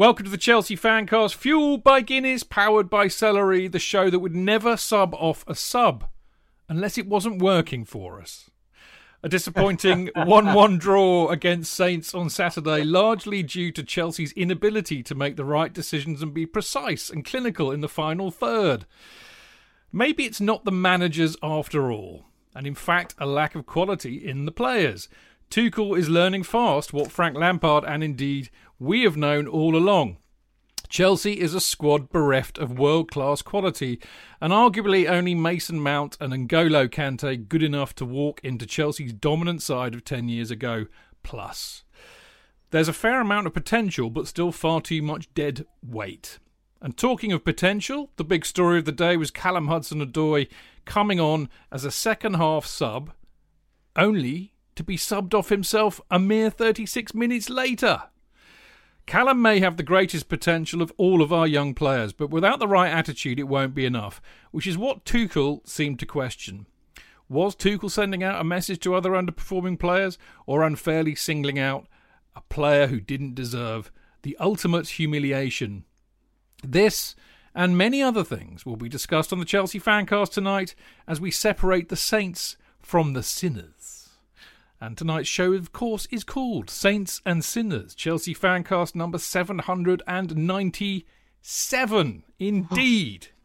Welcome to the Chelsea Fancast, fueled by Guinness, powered by celery, the show that would never sub off a sub unless it wasn't working for us. A disappointing 1 1 draw against Saints on Saturday, largely due to Chelsea's inability to make the right decisions and be precise and clinical in the final third. Maybe it's not the managers after all, and in fact, a lack of quality in the players. Tuchel is learning fast what Frank Lampard and indeed we have known all along. Chelsea is a squad bereft of world class quality, and arguably only Mason Mount and N'Golo Kante good enough to walk into Chelsea's dominant side of 10 years ago, plus. There's a fair amount of potential, but still far too much dead weight. And talking of potential, the big story of the day was Callum Hudson Odoi coming on as a second half sub, only to be subbed off himself a mere 36 minutes later. Callum may have the greatest potential of all of our young players, but without the right attitude, it won't be enough, which is what Tuchel seemed to question. Was Tuchel sending out a message to other underperforming players, or unfairly singling out a player who didn't deserve the ultimate humiliation? This and many other things will be discussed on the Chelsea Fancast tonight as we separate the saints from the sinners. And tonight's show, of course, is called Saints and Sinners, Chelsea Fancast number 797. Indeed.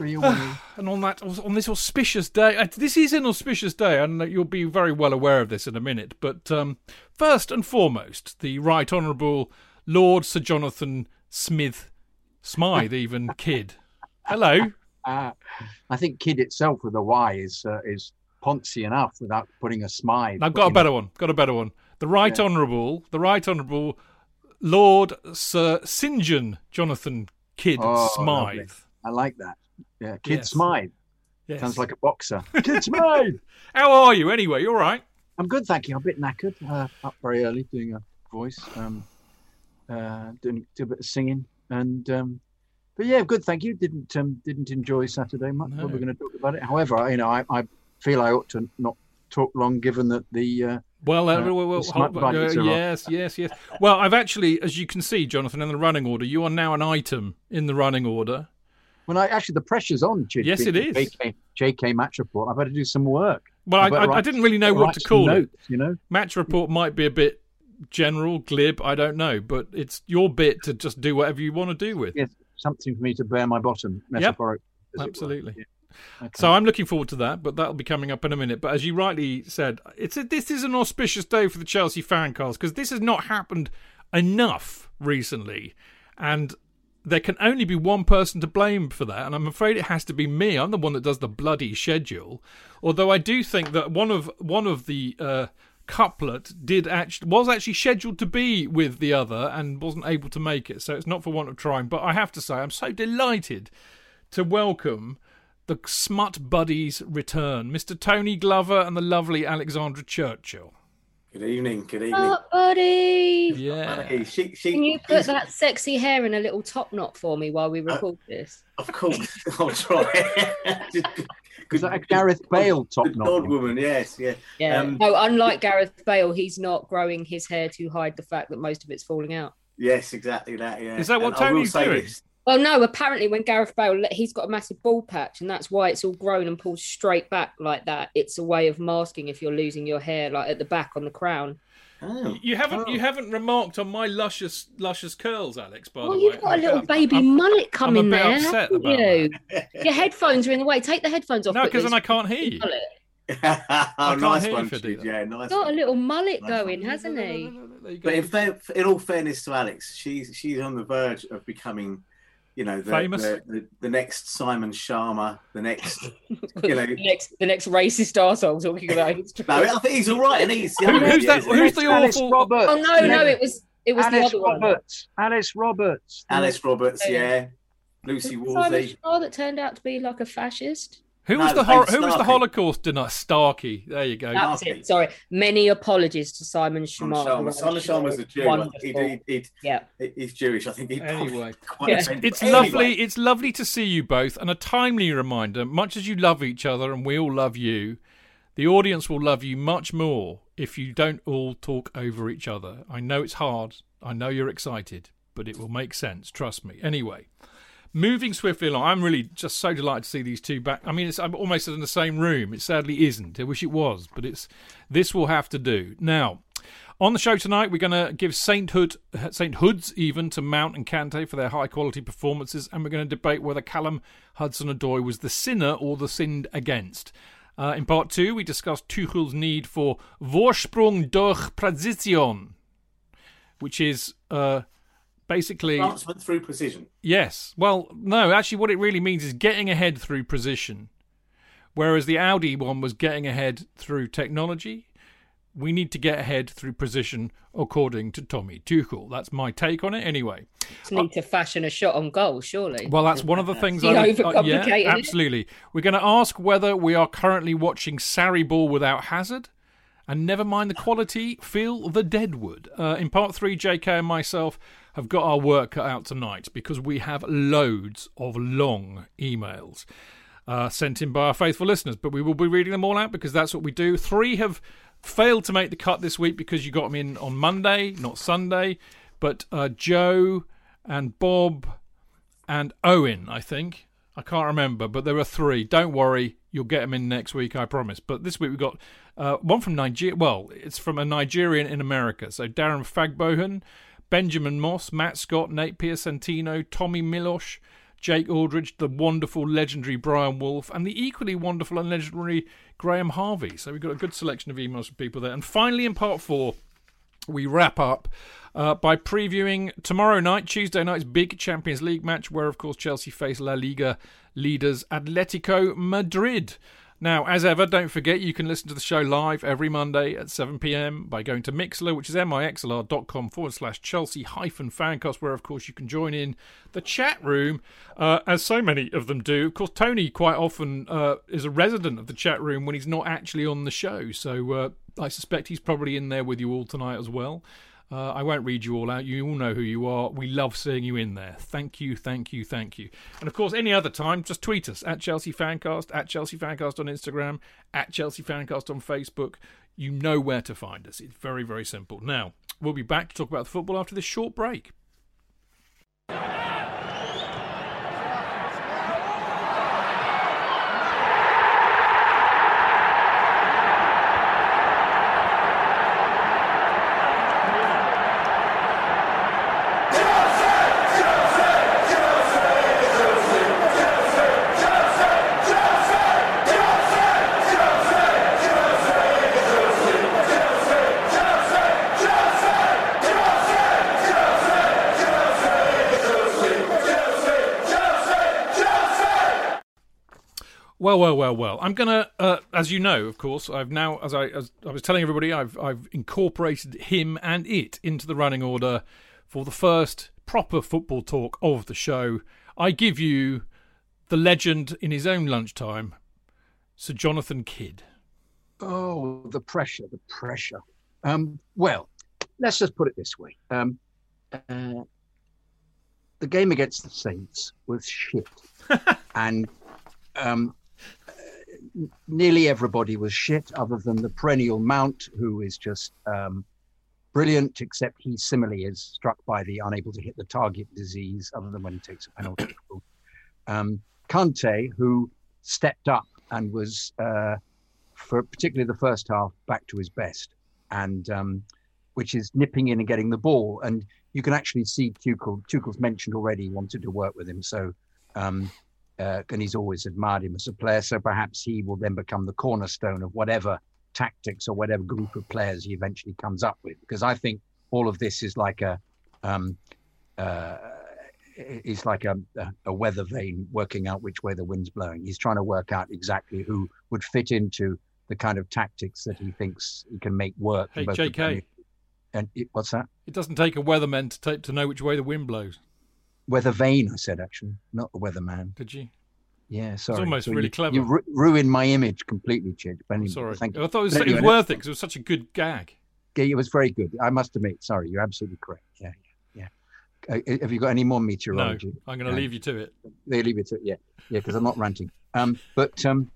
and on that, on this auspicious day, uh, this is an auspicious day, and you'll be very well aware of this in a minute. But um, first and foremost, the Right Honourable Lord Sir Jonathan Smith Smythe, even Kydd. Hello. Uh, I think Kydd itself with a Y is uh, is poncy enough without putting a Smythe. I've got a better one. Got a better one. The Right yeah. Honourable, the Right Honourable Lord Sir St John Jonathan Kydd oh, Smythe. Lovely. I like that. Yeah, Kydd yes. Smythe. Yes. Sounds like a boxer. Kydd Smythe. How are you anyway? You all right? I'm good, thank you. I'm a bit knackered. Uh, up very early doing a voice, um, uh, doing, do a bit of singing, and um, but yeah, good, thank you. Didn't um, didn't enjoy Saturday much. No. We're going to talk about it. However, you know, I, I feel I ought to not talk long, given that the uh, well, uh, well, well hold, uh, yes, yes, yes. Well, I've actually, as you can see, Jonathan, in the running order, you are now an item in the running order. Well, I actually the pressure's on. J- yes, it is. JK, JK match report. I better do some work. Well, I, I, I, didn't really know what to call notes, it. You know, match report might be a bit general, glib. I don't know, but it's your bit to just do whatever you want to do with. Yes, something for me to bear my bottom. metaphorically. Yep. Absolutely. Okay. So I'm looking forward to that, but that'll be coming up in a minute. But as you rightly said, it's a, this is an auspicious day for the Chelsea fancast because this has not happened enough recently, and there can only be one person to blame for that, and I'm afraid it has to be me. I'm the one that does the bloody schedule. Although I do think that one of one of the uh, couplet did actually was actually scheduled to be with the other and wasn't able to make it, so it's not for want of trying. But I have to say, I'm so delighted to welcome the Smut Buddies return. Mr. Tony Glover and the lovely Alexandra Churchill. Good evening. Good evening. Smut buddy. Yeah. Hey, she, she, Can you put that sexy hair in a little top knot for me while we uh, record uh, this? Of course. I'll try. Because that Gareth Bale top knot. Old woman, yes, yeah. Yeah. Um, no, unlike Gareth Bale, he's not growing his hair to hide the fact that most of it's falling out. Yes, exactly that. Yeah. Is that what and Tony's doing? This, well, no. Apparently, when Gareth Bale, he's got a massive bald patch, and that's why it's all grown and pulled straight back like that. It's a way of masking if you're losing your hair, like at the back on the crown. Oh. You haven't oh. you haven't remarked on my luscious luscious curls, Alex. By well, the way, you've got a little baby I'm, mullet coming I'm there, haven't you? Your headphones are in the way. Take the headphones off. No, because then I can't hear you. oh, nice one, yeah, nice. Got one. a little mullet nice going, one. hasn't he? But in, fair, in all fairness to Alex, she's she's on the verge of becoming you know, the, famous, the, the, the, next Simon Schama, the next, you know, the next, the next racist arsehole talking about. no, I think he's all right, and he's Who, who's that? Who's the awful? Roberts. Oh no, no, it was it was Alice the other Roberts. One. Alice Roberts. Alice Roberts, yeah. Lucy Worsley. Simon that turned out to be like a fascist. Who was the hor- who was the Holocaust denier? Starkey. There you go. That's it. Sorry. Many apologies to Simon Schama. Simon Schama's a Jew. He, he, he, yeah. He's Jewish. I think. Anyway, it's, it's anyway. lovely. It's lovely to see you both, and a timely reminder. Much as you love each other, and we all love you, the audience will love you much more if you don't all talk over each other. I know it's hard. I know you're excited, but it will make sense. Trust me. Anyway, moving swiftly along, I'm really just so delighted to see these two back. I mean, it's I'm almost in the same room. It sadly isn't. I wish it was, but it's this will have to do now. On the show tonight, we're going to give sainthood, sainthoods even to Mount and Kante for their high quality performances, and we're going to debate whether Callum Hudson-Odoi was the sinner or the sinned against. Uh, in part two, we discussed Tuchel's need for Vorsprung durch Präzision, which is uh, basically Advancement through precision. Yes. Well, no, actually, what it really means is getting ahead through precision. Whereas the Audi one was getting ahead through technology. We need to get ahead through precision, according to Tommy Tuchel. That's my take on it, anyway. Just need to fashion a shot on goal, surely. Well, that's one of the things. I, uh, yeah, overcomplicated absolutely. We're going to ask whether we are currently watching Sarri ball without Hazard, and never mind the quality, feel the deadwood. Uh, in part three, JK and myself have got our work cut out tonight because we have loads of long emails uh, sent in by our faithful listeners, but we will be reading them all out because that's what we do. Three have failed to make the cut this week because you got them in on Monday, not Sunday. But uh, Joe and Bob and Owen, I think. I can't remember, but there are three. Don't worry, you'll get them in next week, I promise. But this week we've got uh, one from Nigeria. Well, it's from a Nigerian in America. So Darren Fagbohan, Benjamin Moss, Matt Scott, Nate Piacentino, Tommy Milosh, Jake Aldridge, the wonderful, legendary Brian Wolf, and the equally wonderful and legendary Graham Harvey. So we've got a good selection of emails from people there. And finally, in part four, we wrap up uh, by previewing tomorrow night, Tuesday night's big Champions League match, where, of course, Chelsea face La Liga leaders Atletico Madrid. Now, as ever, don't forget you can listen to the show live every Monday at 7 pm by going to Mixlr, which is mixlr.com forward slash Chelsea hyphen fancast, where, of course, you can join in the chat room, uh, as so many of them do. Of course, Tony quite often uh, is a resident of the chat room when he's not actually on the show, so uh, I suspect he's probably in there with you all tonight as well. Uh, I won't read you all out. You all know who you are. We love seeing you in there. Thank you, thank you, thank you. And of course, any other time, just tweet us at Chelsea Fancast, at Chelsea Fancast on Instagram, at Chelsea Fancast on Facebook. You know where to find us. It's very, very simple. Now, we'll be back to talk about the football after this short break. Well, well, well, well. I'm gonna, uh, as you know, of course, I've now, as I, as I was telling everybody, I've, I've incorporated him and it into the running order for the first proper football talk of the show. I give you the legend in his own lunchtime, Sir Jonathan Kydd. Oh, the pressure, the pressure. Um, well, let's just put it this way. Um, uh, the game against the Saints was shit. and um, nearly everybody was shit, other than the perennial Mount, who is just um, brilliant, except he similarly is struck by the unable to hit the target disease, other than when he takes a penalty. um, Kante, who stepped up and was, uh, for particularly the first half, back to his best, and um, which is nipping in and getting the ball. And you can actually see Tuchel. Tuchel's mentioned already wanted to work with him, so. Um, uh, and he's always admired him as a player. So perhaps he will then become the cornerstone of whatever tactics or whatever group of players he eventually comes up with. Because I think all of this is like a um, uh, is like a, a weather vane working out which way the wind's blowing. He's trying to work out exactly who would fit into the kind of tactics that he thinks he can make work. Hey, in both the JK. And it, what's that? It doesn't take a weatherman to take to know which way the wind blows. Weather vane, I said actually, not the weatherman. Did you? Yeah, sorry. It's almost really you, clever. You ru- ruined my image completely, Chid. Anyway, Sorry. Thank you. I thought it was, But it was worth it because it was such a good gag. Yeah, it was very good. I must admit. Sorry, you're absolutely correct. Yeah, yeah, yeah. Uh, have you got any more meteorology? No? I'm going to leave you to it. They leave it to it. yeah, yeah, because I'm not ranting. Um, but um,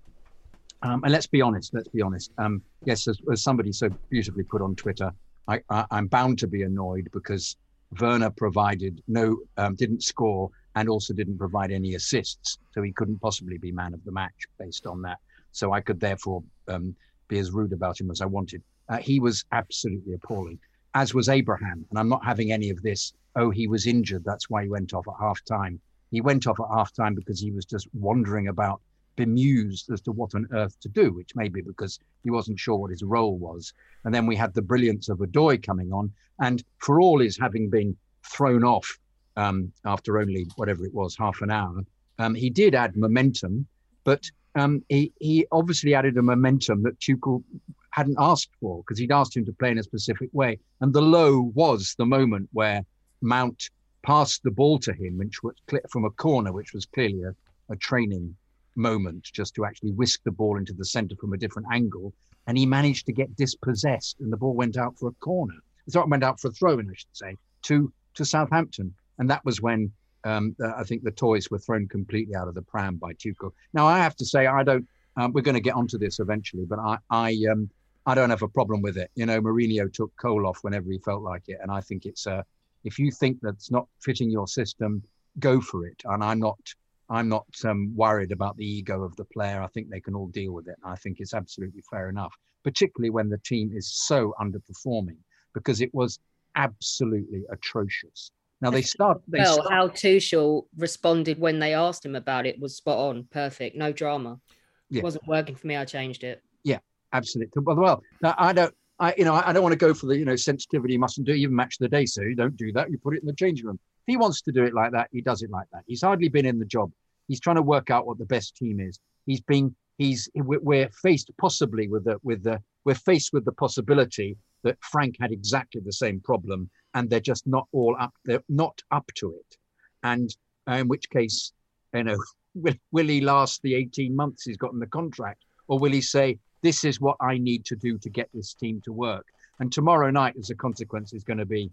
um, and let's be honest. Let's be honest. Um, yes, as, as somebody so beautifully put on Twitter, I, I, I'm bound to be annoyed because Werner provided no, um, didn't score, and also didn't provide any assists, so he couldn't possibly be man of the match based on that. So I could therefore um, be as rude about him as I wanted. Uh, he was absolutely appalling, as was Abraham. And I'm not having any of this. Oh, he was injured. That's why he went off at half time. He went off at half time because he was just wandering about, bemused as to what on earth to do, which may be because he wasn't sure what his role was. And then we had the brilliance of Odoi coming on. And for all his having been thrown off um, after only whatever it was, half an hour, um, he did add momentum. But um, he, he obviously added a momentum that Tuchel hadn't asked for because he'd asked him to play in a specific way. And the low was the moment where Mount passed the ball to him, which was from a corner, which was clearly a, a training moment just to actually whisk the ball into the centre from a different angle. And he managed to get dispossessed, and the ball went out for a corner. So it went out for a throw in, I should say, to to Southampton. And that was when um, I think the toys were thrown completely out of the pram by Tuchel. Now I have to say I don't. Um, we're going to get onto this eventually, but I I um, I don't have a problem with it. You know, Mourinho took Cole off whenever he felt like it, and I think it's uh, if you think that's not fitting your system, go for it. And I'm not I'm not um, worried about the ego of the player. I think they can all deal with it. I think it's absolutely fair enough, particularly when the team is so underperforming because it was absolutely atrocious. Now they start. They well, start, how Tuchel responded when they asked him about it was spot on, perfect, no drama. Yeah. It wasn't working for me. I changed it Yeah, absolutely. Well, well, I don't. I, you know, I don't want to go for the, you know, sensitivity. You mustn't do even match the day. So you don't do that. You put it in the changing room. If he wants to do it like that, he does it like that. He's hardly been in the job. He's trying to work out what the best team is. He's being, he's, we're faced possibly with the, with the, we're faced with the possibility that Frank had exactly the same problem and they're just not all up, they're not up to it. And uh, in which case, you know, will, will he last the 18 months he's got in the contract? Or will he say, this is what I need to do to get this team to work. And tomorrow night, as a consequence, is going to be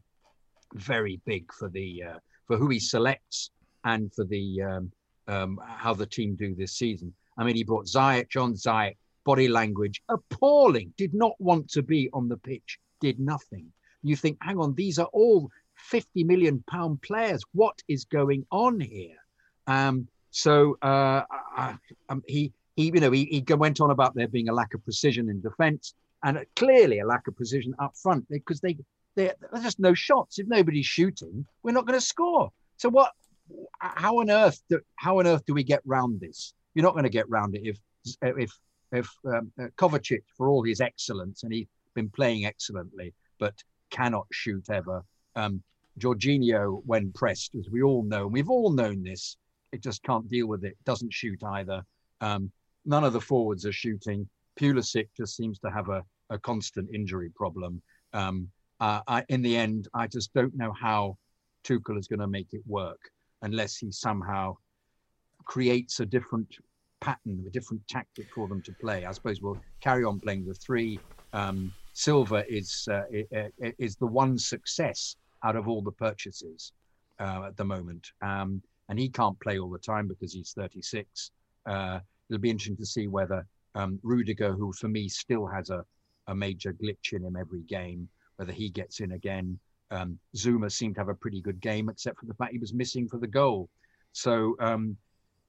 very big for the uh, for who he selects and for the um, um, how the team do this season. I mean, he brought Ziyech, John Ziyech, body language appalling. Did not want to be on the pitch. Did nothing. You think, hang on, these are all fifty million pound players. What is going on here? Um, so uh, I, I, he he, you know, he, he went on about there being a lack of precision in defence and clearly a lack of precision up front because they, they there's just no shots. If nobody's shooting, we're not going to score. So what? How on earth? Do, how on earth do we get round this? You're not going to get round it if if if um, uh, Kovacic, for all his excellence, and he's been playing excellently, but cannot shoot ever. Um, Jorginho, when pressed, as we all know, and we've all known this, it just can't deal with it. Doesn't shoot either. Um, none of the forwards are shooting. Pulisic just seems to have a, a constant injury problem. Um, uh, I, in the end, I just don't know how Tuchel is going to make it work unless he somehow creates a different pattern, a different tactic for them to play. I suppose we'll carry on playing the three. Um, Silva is uh, is the one success out of all the purchases uh, at the moment, um, and he can't play all the time because he's 36. Uh, it'll be interesting to see whether um, Rudiger, who for me still has a, a major glitch in him every game, whether he gets in again. Um, Zouma seemed to have a pretty good game, except for the fact he was missing for the goal. So, um,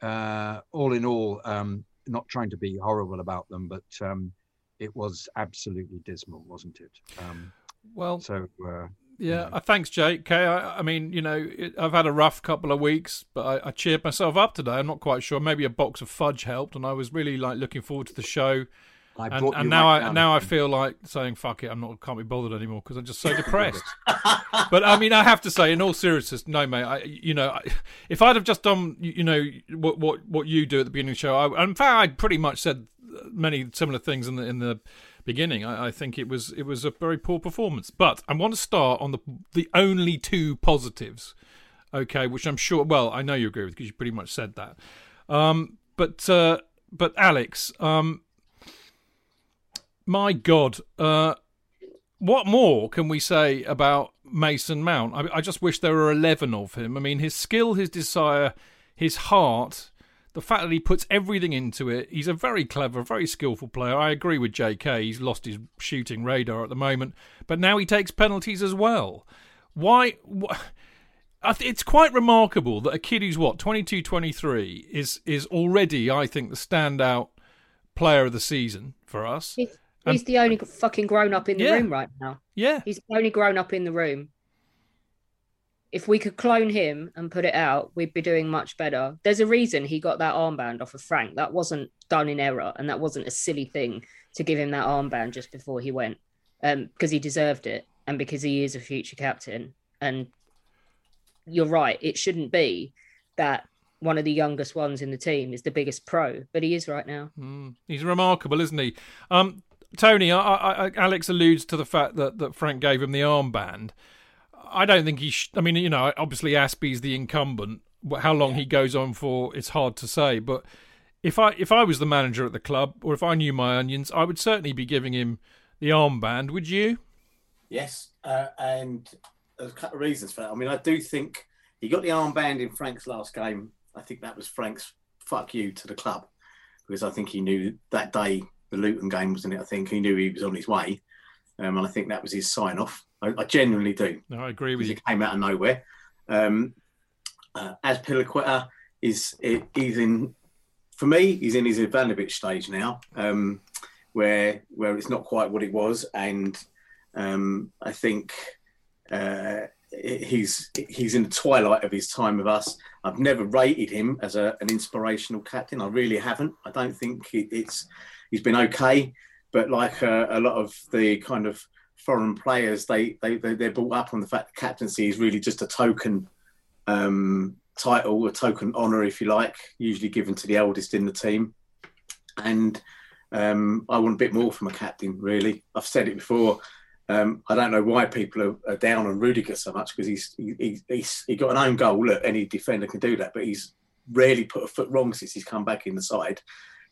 uh, all in all, um, not trying to be horrible about them, but um, it was absolutely dismal, wasn't it? Um, well, so uh, yeah, uh, thanks, Jake. Okay, I, I mean, you know, it, I've had a rough couple of weeks, but I, I, cheered myself up today. I'm not quite sure. Maybe a box of fudge helped, and I was really like looking forward to the show. I and, and now I now I feel like saying fuck it. I'm not can't be bothered anymore because I'm just so depressed. but I mean, I have to say, in all seriousness, no, mate. I, you know, I, if I'd have just done, you know, what what what you do at the beginning of the show, I, in fact, I pretty much said many similar things in the in the beginning. I, I, think it was it was a very poor performance. But I want to start on the the only two positives, okay, which I'm sure. Well, I know you agree with because you pretty much said that. Um, but uh, but Alex, um, my God, uh, what more can we say about Mason Mount? I, I just wish there were eleven of him. I mean, his skill, his desire, his heart the fact that he puts everything into it, he's a very clever, very skillful player. I agree with JK. He's lost his shooting radar at the moment, but now he takes penalties as well. Why? wh- it's quite remarkable that a kid who's what 22, 23 is is already, I think, the standout player of the season for us. He's, He's the only fucking grown up in the Yeah. room right now. Yeah, He's the only grown up in the room. If we could clone him and put it out, we'd be doing much better. There's a reason he got that armband off of Frank. That wasn't done in error, and that wasn't a silly thing to give him that armband just before he went, um, because he deserved it and because he is a future captain. And you're right, it shouldn't be that one of the youngest ones in the team is the biggest pro, but he is right now. Mm, he's remarkable, isn't he? Um, Tony, I, I, Alex alludes to the fact that, that Frank gave him the armband. I don't think he. Sh- I mean, you know, obviously Azpi's the incumbent. How long he goes on for, it's hard to say. But if I if I was the manager at the club, or if I knew my onions, I would certainly be giving him the armband. Would you? Yes, uh, and there's a couple of reasons for that. I mean, I do think he got the armband in Frank's last game. I think that was Frank's fuck you to the club because I think he knew that day the Luton game wasn't it. I think he knew he was on his way, um, and I think that was his sign off. I, I genuinely do No, I agree with you. it came out of nowhere. Um, uh, Azpilicueta is, he's in, for me, he's in his Ivanovic stage now, um, where where it's not quite what it was, and um, I think uh, he's he's in the twilight of his time with us. I've never rated him as a, an inspirational captain. I really haven't. I don't think it, it's he's been okay, but like uh, a lot of the kind of foreign players, they, they, they they're brought up on the fact that captaincy is really just a token um, title, a token honour, if you like, usually given to the eldest in the team. And um, I want a bit more from a captain, really. I've said it before. Um, I don't know why people are, are down on Rudiger so much because he's he, he's he got an own goal. Look, any defender can do that, but he's rarely put a foot wrong since he's come back in the side.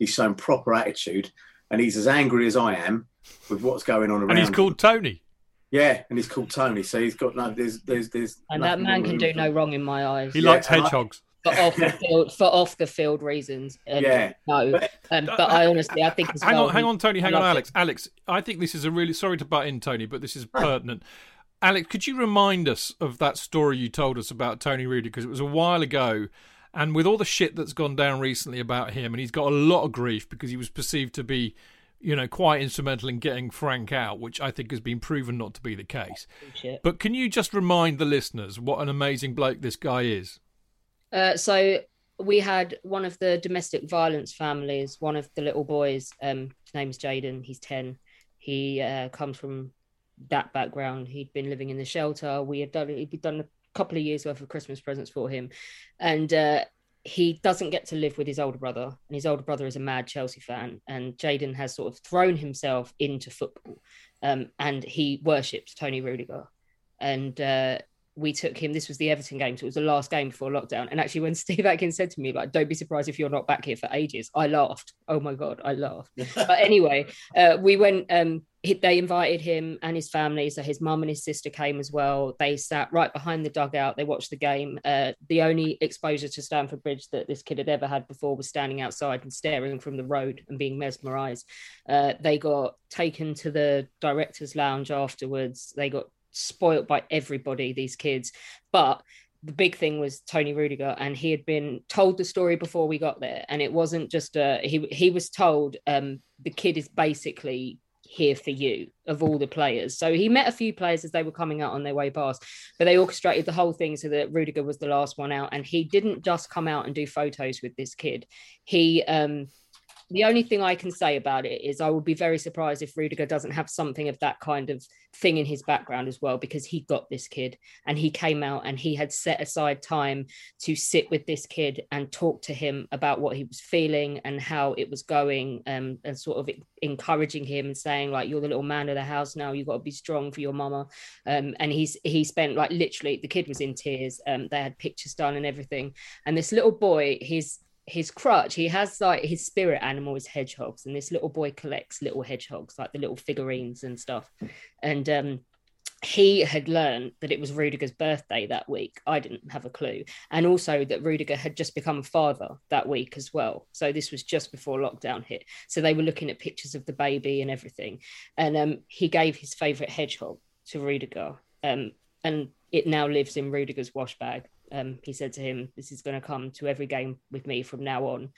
He's shown proper attitude, and he's as angry as I am with what's going on around. And he's called Tony. Yeah, and he's called Tony, so he's got no. There's, there's, there's. And that man can do no wrong in my eyes. He Yeah, likes hedgehogs. for off the field for off the field reasons. And Yeah. no, But- um, but I honestly, I think as hang well, on, hang on, Tony. Hang on, loved it. Alex. Alex, I think this is a really sorry to butt in, Tony, but this is pertinent. Alex, could you remind us of that story you told us about Tony Rudy? Because it was a while ago, and with all the shit that's gone down recently about him, and he's got a lot of grief because he was perceived to be, you know, quite instrumental in getting Frank out, which I think has been proven not to be the case. Shit. But can you just remind the listeners what an amazing bloke this guy is? Uh, so we had one of the domestic violence families, one of the little boys. Um, his name is Jaden. He's ten. He uh, comes from that background. He'd been living in the shelter. We had done he'd done couple of years worth of Christmas presents for him, and uh, he doesn't get to live with his older brother. And his older brother is a mad Chelsea fan. And Jaden has sort of thrown himself into football, um, and he worships Tony Rudiger. And uh, we took him. This was the Everton game, so it was the last game before lockdown. And actually, when Steve Atkins said to me, "Like, don't be surprised if you're not back here for ages," I laughed. Oh my god, I laughed. but anyway, uh, we went. Um, they invited him and his family, so his mum and his sister came as well. They sat right behind the dugout. They watched the game. Uh, the only exposure to Stamford Bridge that this kid had ever had before was standing outside and staring from the road and being mesmerised. Uh, they got taken to the directors' lounge afterwards. They got spoilt by everybody, these kids. But the big thing was Tony Rudiger, and he had been told the story before we got there. And it wasn't just uh, he he was told um, the kid is basically here for you of all the players. So he met a few players as they were coming out on their way past, but they orchestrated the whole thing so that Rudiger was the last one out. And he didn't just come out and do photos with this kid. He um the only thing I can say about it is I would be very surprised if Rudiger doesn't have something of that kind of thing in his background as well, because he got this kid and he came out and he had set aside time to sit with this kid and talk to him about what he was feeling and how it was going um, and sort of encouraging him and saying like you're the little man of the house now. You've got to be strong for your mama. Um, and he's he spent like literally the kid was in tears um, they had pictures done and everything. And this little boy his his crutch he has like his spirit animal is hedgehogs and this little boy collects little hedgehogs like the little figurines and stuff and um he had learned that it was Rudiger's birthday that week. I didn't have a clue. And also that Rudiger had just become a father that week as well. So this was just before lockdown hit. So they were looking at pictures of the baby and everything. And um, he gave his favourite hedgehog to Rudiger. Um, and it now lives in Rudiger's wash bag. Um, he said to him, "This is going to come to every game with me from now on."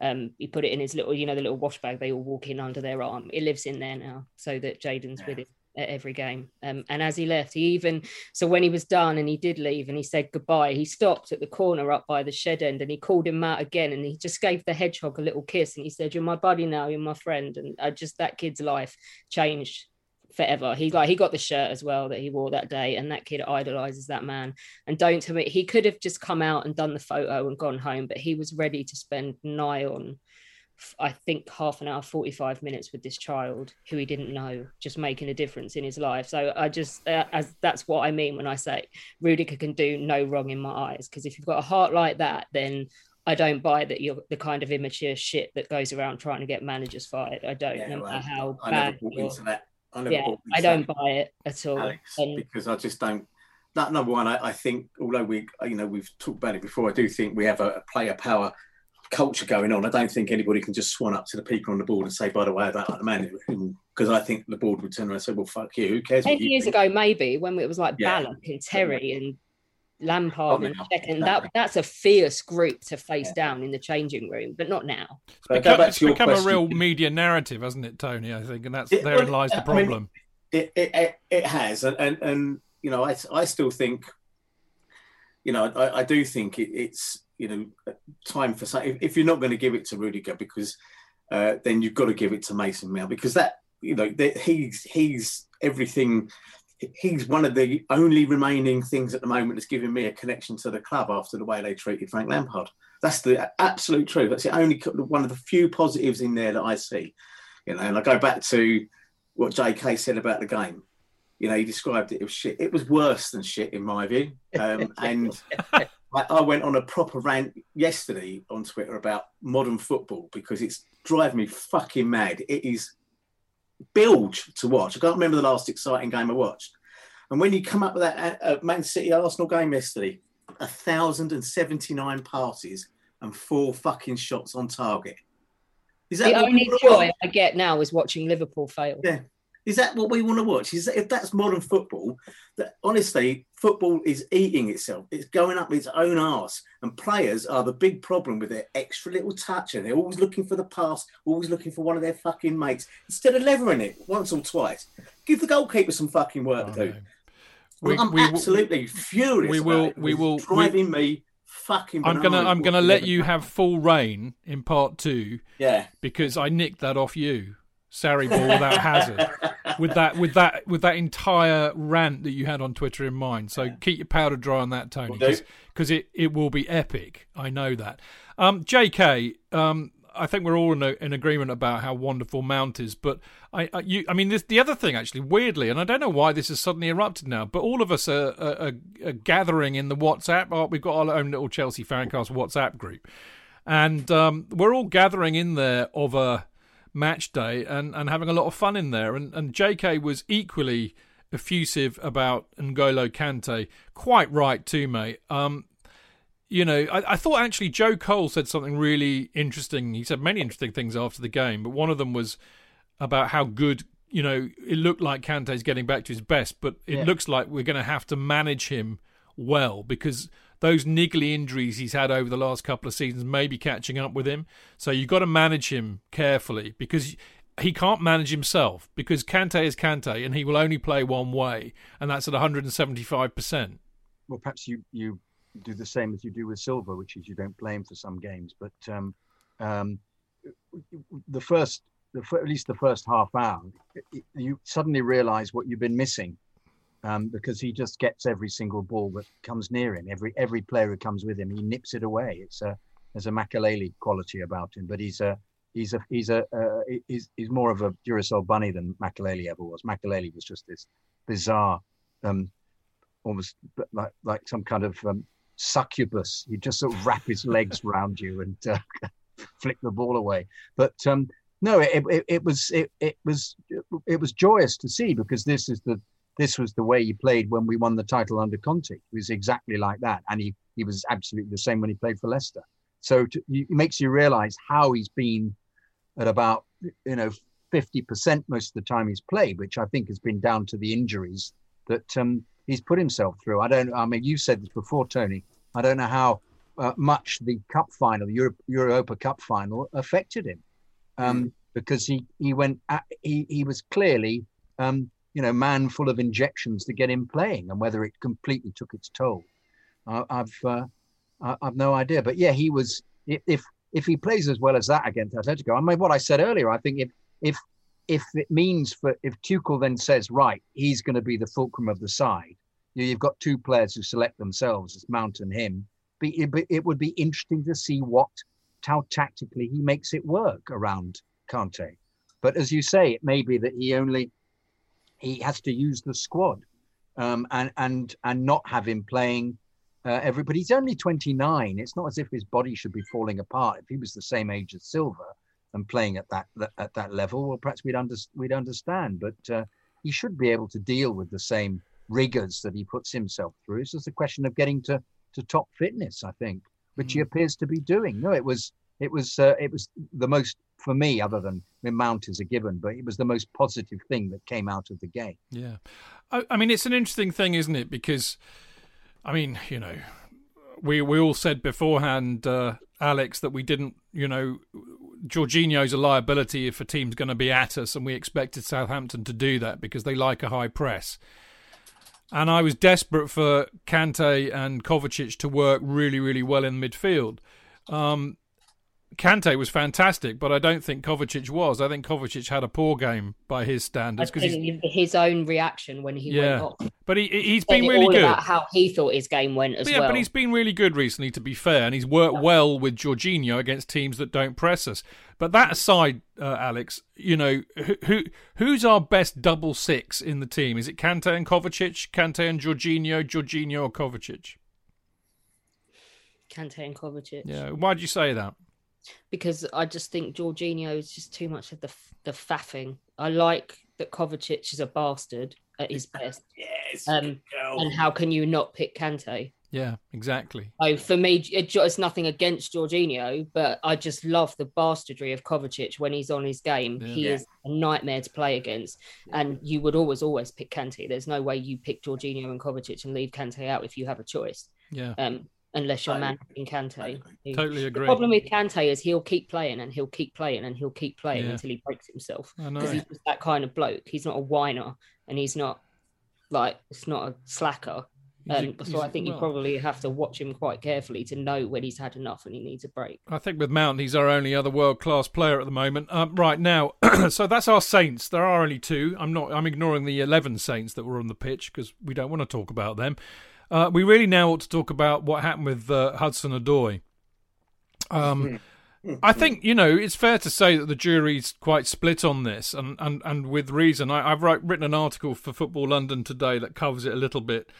Um, he put it in his little, you know, the little wash bag they all walk in under their arm. It lives in there now, so that Jaden's yeah. with him at every game. Um, and as he left, he even so when he was done and he did leave and he said goodbye, he stopped at the corner up by the shed end and he called him out again and he just gave the hedgehog a little kiss and he said, "You're my buddy now. You're my friend." And I just that kid's life changed forever. He like he got the shirt as well that he wore that day, and that kid idolizes that man. And don't tell me he could have just come out and done the photo and gone home, but he was ready to spend nigh on I think half an hour, 45 minutes with this child who he didn't know, just making a difference in his life. So I just, uh, as that's what I mean when I say Rudiger can do no wrong in my eyes. Because if you've got a heart like that, then I don't buy that you're the kind of immature shit that goes around trying to get managers fired. I don't, yeah, no matter how I bad. I yeah, I don't buy it at all. Alex, and, because I just don't. That number one, I, I, think, although we, you know, we've talked about it before, I do think we have a, a player power culture going on. I don't think anybody can just swan up to the people on the board and say, by the way, I don't like the manager. Because I think the board would turn around and say, well, fuck you. Who cares? Ten years think? ago, maybe, when it was like yeah. Ballack and Terry and Lampard and Cech, and that, that's a fierce group to face yeah. down in the changing room, but not now. It's become, it's become a real media narrative, hasn't it, Tony? I think, and that's it, therein lies the problem. I mean, it, it, it, has. And, and, and, you know, I, I still think, you know, I, I do think it's, you know, time for some. If, if you're not going to give it to Rudiger, because uh, then you've got to give it to Mason Mount because that, you know, that he's he's everything. He's one of the only remaining things at the moment that's giving me a connection to the club after the way they treated Frank Lampard. That's the absolute truth. That's the only one of the few positives in there that I see. You know, and I go back to what J.K. said about the game. You know, he described it as shit. It was worse than shit in my view. Um, and I, I went on a proper rant yesterday on Twitter about modern football because it's driving me fucking mad. It is bilge to watch. I can't remember the last exciting game I watched. And when you come up with that uh, Man City Arsenal game yesterday, a thousand and seventy nine passes and four fucking shots on target. Is that the only joy I get now is watching Liverpool fail. Yeah, is that what we want to watch? Is that, if that's modern football, that honestly, football is eating itself. It's going up its own arse. And players are the big problem with their extra little touch. And they're always looking for the pass, always looking for one of their fucking mates. Instead of levering it once or twice, give the goalkeeper some fucking work oh, to do. We, I'm we, absolutely furious. We will. We will. Driving we, me fucking. I'm gonna. I'm gonna let you have full rein in part two. Yeah. Because I nicked that off you. Sarri ball without Hazard, with that with that with that entire rant that you had on Twitter in mind. So keep your powder dry on that, Tony, because it, it will be epic. I know that. Um, J.K. Um, I think we're all in, a, in, agreement about how wonderful Mount is, but I, I, you, I mean, this, the other thing actually, weirdly, and I don't know why this has suddenly erupted now, but all of us are, are, are gathering in the WhatsApp. Oh, we've got our own little Chelsea Fancast WhatsApp group, and um, we're all gathering in there of a match day and, and having a lot of fun in there. And, and JK was equally effusive about N'Golo Kante. Quite right, too, mate. Um, you know, I, I, thought actually Joe Cole said something really interesting. He said many interesting things after the game, but one of them was about how good, you know, it looked like Kante's getting back to his best, but it yeah. looks like we're going to have to manage him well because those niggly injuries he's had over the last couple of seasons may be catching up with him. So you've got to manage him carefully because he can't manage himself because Kante is Kante and he will only play one way, and that's at 175%. Well, perhaps you, you do the same as you do with Silva, which is you don't him for some games. But um, um, the first, the, at least the first half hour, you suddenly realize what you've been missing um, because he just gets every single ball that comes near him. Every every player who comes with him, he nips it away. It's a there's a Makelele quality about him, but he's a he's a he's a uh, he's, he's more of a Duracell bunny than Makelele ever was. Makelele was just this bizarre, um, almost like like some kind of um, succubus. He'd just sort of wrap his legs around you and uh, flick the ball away. But um, no, it, it, it was it, it was it was joyous to see because this is the this was the way he played when we won the title under Conte. It was exactly like that, and he he was absolutely the same when he played for Leicester. So to, it makes you realise how he's been at about you know fifty percent most of the time he's played, which I think has been down to the injuries that um, he's put himself through. I don't. I mean, you said this before, Tony. I don't know how uh, much the cup final, Europe, Europa Cup final, affected him, um, mm. because he he went. At, he he was clearly, um, you know, man full of injections to get him playing, and whether it completely took its toll, uh, I've uh, I've no idea. But yeah, he was. If if he plays as well as that against Atletico, I mean, what I said earlier, I think if if if it means for if Tuchel then says right, he's going to be the fulcrum of the side. You have got two players who select themselves as Mount and him. But it, would be interesting to see what how tactically he makes it work around Kante. But as you say, it may be that he only he has to use the squad um, and and and not have him playing uh, everybody. He's only 29. It's not as if his body should be falling apart. If he was the same age as Silva, and playing at that at that level, well, perhaps we'd under, we'd understand. But uh, he should be able to deal with the same rigors that he puts himself through. It's just a question of getting to to top fitness, I think, which mm. he appears to be doing. No, it was it was uh, it was the most for me, other than The mount is a given, but it was the most positive thing that came out of the game. Yeah, I, I mean, it's an interesting thing, isn't it? Because, I mean, you know, we we all said beforehand, uh, Alex, that we didn't, you know, Jorginho's a liability if a team's going to be at us, and we expected Southampton to do that because they like a high press. And I was desperate for Kante and Kovacic to work really, really well in midfield. Um, Kante was fantastic, but I don't think Kovacic was. I think Kovacic had a poor game by his standards because his own reaction when he yeah. went off. But he he's been really good about how he thought his game went as but yeah, well. But he's been really good recently, to be fair, and he's worked yeah. well with Jorginho against teams that don't press us. But that aside, uh, Alex, you know who, who who's our best double six in the team? Is it Kante and Kovacic, Kante and Jorginho, Jorginho or Kovacic? Kante and Kovacic. Yeah. Why do you say that? Because I just think Jorginho is just too much of the the faffing. I like that Kovacic is a bastard at his best. yes. Um, and how can you not pick Kante? Yeah, exactly. So for me, it, it's nothing against Jorginho, but I just love the bastardry of Kovacic when he's on his game. Yeah. He yeah. is a nightmare to play against, and you would always, always pick Kante. There's no way you pick Jorginho and Kovacic and leave Kante out if you have a choice. Yeah. Um, unless you're managing Kante. Totally agree. The problem with Kante is he'll keep playing and he'll keep playing and he'll keep playing yeah. until he breaks himself. Because he's just that kind of bloke. He's not a whiner and he's not like it's not a slacker. Um, a, so I think well, you probably have to watch him quite carefully to know when he's had enough and he needs a break. I think with Mount, he's our only other world class player at the moment. Um, right now, so that's our Saints. There are only two. I'm not. I'm ignoring the eleven Saints that were on the pitch because we don't want to talk about them. Uh, we really now ought to talk about what happened with uh, Hudson Odoi. Um, I think you know it's fair to say that the jury's quite split on this, and and, and with reason. I, have write, written an article for Football London today that covers it a little bit,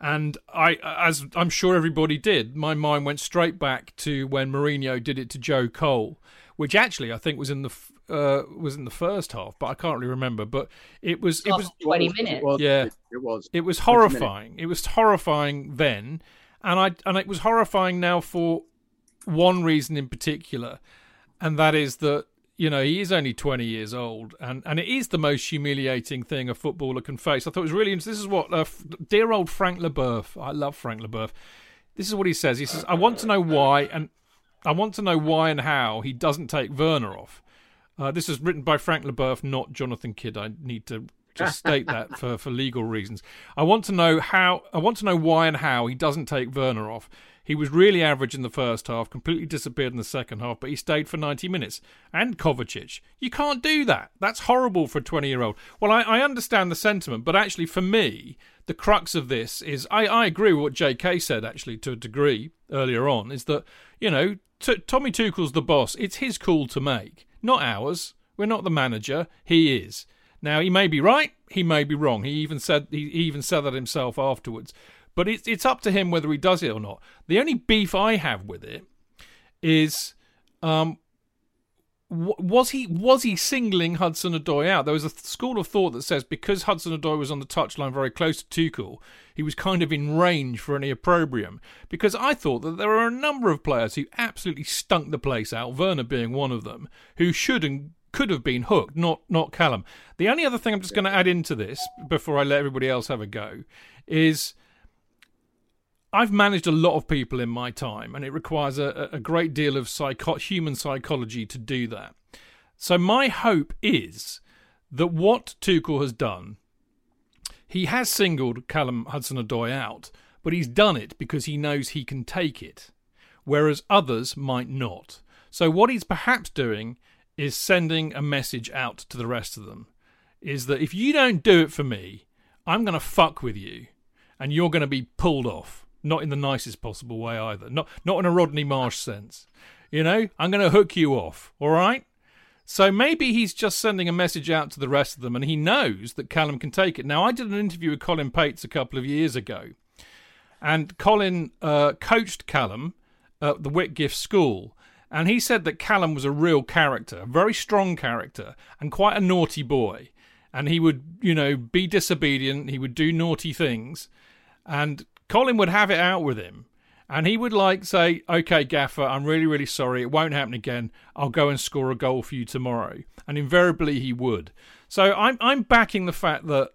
and I, as I'm sure everybody did, my mind went straight back to when Mourinho did it to Joe Cole, which actually I think was in the uh, was in the first half, but I can't really remember. But it was it was twenty minutes. Yeah, it, it was. It was horrifying. It was horrifying then, and I and it was horrifying now for one reason in particular, and that is that you know he is only 20 years old and, and it is the most humiliating thing a footballer can face i thought it was really interesting this is what uh, dear old frank leboeuf i love frank leboeuf this is what he says he says i want to know why and i want to know why and how he doesn't take werner off uh, this is written by Frank Leboeuf, not Jonathan Kydd. I need to just state that for, for legal reasons. I want to know how. I want to know why and how he doesn't take Werner off. He was really average in the first half, completely disappeared in the second half, but he stayed for 90 minutes. And Kovacic. You can't do that. That's horrible for a 20 year old. Well, I, I, understand the sentiment, but actually, for me, the crux of this is I, I agree with what JK said, actually, to a degree earlier on, is that, you know, t- Tommy Tuchel's the boss. It's his call to make not ours. We're not the manager. He is. Now he may be right. He may be wrong. He even said he even said that himself afterwards. But it's it's up to him whether he does it or not. The only beef I have with it is um, was he was he singling Hudson Odoi out? There was a school of thought that says because Hudson Odoi was on the touchline very close to Tuchel, he was kind of in range for any opprobrium. Because I thought that there were a number of players who absolutely stunk the place out, Werner being one of them, who should and could have been hooked, not not Callum. The only other thing I'm just going to add into this before I let everybody else have a go is I've managed a lot of people in my time, and it requires a, a great deal of psycho- human psychology to do that. So my hope is that what Tuchel has done, he has singled Callum Hudson-Odoi out, but he's done it because he knows he can take it, whereas others might not. So what he's perhaps doing is sending a message out to the rest of them, is that if you don't do it for me, I'm going to fuck with you, and you're going to be pulled off not in the nicest possible way either. Not not in a Rodney Marsh sense. You know, I'm going to hook you off. All right. So maybe he's just sending a message out to the rest of them, and he knows that Callum can take it. Now, I did an interview with Colin Pates a couple of years ago, and Colin uh, coached Callum at the Whitgift School, and he said that Callum was a real character, a very strong character, and quite a naughty boy. And he would, you know, be disobedient. He would do naughty things, and Colin would have it out with him. And he would like say, "Okay, Gaffer, I'm really, really sorry. It won't happen again. I'll go and score a goal for you tomorrow." And invariably, he would. So I'm I'm backing the fact that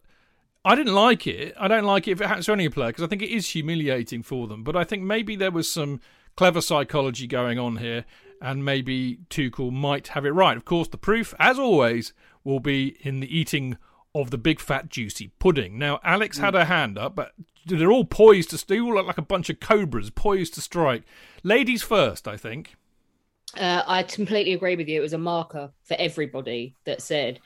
I didn't like it. I don't like it if it happens to any player because I think it is humiliating for them. But I think maybe there was some clever psychology going on here, and maybe Tuchel might have it right. Of course, the proof, as always, will be in the eating of the big fat juicy pudding. Now, Alex had her hand up, but they're all poised to. They all look like a bunch of cobras poised to strike. Ladies first, I think. Uh, I completely agree with you. It was a marker for everybody that said,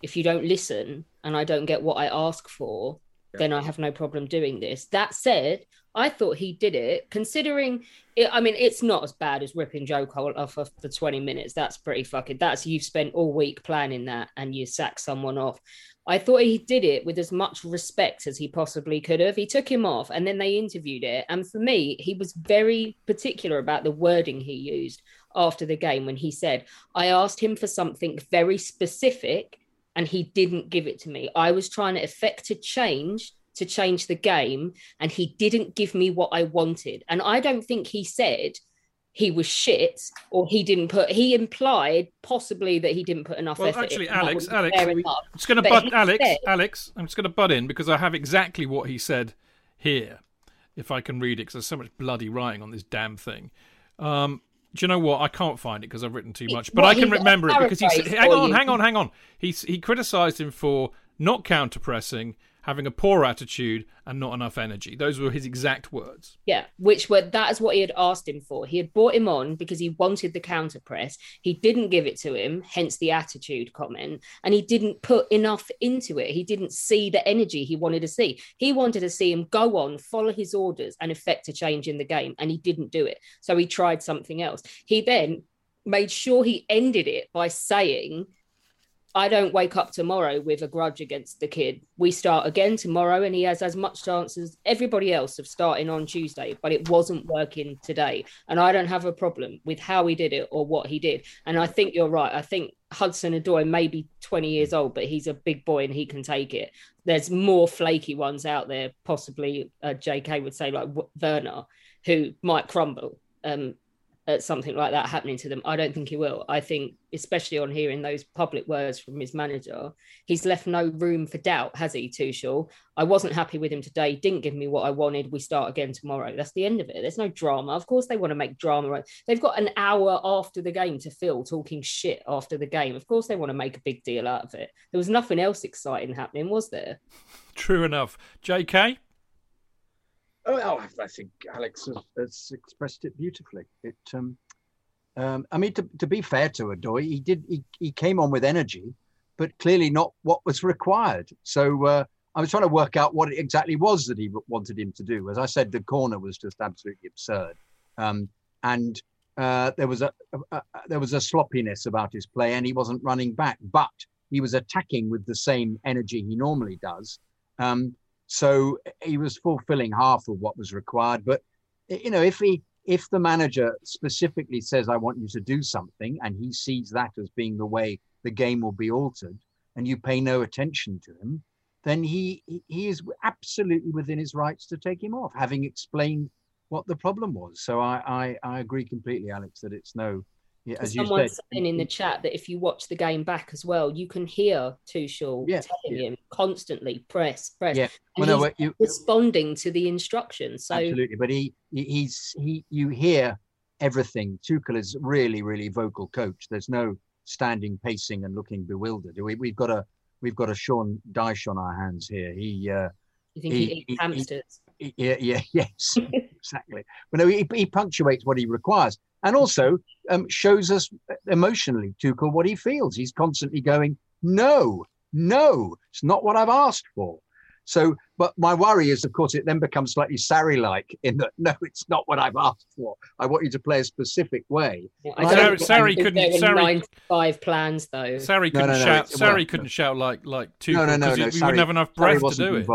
if you don't listen and I don't get what I ask for, yeah. then I have no problem doing this. That said, I thought he did it, considering it. I mean, it's not as bad as ripping Joe Cole off of the 20 minutes. That's pretty fucking. That's you've spent all week planning that and you sack someone off. I thought he did it with as much respect as he possibly could have. He took him off and then they interviewed it. And for me, he was very particular about the wording he used after the game when he said, I asked him for something very specific and he didn't give it to me. I was trying to effect a change to change the game and he didn't give me what I wanted. And I don't think he said, he was shit or he didn't put he implied possibly that he didn't put enough well, effort actually alex alex i'm just going to butt alex said, alex i'm just going to butt in because i have exactly what he said here if i can read it because there's so much bloody writing on this damn thing um, do you know what? I can't find it because I've written too much, but I can remember it because he said, "Hang on, hang on, hang on." He he criticised him for not counter pressing having a poor attitude and not enough energy. Those were his exact words. Yeah, which were that is what he had asked him for. He had brought him on because he wanted the counter press. He didn't give it to him, hence the attitude comment, and he didn't put enough into it. He didn't see the energy he wanted to see. He wanted to see him go on, follow his orders, and effect a change in the game, and he didn't do it. So he tried something else. He then made sure he ended it by saying I don't wake up tomorrow with a grudge against the kid. We start again tomorrow, and he has as much chance as everybody else of starting on Tuesday, but it wasn't working today. And I don't have a problem with how he did it or what he did. And I think you're right. I think Hudson-Odoi may be 20 years old, but he's a big boy and he can take it. There's more flaky ones out there, possibly uh, JK would say, like Werner, who might crumble. Um, at something like that happening to them. I don't think he will. I think, especially on hearing those public words from his manager, he's left no room for doubt, has he, Tuchel? I wasn't happy with him today. Didn't give me what I wanted. We start again tomorrow. That's the end of it. There's no drama. Of course, they want to make drama. They've got an hour after the game to fill talking shit after the game. Of course, they want to make a big deal out of it. There was nothing else exciting happening, was there? True enough. JK? Oh, I think Alex has, has expressed it beautifully. It, um, um, I mean, to, to be fair to Odoi, he did he, he came on with energy, but clearly not what was required. So uh, I was trying to work out what it exactly was that he wanted him to do. As I said, the corner was just absolutely absurd, um, and uh, there was a, a, a, there was a sloppiness about his play, and he wasn't running back, but he was attacking with the same energy he normally does. Um, so he was fulfilling half of what was required. But you know, if he if the manager specifically says, "I want you to do something," and he sees that as being the way the game will be altered, and you pay no attention to him, then he he is absolutely within his rights to take him off, having explained what the problem was. So I I, I agree completely, Alex, that it's no Yeah, as said, saying in the chat that if you watch the game back as well, you can hear Tuchel Yeah, telling yeah. him constantly press, press. Yeah. Well, no, you, responding to the instructions. So absolutely. But he, he, he's, he, you hear everything. Tuchel is really, really vocal coach. There's no standing, pacing, and looking bewildered. We, we've got a, we've got a Sean Dyche on our hands here. He, uh, you think he, he- eats he- hamsters? yeah, yeah, yes, exactly. But no, he, he punctuates what he requires, and also um, shows us emotionally, Tuchel, what he feels. He's constantly going, "No, no, it's not what I've asked for." So, but my worry is, of course, it then becomes slightly Sarri-like in that, no, it's not what I've asked for. I want you to play a specific way. Yeah, Well, I don't Sarri- think Sarri couldn't- were Sarri- 95 plans though. Sarri No, couldn't no, no, shout. it's- well, Sarri couldn't shout like like Tuchel No, no, no, because no. he, he Sarri- wouldn't have enough breath to wasn't do it.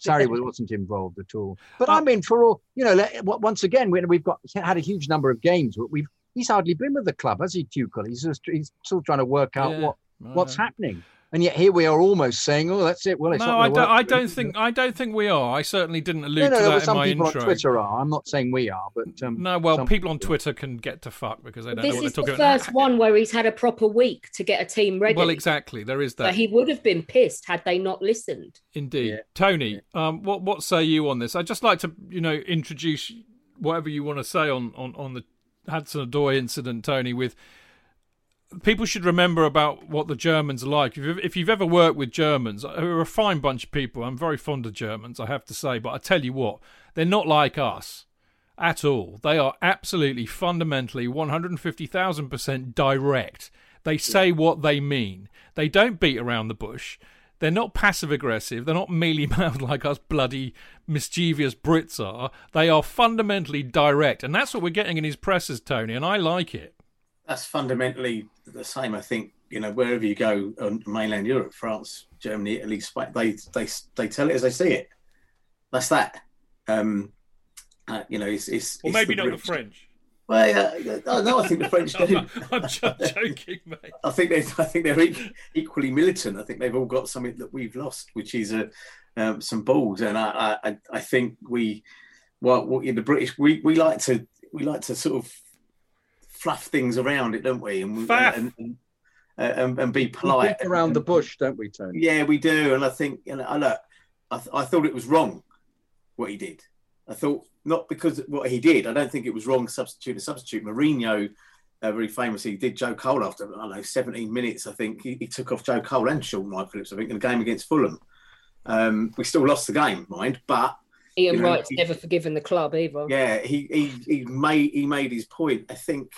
Sarri was- wasn't involved at all. But I mean, for all you know, once again, we- we've got had a huge number of games. We've he's hardly been with the club, has he, Tuchel? He's just he's still trying to work out Yeah, what what's happening. And yet here we are, almost saying, "Oh, that's it." Well, it's No, not I don't. I don't think. I don't think we are. I certainly didn't allude No, no, to no. that But in some my people intro. on Twitter are. I'm not saying we are, but um, no, well, some people on Twitter can get to fuck because they don't this know what is they're the talking about. first one where he's had a proper week to get a team ready. Well, exactly. There is So that. he would have been pissed had they not listened. Indeed, Yeah. Tony. Um, what what say you on this? I'd just like to, you know, introduce whatever you want to say on on on the Hudson Odoi incident, Tony. With people should remember about what the Germans are like. If you've, if you've ever worked with Germans, uh, who are a fine bunch of people, I'm very fond of Germans, I have to say. But I tell you what, they're not like us at all. They are absolutely fundamentally 150,000% direct. They say what they mean. They don't beat around the bush. They're not passive aggressive. They're not mealy mouthed like us bloody mischievous Brits are. They are fundamentally direct. And that's what we're getting in his presses, Tony, and I like it. That's fundamentally the same. I think you know wherever you go on mainland Europe, France, Germany, Italy, Spain, they they they tell it as they see it. That's that. Um, uh, you know, it's, it's Or it's maybe not the French. Well, uh, uh, no, I think the French do. I'm just joking, mate. I think they, I think they're equally militant. I think they've all got something that we've lost, which is a, um, some balls. And I, I, I think we, well, well, the British, we, we like to, we like to sort of fluff things around it, don't we? And we, Faff. and, and, uh, and, and be polite beat around the bush, don't we, Tony? Yeah, we do. And I think, you know, I look, I, th- I thought it was wrong what he did. I thought not because of what he did. I don't think it was wrong. Substitute a substitute. Mourinho, uh, very famously, did Joe Cole after I don't know 17 minutes. I think he, he took off Joe Cole and Shaun Wright Phillips. I think in the game against Fulham. Um, we still lost the game, mind, but Ian You know, Wright's he- never forgiven the club either. yeah, he, he he made he made his point. I think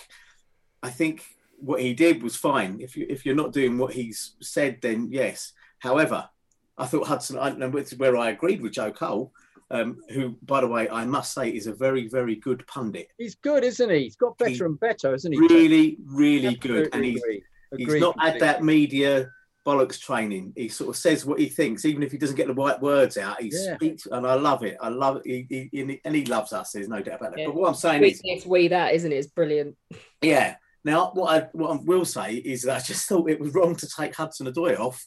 I think what he did was fine. If you if you're not doing what he's said, then yes. However, I thought Hudson. I know this is where I agreed with Joe Cole, um, who, by the way, I must say is a very very good pundit. He's good, isn't he? He's got better He- and better, isn't he? Really, really good, and he's agree. he's Agree not had that media bollocks training. He sort of says what he thinks, even if he doesn't get the right words out. He Yeah. speaks, and I love it. I love it. He, he, and he loves us. There's no doubt about that. Yeah. But what I'm saying We is, this, we that, isn't it? It's brilliant. Yeah. Now, what I what I will say is that I just thought it was wrong to take Hudson Odoi off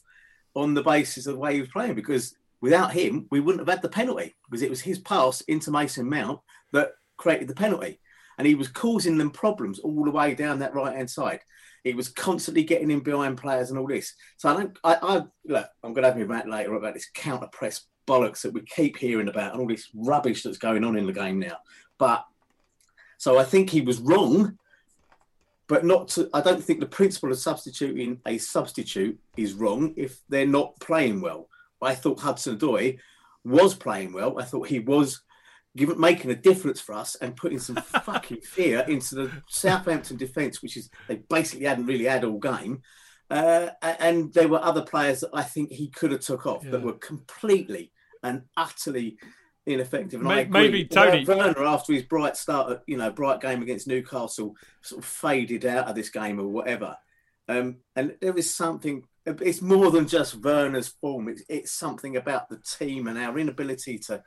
on the basis of the way he was playing because without him, we wouldn't have had the penalty because it was his pass into Mason Mount that created the penalty, and he was causing them problems all the way down that right hand side. He was constantly getting in behind players and all this. So I don't. I, I look. I'm going to have me rant later about this counter press bollocks that we keep hearing about and all this rubbish that's going on in the game now. But so I think he was wrong but not to i don't think the principle of substituting a substitute is wrong if they're not playing well i thought hudson odoi was playing well i thought he was given making a difference for us and putting some fucking fear into the southampton defence which is they basically hadn't really had all game uh, and there were other players that i think he could have took off that were completely and utterly ineffective and agree. maybe, Tony- Werner after his bright start you know bright game against newcastle sort of faded out of this game or whatever. Um, and there is something, it's more than just Werner's form. It's, it's something about the team and our inability to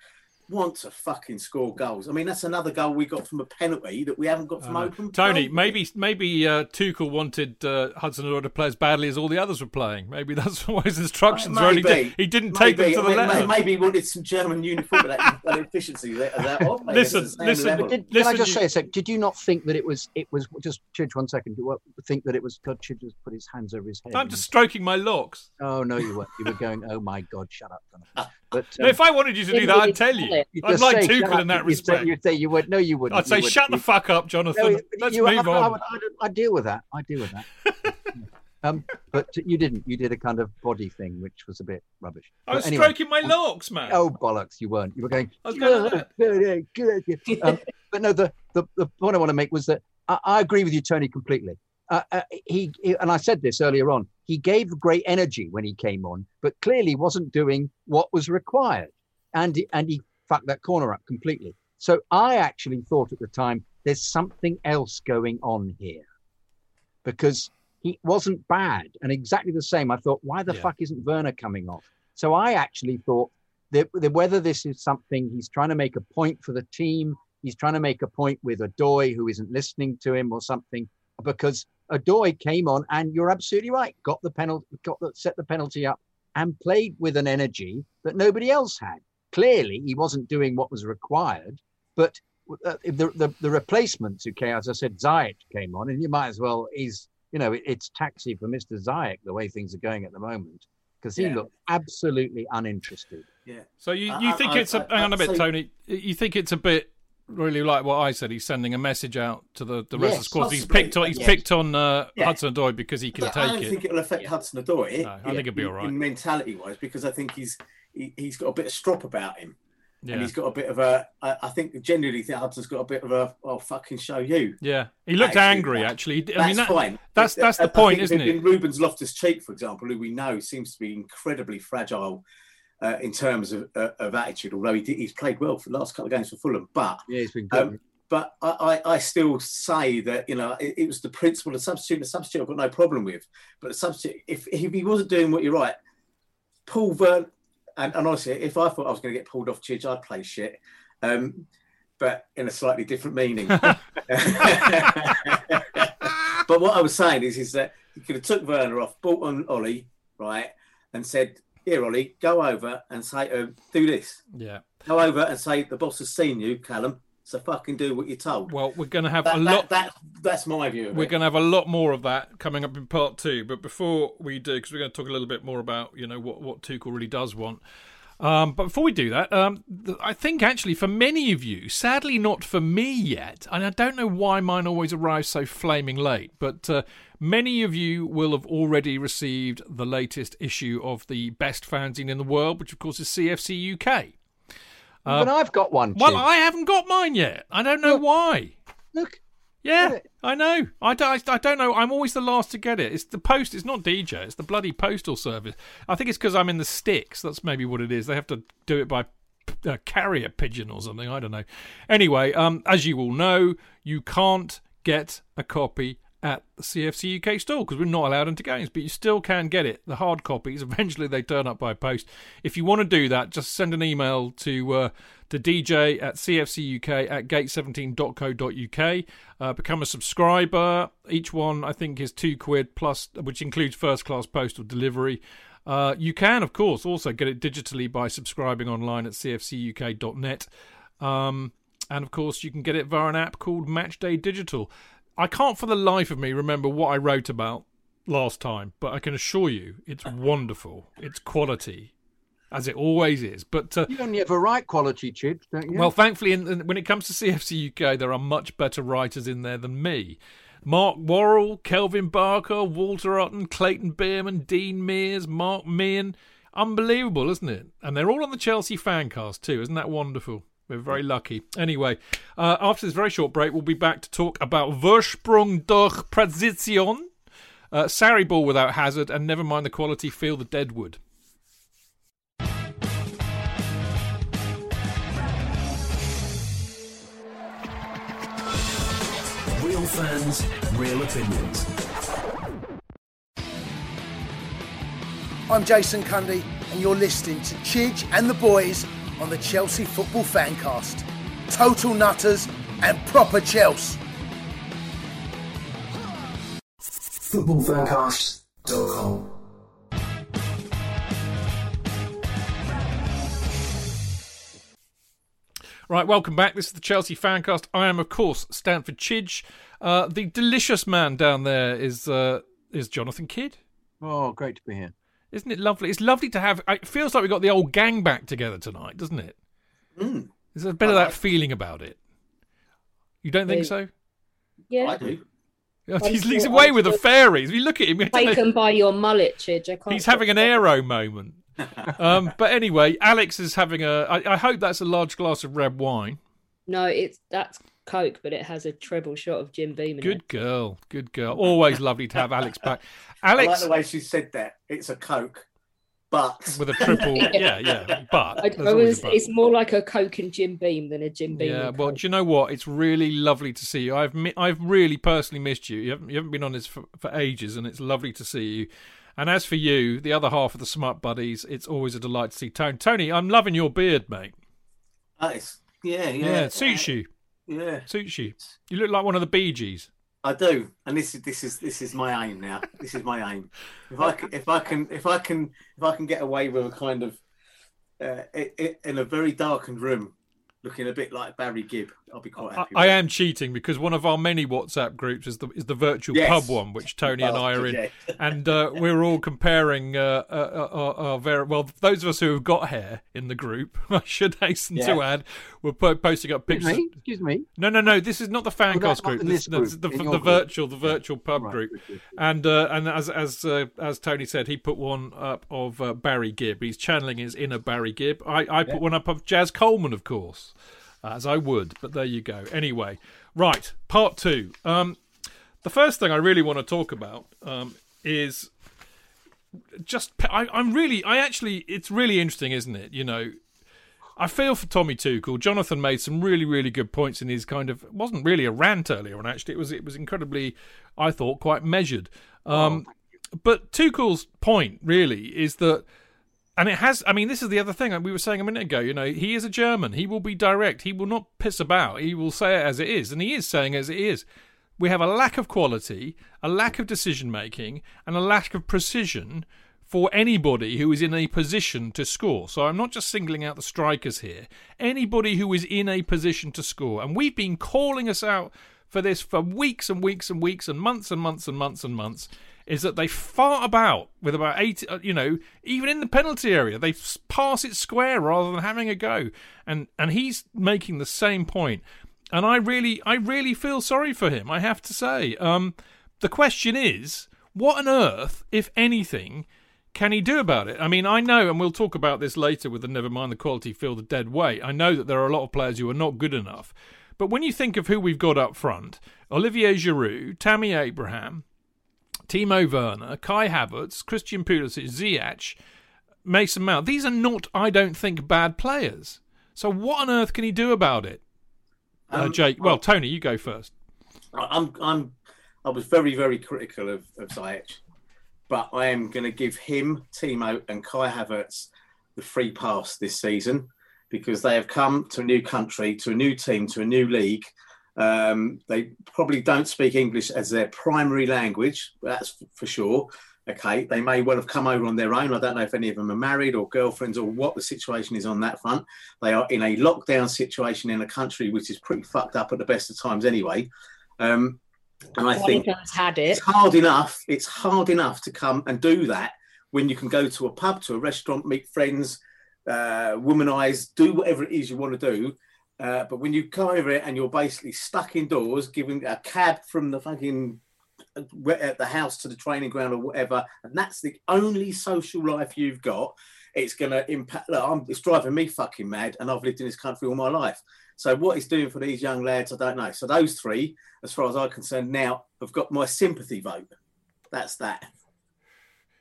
want to fucking score goals. I mean, that's another goal we got from a penalty that we haven't got from open. Tony, goal. maybe maybe uh, Tuchel wanted uh, Hudson Odoi to play as badly as all the others were playing. Maybe that's why his instructions were only. Maybe. He didn't take them Maybe. to the I mean, letter. Maybe he wanted some German uniform that, that efficiency. That, that, Listen, it's the same listen. Did, can Listen, I just you- say a sec? Did you not think that it was it was just Chidge one second? You think that it was God? Chidge just put his hands over his head. I'm and- just stroking my locks. Oh no, you weren't. You were going. Oh my God, shut up. Jonathan." But um, if I wanted you to do that, I'd tell you. I'd like say, "Shut Tuchel in that you'd say- respect. You'd say you would. No, you wouldn't. I'd say, wouldn't. shut the fuck up, Jonathan. No, Let's move I, I on. would, I'd, I'd deal with that. I deal with that. um, but you didn't. You did a kind of body thing, which was a bit rubbish. I was anyway, stroking my locks, man. Oh bollocks! You weren't. You were going. I was going. Um, but no, the, the the point I want to make was that I, I agree with you, Tony, completely. Uh, uh, he, he and I said this earlier on. He gave great energy when he came on, but clearly wasn't doing what was required, and he- and he fucked that corner up completely. So I actually thought at the time there's something else going on here, because he wasn't bad and exactly the same. I thought, why the Yeah. fuck isn't Werner coming off? So I actually thought that, that whether this is something he's trying to make a point for the team, he's trying to make a point with Odoi who isn't listening to him or something, because Odoi came on and you're absolutely right, got the penalty, got the, set the penalty up and played with an energy that nobody else had. Clearly, he wasn't doing what was required, but uh, the, the the replacements who came, as I said, Ziyech came on, and you might as well. He's you know it, it's taxi for Mister Ziyech the way things are going at the moment because he Yeah. looked absolutely uninterested. Yeah. So you, you I- think I- it's a I- hang on a I'd bit, say- Tony? You think it's a bit really like what I said? He's sending a message out to the, the rest of the squad. He's picked on he's yes. picked on uh, Yeah. Hudson Odoi because he can But take it. I don't it. think it'll affect Hudson Odoi. No, I think it'll be all right. In mentality wise, because I think he's he, he's got a bit of strop about him, yeah. and he's got a bit of a. I, I think genuinely think Hudson's got a bit of a. Oh, fucking show you. yeah, he looked Actually, angry. that- Actually, I That's mean, that, fine. that's- that's the I- I point, think isn't it? In Ruben's Loftus Cheek, for example, who we know seems to be incredibly fragile uh, in terms of, uh, of attitude. Although he did, he's played well for the last couple of games for Fulham, but Yeah, he's been good. Um, but I, I, I still say that you know it, it was the principle of substitute. The substitute I've got no problem with, but the substitute if, if he wasn't doing what you're right, Paul Vern, and, and honestly, if I thought I was going to get pulled off Chidge, I'd play shit, um, but in a slightly different meaning. but what I was saying is, is that he could have took Werner off, brought on Ollie, right, and said, "Here, Ollie, go over and say, uh, do this." yeah. Go over and say, "The boss has seen you, Callum." So fucking do what you're told. Well, we're going to have that, a lot. that, that, that's my view. Of We're going to have a lot more of that coming up in part two. But before we do, because we're going to talk a little bit more about you know what what Tuchel really does want. Um, but before we do that, um, th- I think actually for many of you, sadly not for me yet, and I don't know why mine always arrives so flaming late, but uh, many of you will have already received the latest issue of the best fanzine in the world, which of course is CFC UK. but I've got one. Well. I haven't got mine yet. I don't know Look. why. Look, Yeah, I know. I don't, I don't know. I'm always the last to get it. It's the post. It's not DJ. It's the bloody postal service. I think it's because I'm in the sticks. That's maybe what it is. They have to do it by uh, carrier pigeon or something. I don't know. Anyway, um, as you all know, you can't get a copy at the CFC UK store because we're not allowed into games, but you still can get it. The hard copies. Eventually, they turn up by post. If you want to do that, just send an email to uh, to DJ at CFCUK at gate17.co.uk. Uh, become a subscriber. Each one, I think, is two quid plus, which includes first class postal delivery. Uh, you can, of course, also get it digitally by subscribing online at cfcuk.net. Um, and of course, you can get it via an app called Matchday Digital. I can't for the life of me remember what I wrote about last time, but I can assure you it's wonderful. It's quality, as it always is. But uh, you only a right quality, Chid, don't you? well, thankfully, in, in- when it comes to CFC UK, there are much better writers in there than me. Mark Worrall, Kelvin Barker, Walter Otten, Clayton Beerman, Dean Mears, Mark Meehan. Unbelievable, isn't it? And they're all on the Chelsea fancast too. Isn't that wonderful? We're very lucky. Anyway, uh, after this very short break, we'll be back to talk about Vorsprung durch Prazision, uh, Sarri ball without Hazard, and never mind the quality, feel the deadwood. Fans, real opinions. I'm Jason Cundy, and you're listening to Chidge and the Boys on the Chelsea Football Fancast. Total nutters and proper Chelsea. footballfancast.com. Right, welcome back. This is the Chelsea Fancast. I am, of course, Stamford Chidge. Uh, the delicious man down there is uh, is Jonathan Kydd. Oh, great to be here. Isn't it lovely? It's lovely to have. It feels like we got the old gang back together tonight, doesn't it? Mm, There's a bit of that feeling about it. You don't think Yeah. so? Yeah. I do. He's, still- he's away with the still- fairies. We look at him. I don't know- Taken by your mullet, Chidge. I can't He's having an thinking. aero moment. um, but anyway, Alex is having a. I, I hope that's a large glass of red wine. No, it's that's Coke, but it has a treble shot of Jim Beam in it. Good girl. Good girl. Always lovely to have Alex back. I like the way she said that. It's a Coke, but with a triple. Yeah, yeah. But I, I was, but. it's more like a Coke and Jim Beam than a Jim Beam. Yeah, and well, Coke. do you know what? It's really lovely to see you. I've mi- I've really personally missed you. You haven't you haven't been on this for, for ages, and it's lovely to see you. And as for you, the other half of the Smart Buddies, it's always a delight to see Tony. Tony, I'm loving your beard, mate. Nice. yeah, yeah, Yeah, it suits you. Yeah, Suits you. You look like one of the Bee Gees. I do, and this is this is this is my aim now. This is my aim. If I can, if I can, if I can, if I can get away with a kind of uh, in a very darkened room, looking a bit like Barry Gibb, I'll be quite happy. I with am cheating because one of our many WhatsApp groups is the is the virtual Yes. pub one, which Tony and I are in, Bastard, and uh, we're all comparing. Uh, uh, uh, uh, very, well, those of us who have got hair in the group, I should hasten to add, we're po- posting up Excuse pictures. me. Excuse me. No, no, no. This is not the fancast that's not group. in This, this this is group, the, in the your group. virtual, the virtual pub Right, group. And uh, and as as uh, as Tony said, he put one up of uh, Barry Gibb. He's channeling his inner Barry Gibb. I, I put one up of Jaz Coleman, of course, as I would. But there you go. Anyway, right, part two. Um, the first thing I really want to talk about um, is just I, I'm really I actually it's really interesting, isn't it? You know, I feel for Tommy Tuchel. Jonathan made some really, really good points in his kind of it wasn't really a rant earlier on. Actually, it was it was incredibly, I thought, quite measured. Um, but Tuchel's point really is that, and it has. I mean, this is the other thing we were saying a minute ago. You know, he is a German. He will be direct. He will not piss about. He will say it as it is, and he is saying as it is. We have a lack of quality, a lack of decision making, and a lack of precision for anybody who is in a position to score. So I'm not just singling out the strikers here. Anybody who is in a position to score. And we've been calling us out for this for weeks and weeks and weeks and months and months and months and months is that they fart about with about eight, uh, you know, even in the penalty area, they pass it square rather than having a go. And and he's making the same point. And I really, I really feel sorry for him. I have to say. Um, the question is, what on earth, if anything, can he do about it? I mean, I know, and we'll talk about this later with the Never Mind the Quality Feel the Dead Weight. I know that there are a lot of players who are not good enough. But when you think of who we've got up front, Olivier Giroud, Tammy Abraham, Timo Werner, Kai Havertz, Christian Pulisic, Ziyech, Mason Mount, these are not, I don't think, bad players. So what on earth can he do about it? uh, Um, Jake, well, Tony, you go first. I- I'm I'm I was very very critical of of Ziyech, but I am going to give him Timo and Kai Havertz the free pass this season because they have come to a new country, to a new team, to a new league. Um, they probably don't speak English as their primary language, that's for sure. Okay, they may well have come over on their own. I don't know if any of them are married or girlfriends or what the situation is on that front. They are in a lockdown situation in a country which is pretty fucked up at the best of times anyway. Um, and I think had it. it's hard enough. It's hard enough to come and do that when you can go to a pub, to a restaurant, meet friends, uh, womanize, do whatever it is you want to do. Uh, but when you come over it and you're basically stuck indoors, giving a cab from the fucking uh, at the house to the training ground or whatever, and that's the only social life you've got, it's going to impact. Look, I'm, it's driving me fucking mad, and I've lived in this country all my life. So what it's doing for these young lads, I don't know. So those three, as far as I'm concerned, now have got my sympathy vote. That's that.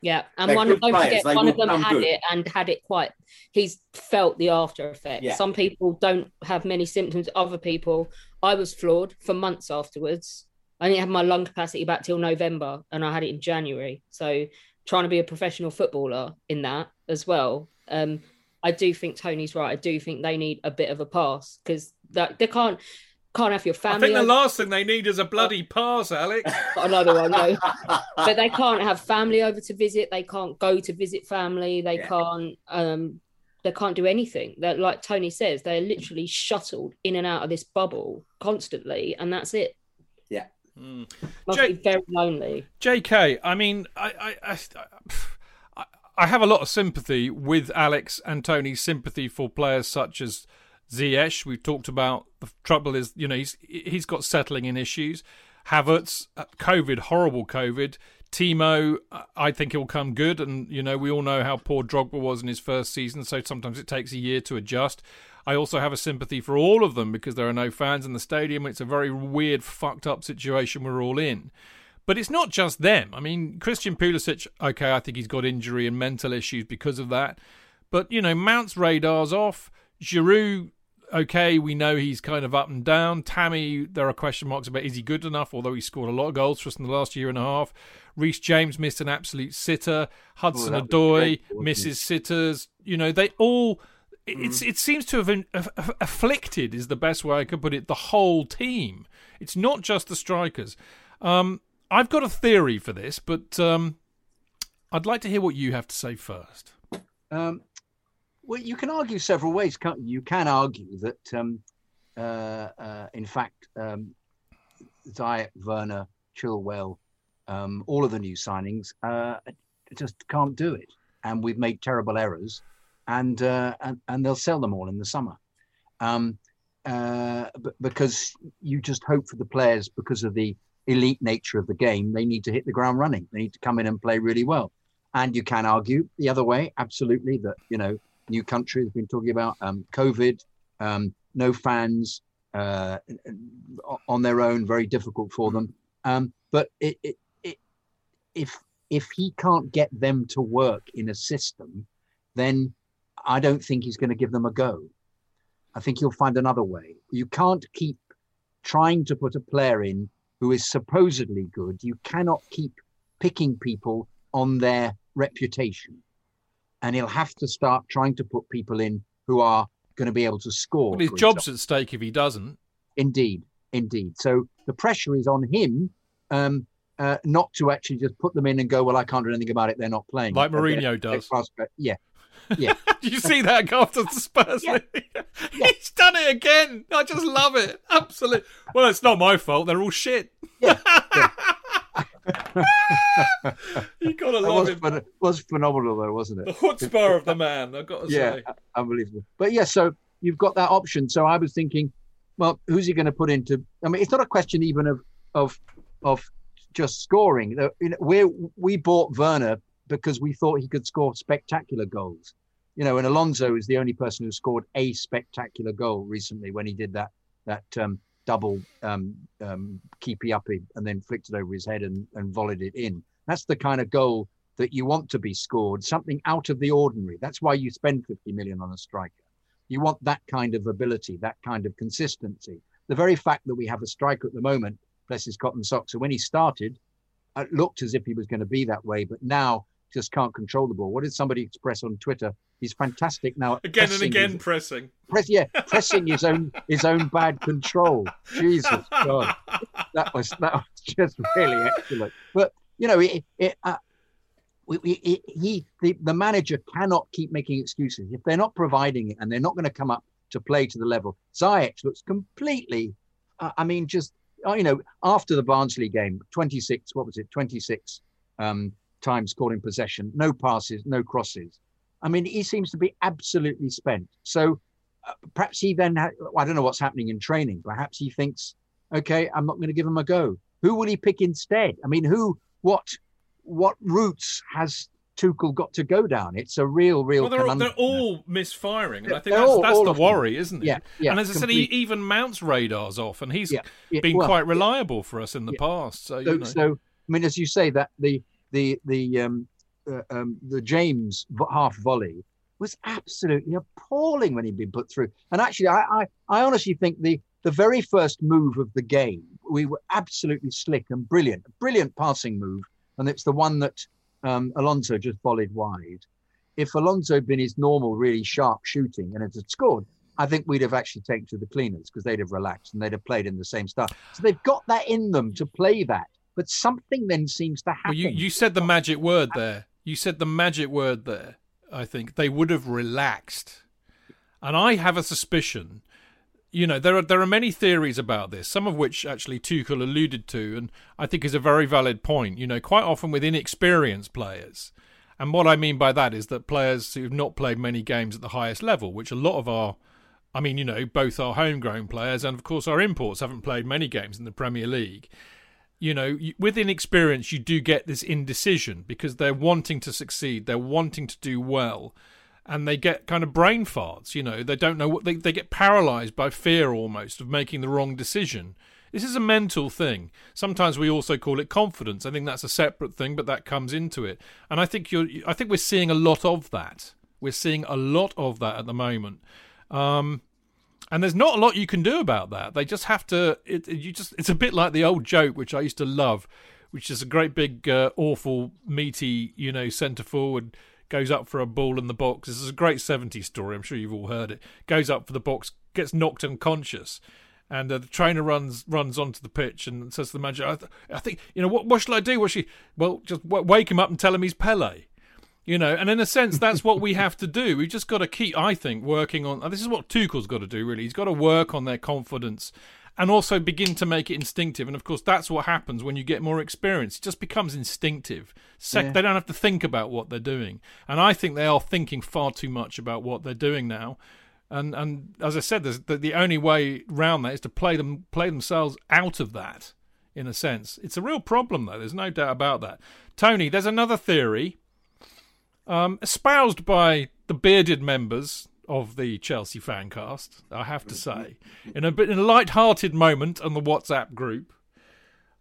Yeah, and They're one don't players. forget They one of them had good. it and had it quite. He's felt the after effects. Yeah. Some people don't have many symptoms. Other people, I was floored for months afterwards. I didn't have my lung capacity back till November, and I had it in January. So trying to be a professional footballer in that as well. Um, I do think Tony's right. I do think they need a bit of a pass because that they can't can't have your family. I think the over- last thing they need is a bloody pass, Alex. another one, no. but they can't have family over to visit. They can't go to visit family. They Yeah. can't. Um, they can't do anything. They're like Tony says. They're literally shuttled in and out of this bubble constantly, and that's it. Hmm. Must Jake- be very lonely. JK, I mean, I, I, I, I, I have a lot of sympathy with Alex and Tony's sympathy for players such as Ziyech. We've talked about the trouble is, you know, he's he's got settling in issues. Havertz, uh, COVID, horrible COVID. Timo, I think he'll come good, and you know we all know how poor Drogba was in his first season, so sometimes it takes a year to adjust. I also have a sympathy for all of them because there are no fans in the stadium. It's a very weird, fucked up situation we're all in. But it's not just them. I mean, Christian Pulisic, okay, I think he's got injury and mental issues because of that. But, you know, Mount's radar's off. Giroud, okay, we know he's kind of up and down. Tammy, there are question marks about is he good enough, although he scored a lot of goals for us in the last year and a half. Reece James missed an absolute sitter. Hudson that was Odoi dreadful, wasn't misses sitters. You know, they all. it- It's, it seems to have been aff- aff- afflicted, is the best way I could put it, the whole team. It's not just the strikers. Um, I've got a theory for this, but um, I'd like to hear what you have to say first. Um, well, you can argue several ways, you? Can argue that, um, uh, uh, in fact, um, Ziyech, Werner, Chilwell, um, all of the new signings uh, just can't do it, and we've made terrible errors, and uh, and, and they'll sell them all in the summer, um, uh, because you just hope for the players because of the elite nature of the game. They need to hit the ground running. They need to come in and play really well. And you can argue the other way, absolutely, that you know, new country has been talking about um, COVID, um, no fans uh, on their own, very difficult for them. Um, but it, it, it, if if he can't get them to work in a system, then I don't think he's going to give them a go. I think he'll find another way. You can't keep trying to put a player in who is supposedly good. You cannot keep picking people on their reputation. And he'll have to start trying to put people in who are going to be able to score. Well, his job's at stake if he doesn't. Indeed, indeed. So the pressure is on him um, uh, not to actually just put them in and go, well, I can't do anything about it. They're not playing. Like They're- Mourinho they're does. class- Yeah, Did you see that after the Spurs? Yeah. league? He's done it again. I just love it. Absolutely. Well, it's not my fault. They're all shit. Yeah, you gotta love was, him. phen- was phenomenal, though, wasn't it? The it? chutzpah of the man. I've got to Yeah, say. unbelievable. But yeah, so you've got that option. So I was thinking, well, who's he going to put into? I mean, it's not a question even of of of just scoring. The- you know, We we bought Werner because we thought he could score spectacular goals. You know, and Alonso is the only person who scored a spectacular goal recently when he did that that um, double um, um, keepy uppy and then flicked it over his head and, and volleyed it in. That's the kind of goal that you want to be scored, something out of the ordinary. That's why you spend 50 million on a striker. You want that kind of ability, that kind of consistency. The very fact that we have a striker at the moment, bless his cotton socks, so when he started, it looked as if he was going to be that way, but now just can't control the ball. What did somebody express on Twitter? He's fantastic now. Again and again his- pressing. press, yeah, pressing his own his own bad control. Jesus God, that was that was just really excellent. But you know, it, it, uh, we, we, it, he the, the manager cannot keep making excuses if they're not providing it and they're not going to come up to play to the level. Ziyech looks completely. Uh, I mean, just uh, you know, after the Barnsley game, twenty six. What was it? Twenty six um, times caught in possession, no passes, no crosses. I mean, he seems to be absolutely spent. So uh, perhaps he then, ha- I don't know what's happening in training. Perhaps he thinks, okay, I'm not going to give him a go. Who will he pick instead? I mean, who, what, what routes has Tuchel got to go down? It's a real, real. Well, they're, conundrum. they're all misfiring, and I think that's, all- that's all the of them. worry, isn't it? Yeah, yeah, and as I said, he, even Mount's radar's off, and he's Yeah, yeah, been well, quite reliable for us in the past. So, so, you know. so I mean, as you say, that the the the um, uh, um, the James half volley was absolutely appalling when he'd been put through. And actually, I I, I honestly think the the very first move of the game, we were absolutely slick and brilliant, a brilliant passing move, and it's the one that um, Alonso just volleyed wide. if Alonso had been his normal, really sharp shooting and it had scored, I think we'd have actually taken to the cleaners because they'd have relaxed and they'd have played in the same style. So they've got that in them to play that. But something then seems to happen. Well, you, you said the magic word there. You said the magic word there. I think they would have relaxed. And I have a suspicion you know there are there are many theories about this some of which actually Tuchel alluded to and I think is a very valid point you know quite often with inexperienced players and what I mean by that is that players who've not played many games at the highest level which a lot of our I mean you know both our homegrown players and of course our imports haven't played many games in the Premier League you know with inexperience you do get this indecision because they're wanting to succeed they're wanting to do well and they get kind of brain farts. You know, they don't know what they they get paralyzed by fear almost of making the wrong decision. This is a mental thing. Sometimes we also call it confidence. I think that's a separate thing, but that comes into it. And I think you're. I think we're seeing a lot of that. We're seeing a lot of that at the moment. Um, and there's not a lot you can do about that. They just have to. It, you just. It's a bit like the old joke, which I used to love, which is a great big, uh, awful, meaty, you know, centre forward goes up for a ball in the box. This is a great 70s story. I'm sure you've all heard it. Goes up for the box, gets knocked unconscious. And uh, the trainer runs runs onto the pitch and says to the manager, I, th- I think, you know, what, what shall I do? What she? Well, just w- wake him up and tell him he's Pele. You know, and in a sense, that's what we have to do. We've just got to keep, I think, working on. This is what Tuchel's got to do, really. He's got to work on their confidence and also begin to make it instinctive. And of course, that's what happens when you get more experience. It just becomes instinctive. Sec- yeah. They don't have to think about what they're doing. And I think they are thinking far too much about what they're doing now. And and as I said, the, the only way round that is to play them play themselves out of that. In a sense, it's a real problem though. There's no doubt about that. Tony, there's another theory um, espoused by the bearded members of the Chelsea fancast, I have to say, in a bit in a light-hearted moment on the WhatsApp group.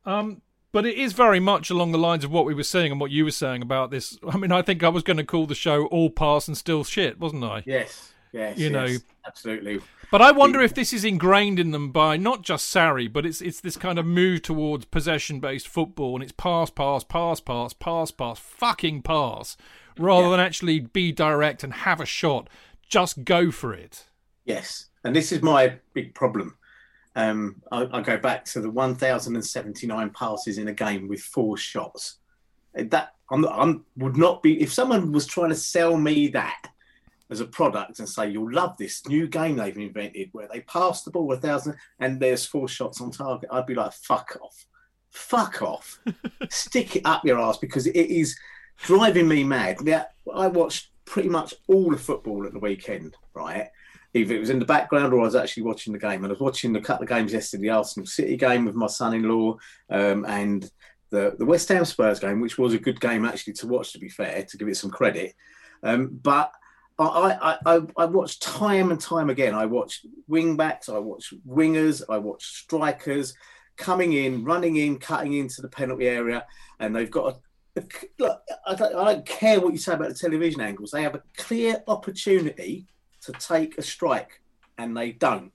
Um, but it is very much along the lines of what we were saying and what you were saying about this. I mean, I think I was going to call the show "All Pass and Still Shit," wasn't I? Yes, yes, you yes, know, absolutely. But I wonder if this is ingrained in them by not just Sarri, but it's it's this kind of move towards possession-based football, and it's pass, pass, pass, pass, pass, pass, fucking pass, rather yeah. than actually be direct and have a shot just go for it. Yes, and this is my big problem. Um, I, I, go back to the 1,079 passes in a game with four shots. That I'm, I'm, would not be if someone was trying to sell me that as a product and say you'll love this new game they've invented where they pass the ball a thousand and there's four shots on target. I'd be like, fuck off, fuck off, stick it up your ass because it is driving me mad. Now I watched pretty much all the football at the weekend, right? Either it was in the background or I was actually watching the game. And I was watching a couple of games yesterday, the Arsenal City game with my son-in-law, um, and the the West Ham Spurs game, which was a good game actually to watch. To be fair, to give it some credit, um, but. I, I, I watched time and time again. I watched wing backs, I watched wingers, I watched strikers coming in, running in, cutting into the penalty area, and they've got a look, I don't, I don't care what you say about the television angles. They have a clear opportunity to take a strike, and they don't.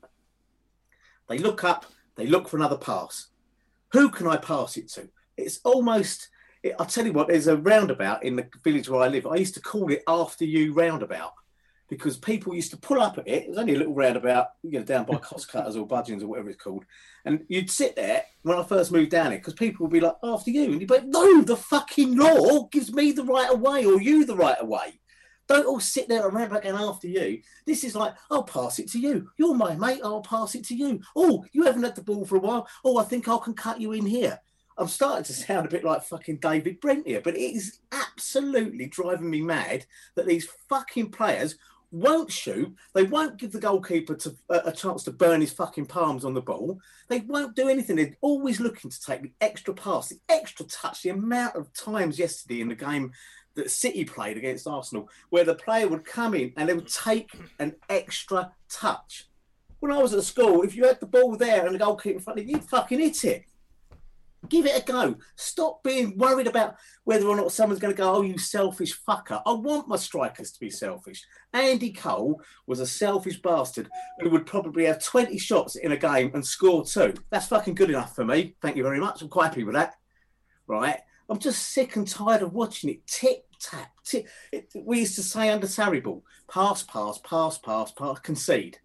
They look up, they look for another pass. Who can I pass it to? It's almost. I'll tell you what. There's a roundabout in the village where I live. I used to call it "After You Roundabout." Because people used to pull up at it. It was only a little roundabout, you know, down by cost cutters or Budgens or whatever it's called. And you'd sit there when I first moved down here because people would be like, after you. And you'd be like, no, the fucking law gives me the right of way or you the right of way. Don't all sit there around back and after you. This is like, I'll pass it to you. You're my mate. I'll pass it to you. Oh, you haven't had the ball for a while. Oh, I think I can cut you in here. I'm starting to sound a bit like fucking David Brent here, but it is absolutely driving me mad that these fucking players won't shoot. They won't give the goalkeeper to, uh, a chance to burn his fucking palms on the ball. They won't do anything. They're always looking to take the extra pass, the extra touch. The amount of times yesterday in the game that City played against Arsenal, where the player would come in and they would take an extra touch. When I was at school, if you had the ball there and the goalkeeper in front of you, you'd fucking hit it. Give it a go. Stop being worried about whether or not someone's going to go, oh, you selfish fucker. I want my strikers to be selfish. Andy Cole was a selfish bastard who would probably have 20 shots in a game and score two. That's fucking good enough for me. Thank you very much. I'm quite happy with that. Right. I'm just sick and tired of watching it tick tap. T- it- we used to say under Sarri ball, pass, pass, pass, pass, pass, concede.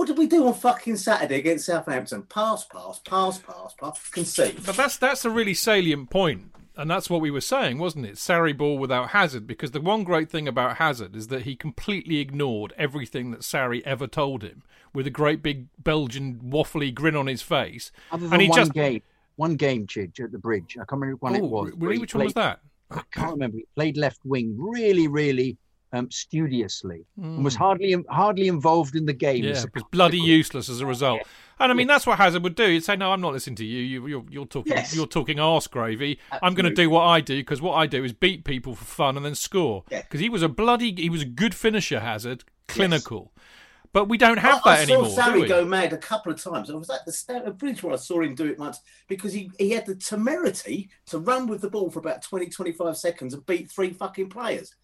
What did we do on fucking Saturday against Southampton? Pass, pass, pass, pass, pass, concede. But that's that's a really salient point, and that's what we were saying, wasn't it? Sarri ball without Hazard, because the one great thing about Hazard is that he completely ignored everything that Sarri ever told him, with a great big Belgian waffly grin on his face, Other than and he one just game, one game, Chidge, at the bridge. I can't remember when it Oh, was. really, he which one was that? I can't remember. He played left wing really, really um, studiously and was hardly hardly involved in the game. Hmm. Yeah, it was bloody useless as a result. And I mean, that's what Hazard would do. He'd say, "No, I'm not listening to you. you you're, you're talking. Yes. You're talking arse gravy. I'm going to do what I do because what I do is beat people for fun and then score. Yeah. Because he was a bloody. He was a good finisher, Hazard, clinical. But we don't have I, that I saw anymore. do Sarri we? go mad a couple of times. I was at the Stamford Bridge where I saw him do it once because he, he had the temerity to run with the ball for about 20, 25 seconds and beat three fucking players.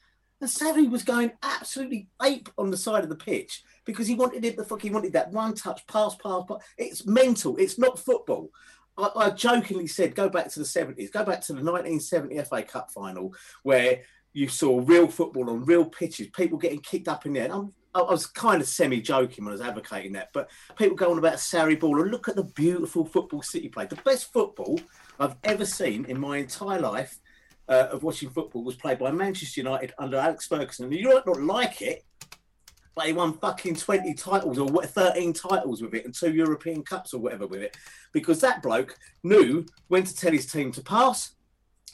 And Sarri was going absolutely ape on the side of the pitch because he wanted it. The fuck he wanted that one touch pass, pass, pass. It's mental. It's not football. I, I jokingly said, go back to the seventies. Go back to the 1970 FA Cup final where you saw real football on real pitches, people getting kicked up in there. And I'm, I I was kind of semi joking when I was advocating that, but people go on about Sarri ball and look at the beautiful football City play. The best football I've ever seen in my entire life uh, of watching football was played by Manchester United under Alex Ferguson. You might not like it, but he won fucking 20 titles or 13 titles with it and two European Cups or whatever with it because that bloke knew when to tell his team to pass,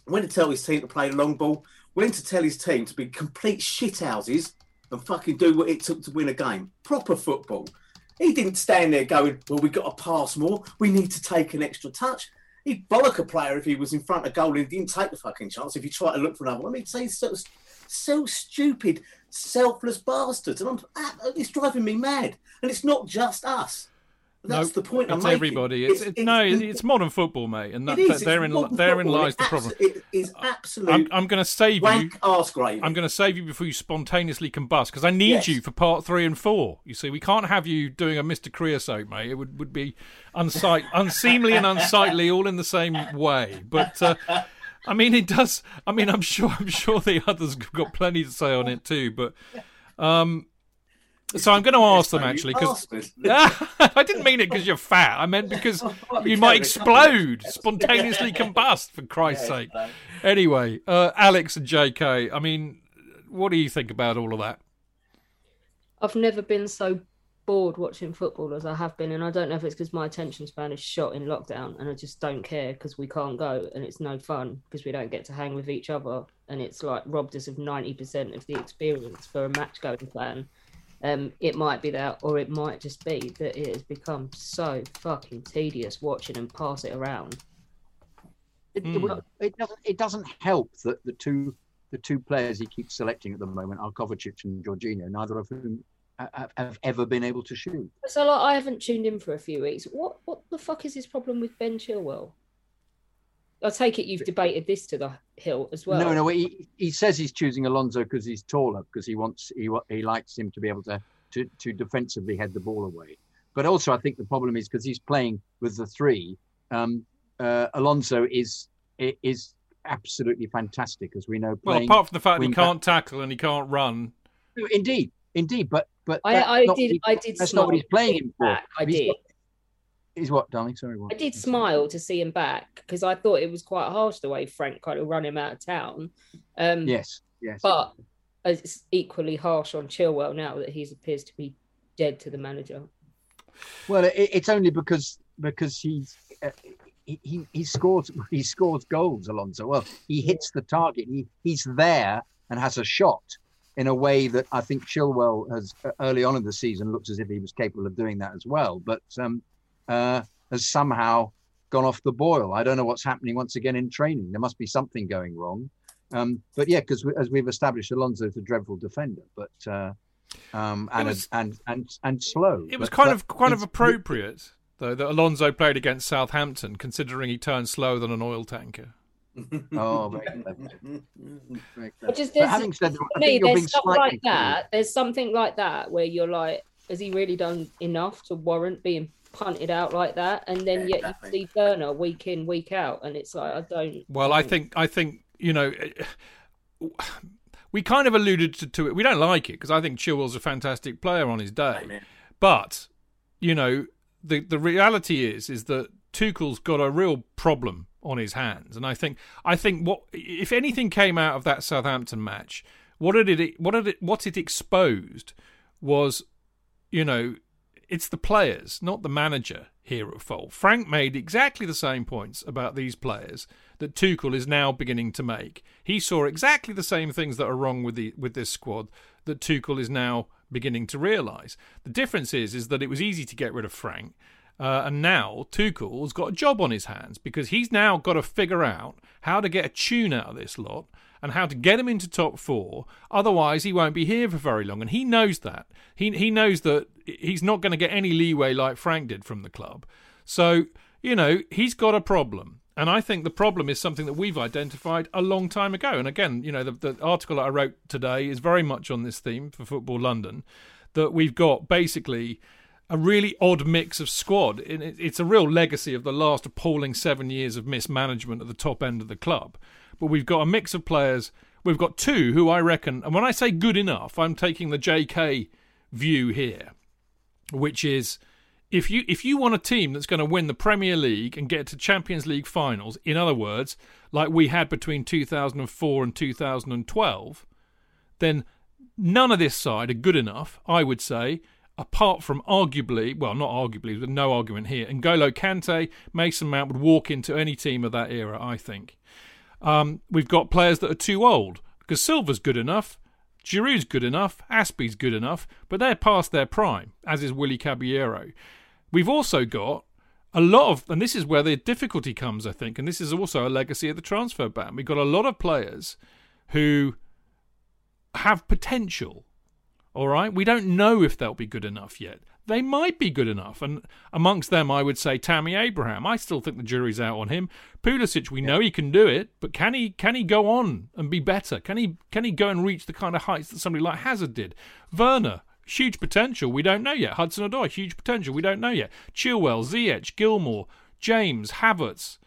when to tell his team to play the long ball, when to tell his team to be complete shithouses and fucking do what it took to win a game. Proper football. He didn't stand there going, Well, we've got to pass more. We need to take an extra touch. He'd bollock a player if he was in front of goal and didn't take the fucking chance. If he tried to look for another one, he'd say so, so stupid, selfless bastards. And I'm, ah, it's driving me mad. And it's not just us. That's No, the point I'm it's everybody. It's, it, no, it's modern football, mate, and that, it is. that- It's therein therein lies the problem. It is absolute I'm, I'm going to save you. I'm going to save you before you spontaneously combust because I need Yes. you for part three and four. You see, we can't have you doing a Mr. Creosote, mate. It would, would be unsight, unseemly and unsightly all in the same way. But uh, I mean, it does. I mean, I'm sure. I'm sure the others have got plenty to say on it too. But um, so I'm going to ask them actually because. I didn't mean it because you're fat. I meant because you might carrying a couple of explode, spontaneously combust. For Christ's sake. Anyway, uh, Alex and J.K. I mean, what do you think about all of that? I've never been so bored watching football as I have been, and I don't know if it's because my attention span is shot in lockdown, and I just don't care because we can't go, and it's no fun because we don't get to hang with each other, and it's like robbed us of ninety percent of the experience for a match going plan. Um, it might be that, or it might just be that it has become so fucking tedious watching and pass it around. It, Hmm. it, it doesn't. It doesn't help that the two the two players he keeps selecting at the moment are Kovacic and Jorginho, neither of whom have, have ever been able to shoot. So like, I haven't tuned in for a few weeks. What what the fuck is his problem with Ben Chilwell? I take it you've debated this to the hill as well. No, no. He, he says he's choosing Alonso because he's taller, because he wants he he likes him to be able to to, to defensively head the ball away. But also, I think the problem is because he's playing with the three. Um, uh, Alonso is is absolutely fantastic, as we know. Well, apart from the fact he can't tackle and he can't run. indeed, indeed, but but I, I did. the- I did. that's not what he's playing him for. I He's did. got- Is what, darling? Sorry, what? I did smile to see him back because I thought it was quite harsh the way Frank kind of run him out of town. Um, Yes, yes. But it's equally harsh on Chilwell now that he appears to be dead to the manager. Well, it, it's only because because he's uh, he, he he scores he scores goals, Alonso. Well, he hits the target. He he's there and has a shot in a way that I think Chilwell has uh, early on in the season looked as if he was capable of doing that as well, but um, uh, has somehow gone off the boil. I don't know what's happening once again in training. There must be something going wrong. Um, but yeah, because as we've established, Alonso is a dreadful defender, but uh, um, and, was- and and and slow. It was But- kind but of kind of appropriate though that Alonso played against Southampton, considering he turned slower than an oil tanker. Oh, very clever. Very clever. But just there's, having said that, me, there's being stuff like that. There's something like that where you're like, has he really done enough to warrant being punted out like that? And then Yeah, yet exactly. you see Werner week in, week out, and it's like I don't. Well, I think I think you know we kind of alluded to, to it. We don't like it because I think Chilwell's a fantastic player on his day. Amen. But you know, the the reality is is that Tuchel's got a real problem on his hands, and I think I think what if anything came out of that Southampton match, what did it what did it what it exposed was, you know, it's the players, not the manager here at fault. Frank made exactly the same points about these players that Tuchel is now beginning to make. He saw exactly the same things that are wrong with the with this squad that Tuchel is now beginning to realise. The difference is is that it was easy to get rid of Frank. Uh, and now Tuchel's got a job on his hands because he's now got to figure out how to get a tune out of this lot and how to get him into top four. Otherwise, he won't be here for very long, and he knows that. He he knows that he's not going to get any leeway like Frank did from the club. So you know he's got a problem. And I think the problem is something that we've identified a long time ago. And again, you know, the, the article that I wrote today is very much on this theme for Football London that we've got basically a really odd mix of squad. It's a real legacy of the last appalling seven years of mismanagement at the top end of the club. But we've got a mix of players. We've got two who I reckon, and when I say good enough, I'm taking the JK view here, which is if you if you want a team that's going to win the Premier League and get to Champions League finals, in other words, like we had between 2004 and 2012, then none of this side are good enough, I would say, apart from arguably, well, not arguably, there's no argument here, N'Golo Kante, Mason Mount would walk into any team of that era, I think. Um, we've got players that are too old because Silva's good enough, Giroud's good enough, Azpi's good enough, but they're past their prime, as is Willy Caballero. We've also got a lot of, and this is where the difficulty comes, I think, and this is also a legacy of the transfer ban. We've got a lot of players who have potential. All right, we don't know if they'll be good enough yet. They might be good enough, and amongst them, I would say Tammy Abraham. I still think the jury's out on him. Pulisic, we know he can do it, but can he can he go on and be better? Can he can he go and reach the kind of heights that somebody like Hazard did? Werner, huge potential. We don't know yet. Hudson Odoi, huge potential. We don't know yet. Chilwell, Ziyech, Gilmour, James, Havertz,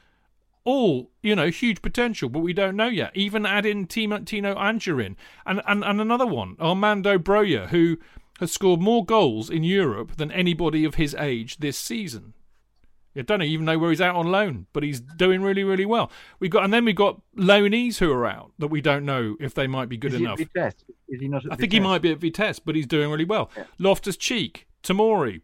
all you know, huge potential, but we don't know yet. Even add in Tino, Tino Anjorin and, and and another one, Armando Broja, who has scored more goals in Europe than anybody of his age this season. I don't even know where he's out on loan, but he's doing really, really well. We've got, and then we've got loanees who are out that we don't know if they might be good enough. At Vitesse? Is he not? At I think he might be at Vitesse, but he's doing really well. Yeah. Loftus Cheek, Tamori,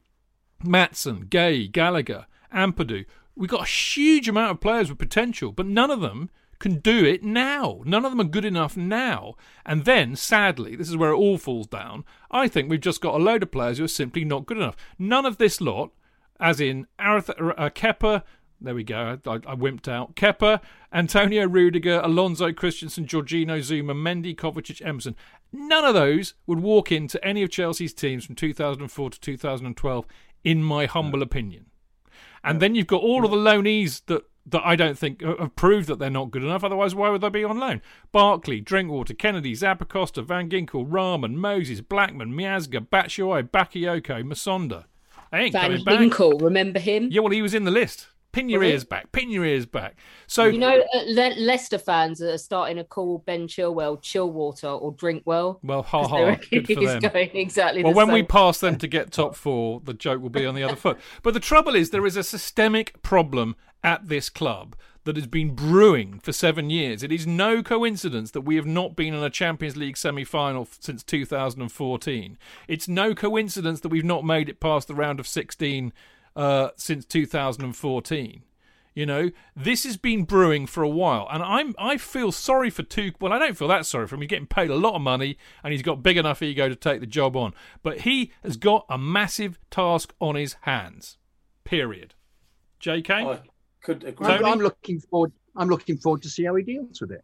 Maatsen, Guehi, Gallagher, Ampadu. We've got a huge amount of players with potential, but none of them can do it now. None of them are good enough now. And then, sadly, this is where it all falls down. I think we've just got a load of players who are simply not good enough. None of this lot, as in Arth- uh, Kepa, there we go, I, I wimped out. Kepa, Antonio Rudiger, Alonso Christensen, Jorginho Zouma, Mendy, Kovacic, Emerson. None of those would walk into any of Chelsea's teams from 2004 to 2012, in my humble opinion. And then you've got all of the loanees that that I don't think uh, have proved that they're not good enough. Otherwise, why would they be on loan? Barkley, Drinkwater, Kennedy, Zappacosta, Van Ginkel, Rahman, Moses, Blackman, Miazga, Batshuayi, Bakayoko, Musonda. They ain't Van coming back. Hinkle, remember him? Yeah, well, he was in the list. Pin your he? ears back. Pin your ears back. So You know, uh, Le- Leicester fans are starting to call Ben Chilwell Chillwater or Drinkwell. well, ha ha. Good for them. going exactly Well, the when same. we pass them to get top four, the joke will be on the other foot. But the trouble is, there is a systemic problem at this club that has been brewing for seven years. It is no coincidence that we have not been in a Champions League semi final since 2014. It's no coincidence that we've not made it past the round of 16 uh, since 2014. You know, this has been brewing for a while, and I'm I feel sorry for Tuchel. Well, I don't feel that sorry for him. He's getting paid a lot of money, and he's got big enough ego to take the job on. But he has got a massive task on his hands. Period. J.K. I could agree. I'm, I'm looking forward. I'm looking forward to see how he deals with it,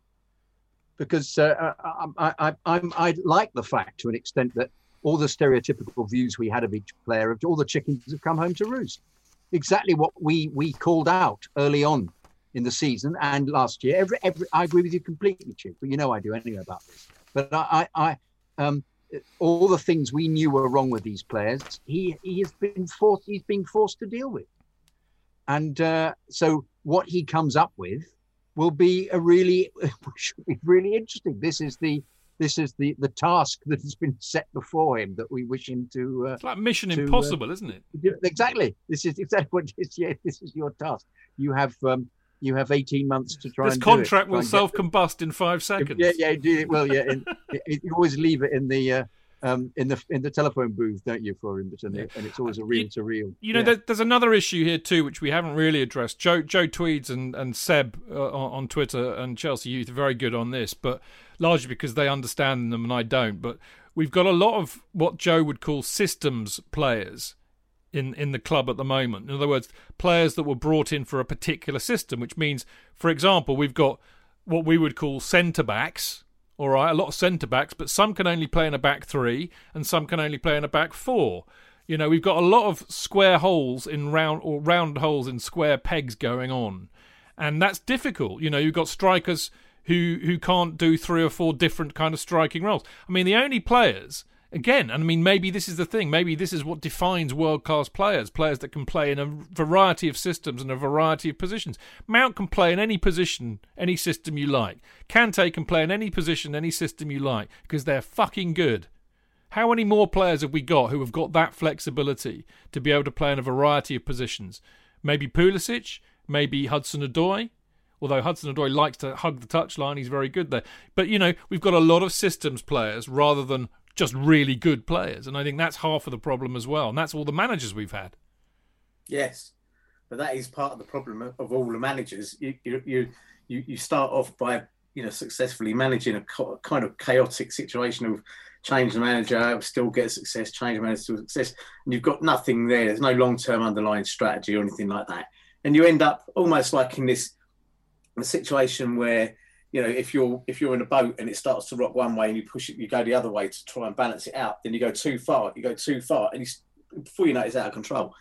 because uh, I, I, I, I'm, I like the fact to an extent that all the stereotypical views we had of each player, all the chickens have come home to roost. Exactly what we we called out early on in the season and last year. Every, every, I agree with you completely, Chick, but you know I do anyway about this. But I, I, I um, all the things we knew were wrong with these players, he he has been forced. He's being forced to deal with. And uh, so what he comes up with, will be a really should be really interesting. This is the this is the the task that has been set before him that we wish him to. Uh, It's like Mission to, uh, Impossible, isn't it? exactly. This is exactly what it is. Yeah, this is your task. You have um, you have eighteen months to try This and do it. contract will self combust in five seconds. Yeah, yeah, it. Well, yeah. And you always leave it in the uh, um, in the in the telephone booth, don't you, for him? But and, it, and it's always a reel to reel. You know, Yeah. there, there's another issue here too, which we haven't really addressed. Joe Joe Tweeds and and Seb uh, on, on Twitter and Chelsea Youth are very good on this, but largely because they understand them and I don't. But we've got a lot of what Joe would call systems players in in the club at the moment. In other words, players that were brought in for a particular system, which means, for example, we've got what we would call centre backs. All right, a lot of centre backs, but some can only play in a back three, and some can only play in a back four. You know, we've got a lot of square holes in round or round holes in square pegs going on, and that's difficult. You know, you've got strikers who who can't do three or four different kind of striking roles. I mean, the only players again, I mean, maybe this is the thing. Maybe this is what defines world class players: players that can play in a variety of systems and a variety of positions. Mount can play in any position, any system you like. Kante can play in any position, any system you like, because they're fucking good. How many more players have we got who have got that flexibility to be able to play in a variety of positions? Maybe Pulisic, maybe Hudson Odoi. Although Hudson Odoi likes to hug the touchline, he's very good there. But you know, we've got a lot of systems players rather than just really good players, and I think that's half of the problem as well. And that's all the managers we've had. Yes, but that is part of the problem of, all the managers. You, you you you start off by you know successfully managing a co- kind of chaotic situation of change the manager, still get success, change the manager, still success, and you've got nothing there. There's no long term underlying strategy or anything like that, and you end up almost like in this situation where you know if you're if you're in a boat and it starts to rock one way and you push it you go the other way to try and balance it out then you go too far you go too far and before you know it, it's out of control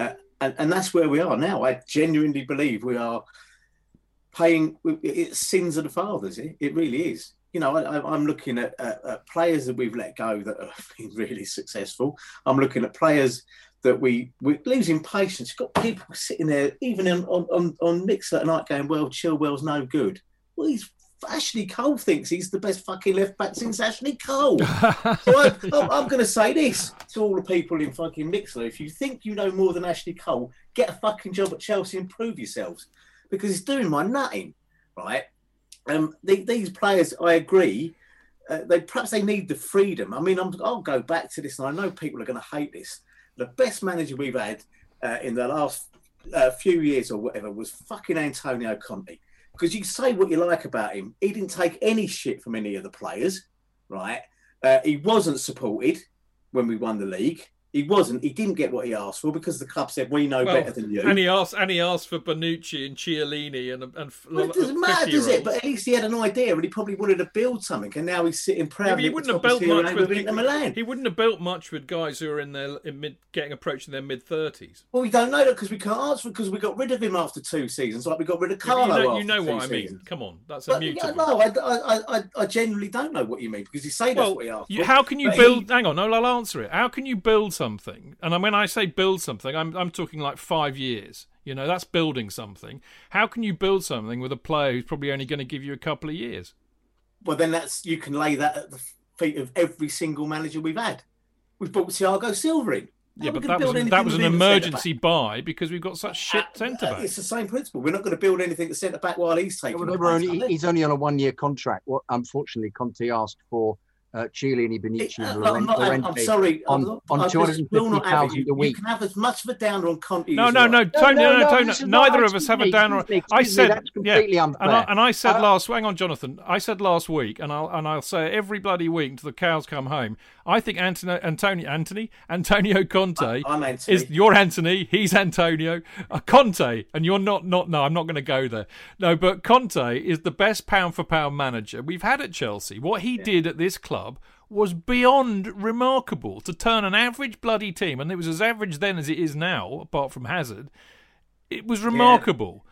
uh, and, and that's where we are now i genuinely believe we are paying it's sins of the fathers it, it really is you know I, i'm looking at, at, at players that we've let go that have been really successful i'm looking at players that we we're losing patience. You've got people sitting there, even on, on, on Mixlr at night, going, "Well, Chilwell's no good." Well, he's Ashley Cole thinks he's the best fucking left back since Ashley Cole. so I, I'm, I'm going to say this to all the people in fucking Mixlr: if you think you know more than Ashley Cole, get a fucking job at Chelsea and prove yourselves, because it's doing my nutting, right? Um, the, these players, I agree. Uh, they perhaps they need the freedom. I mean, I'm, I'll go back to this, and I know people are going to hate this the best manager we've had uh, in the last uh, few years or whatever was fucking Antonio Conte. Because you say what you like about him, he didn't take any shit from any of the players, right? Uh, he wasn't supported when we won the league. He wasn't. He didn't get what he asked for because the club said we know Well, better than you. And he asked, and he asked for Bonucci and Chiellini and and Well, it doesn't matter, does it? But at least he had an idea and he probably wanted to build something. And now he's sitting Yeah, proudly. but he wouldn't have built much with Inter Milan. he wouldn't have built much with guys who are in their in mid getting approaching their mid thirties. Well, we don't know that because we can't answer because we got rid of him after two seasons, like we got rid of You Carlo. know, you know what I mean. seasons. Come on, that's But, yeah, no, I, I, I, I genuinely don't know what you mean because you say that's well, what he asked you, for. how can you build? he- Hang on, no, I'll answer it. How can you build something? And when I say build something, I'm I'm talking like five years. You know, that's building something. How can you build something with a player who's probably only going to give you a couple of years? well, then that's you can lay that at the feet of every single manager we've had. We've brought Thiago Silva in. How yeah, but that was an, that was an him at centre-back? emergency buy because we've got such shit Uh, centre uh, backs. It's the same principle. We're not going to build anything at centre back while he's taking. Well, the they were place, only, he's only on a one-year contract. What unfortunately Conte asked for uh, Chiellini, Bonucci, Uh, and look, I'm, not, I'm, I'm sorry. on- I'm not, on I will not have it. 250,000 You, a you can have as much of a downer on Conte. No, as no, you no. Tony, no, no, Tony. this is Neither of us excuse have a downer. me, I excuse me, said, that's completely yeah, unfair. and I, and I said Uh, last. Hang on, Jonathan. I said last week, and I'll and I'll say every bloody week until the cows come home. I think Antonio, Antonio, Anthony, Antonio Conte I'm Anthony. is you're Anthony. He's Antonio. Uh, Conte, and you're not. Not no. I'm not going to go there. No, but Conte is the best pound for pound manager we've had at Chelsea. What he did at this club was beyond remarkable to turn an average bloody team, and it was as average then as it is now, apart from Hazard. It was remarkable.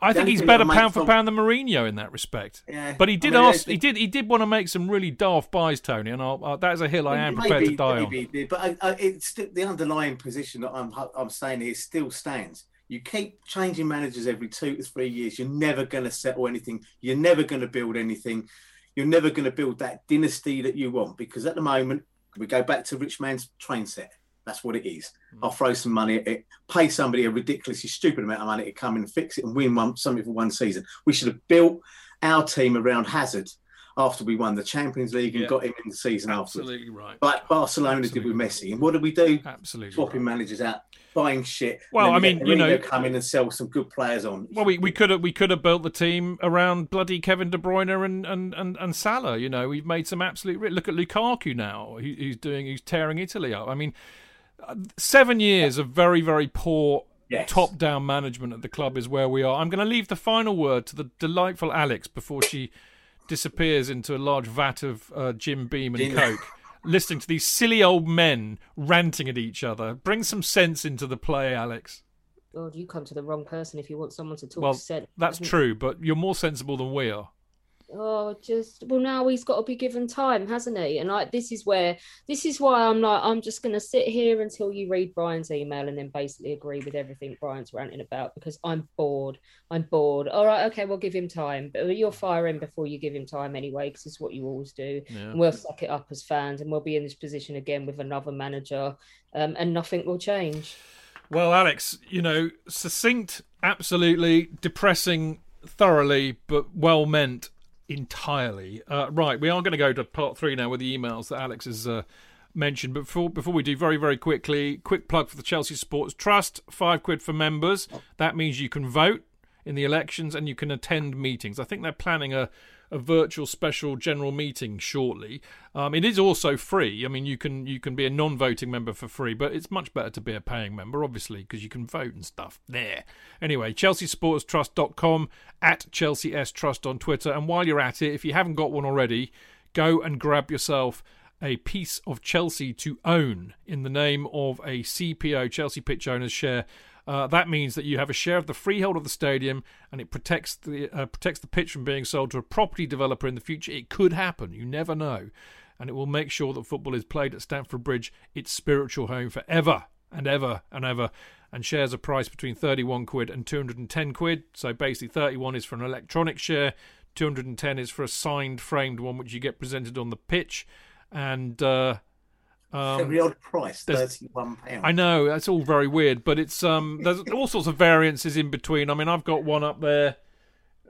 I think he's better pound for pound than Mourinho in that respect. Yeah. But he I did mean, ask. I He did. He did want to make some really daft buys, Tony, and I'll, uh, that is a hill I am prepared to die maybe on. but I, I, it's the underlying position that I'm I'm saying here still stands. You keep changing managers every two to three years. You're never going to settle anything. You're never going to build anything. You're never going to build that dynasty that you want because at the moment, we go back to rich man's train set. That's what it is. Hmm. I'll throw some money at it, pay somebody a ridiculously stupid amount of money to come and fix it and win one something for one season. We should have built our team around Hazard after we won the Champions League and Yeah. got him in the season afterwards. Absolutely right. Like Barcelona did with Messi. And what did we do? Absolutely. Swapping managers out, buying shit. Well, I mean, you know- come in and sell some good players on. Well, we, we could have we could have built the team around bloody Kevin De Bruyne and and and, and Salah. You know, we've made some absolute. Look at Lukaku now. He, he's doing. He's tearing Italy up. I mean, seven years of very very poor Yes. top down management at the club is where we are. I'm going to leave the final word to the delightful Alex before she disappears into a large vat of uh, Jim Beam and Gin. Coke. Listening to these silly old men ranting at each other. Bring some sense into the play, Alex. God, you come to the wrong person if you want someone to talk Well, sense. that's true, but you're more sensible than we are. Oh, just well now he's got to be given time, hasn't he? And like this is where this is why I'm like I'm just gonna sit here until you read Brian's email and then basically agree with everything Brian's ranting about because I'm bored. I'm bored. All right, okay, we'll give him time, but you'll fire him before you give him time anyway, because it's what you always do. Yeah. And we'll suck it up as fans, and we'll be in this position again with another manager, um, and nothing will change. Well, Alex, you know, succinct, absolutely depressing, thoroughly, but well meant entirely. Uh, right, we are going to go to part three now with the emails that Alex has uh, mentioned. But before before we do, very very quickly, quick plug for the Chelsea Supporters Trust. Five quid for members. That means you can vote in the elections and you can attend meetings. I think they're planning a a virtual special general meeting shortly. Um, it is also free. I mean, you can you can be a non-voting member for free, but it's much better to be a paying member, obviously, because you can vote and stuff there. Anyway, ChelseaSupportersTrust.com at Chelsea S Trust on Twitter, and while you're at it, if you haven't got one already, go and grab yourself a piece of Chelsea to own in the name of a CPO Chelsea Pitch Owners share. Uh, that means that you have a share of the freehold of the stadium, and it protects the uh, protects the pitch from being sold to a property developer in the future. It could happen; you never know, and it will make sure that football is played at Stamford Bridge, its spiritual home forever and ever and ever. And shares are priced between thirty-one quid and two hundred and ten quid. So basically, thirty-one is for an electronic share, two hundred and ten is for a signed, framed one, which you get presented on the pitch, and. Uh, um, Every odd price, thirty-one pounds. I know that's all very weird, but it's um there's all sorts of variances in between. I mean, I've got one up there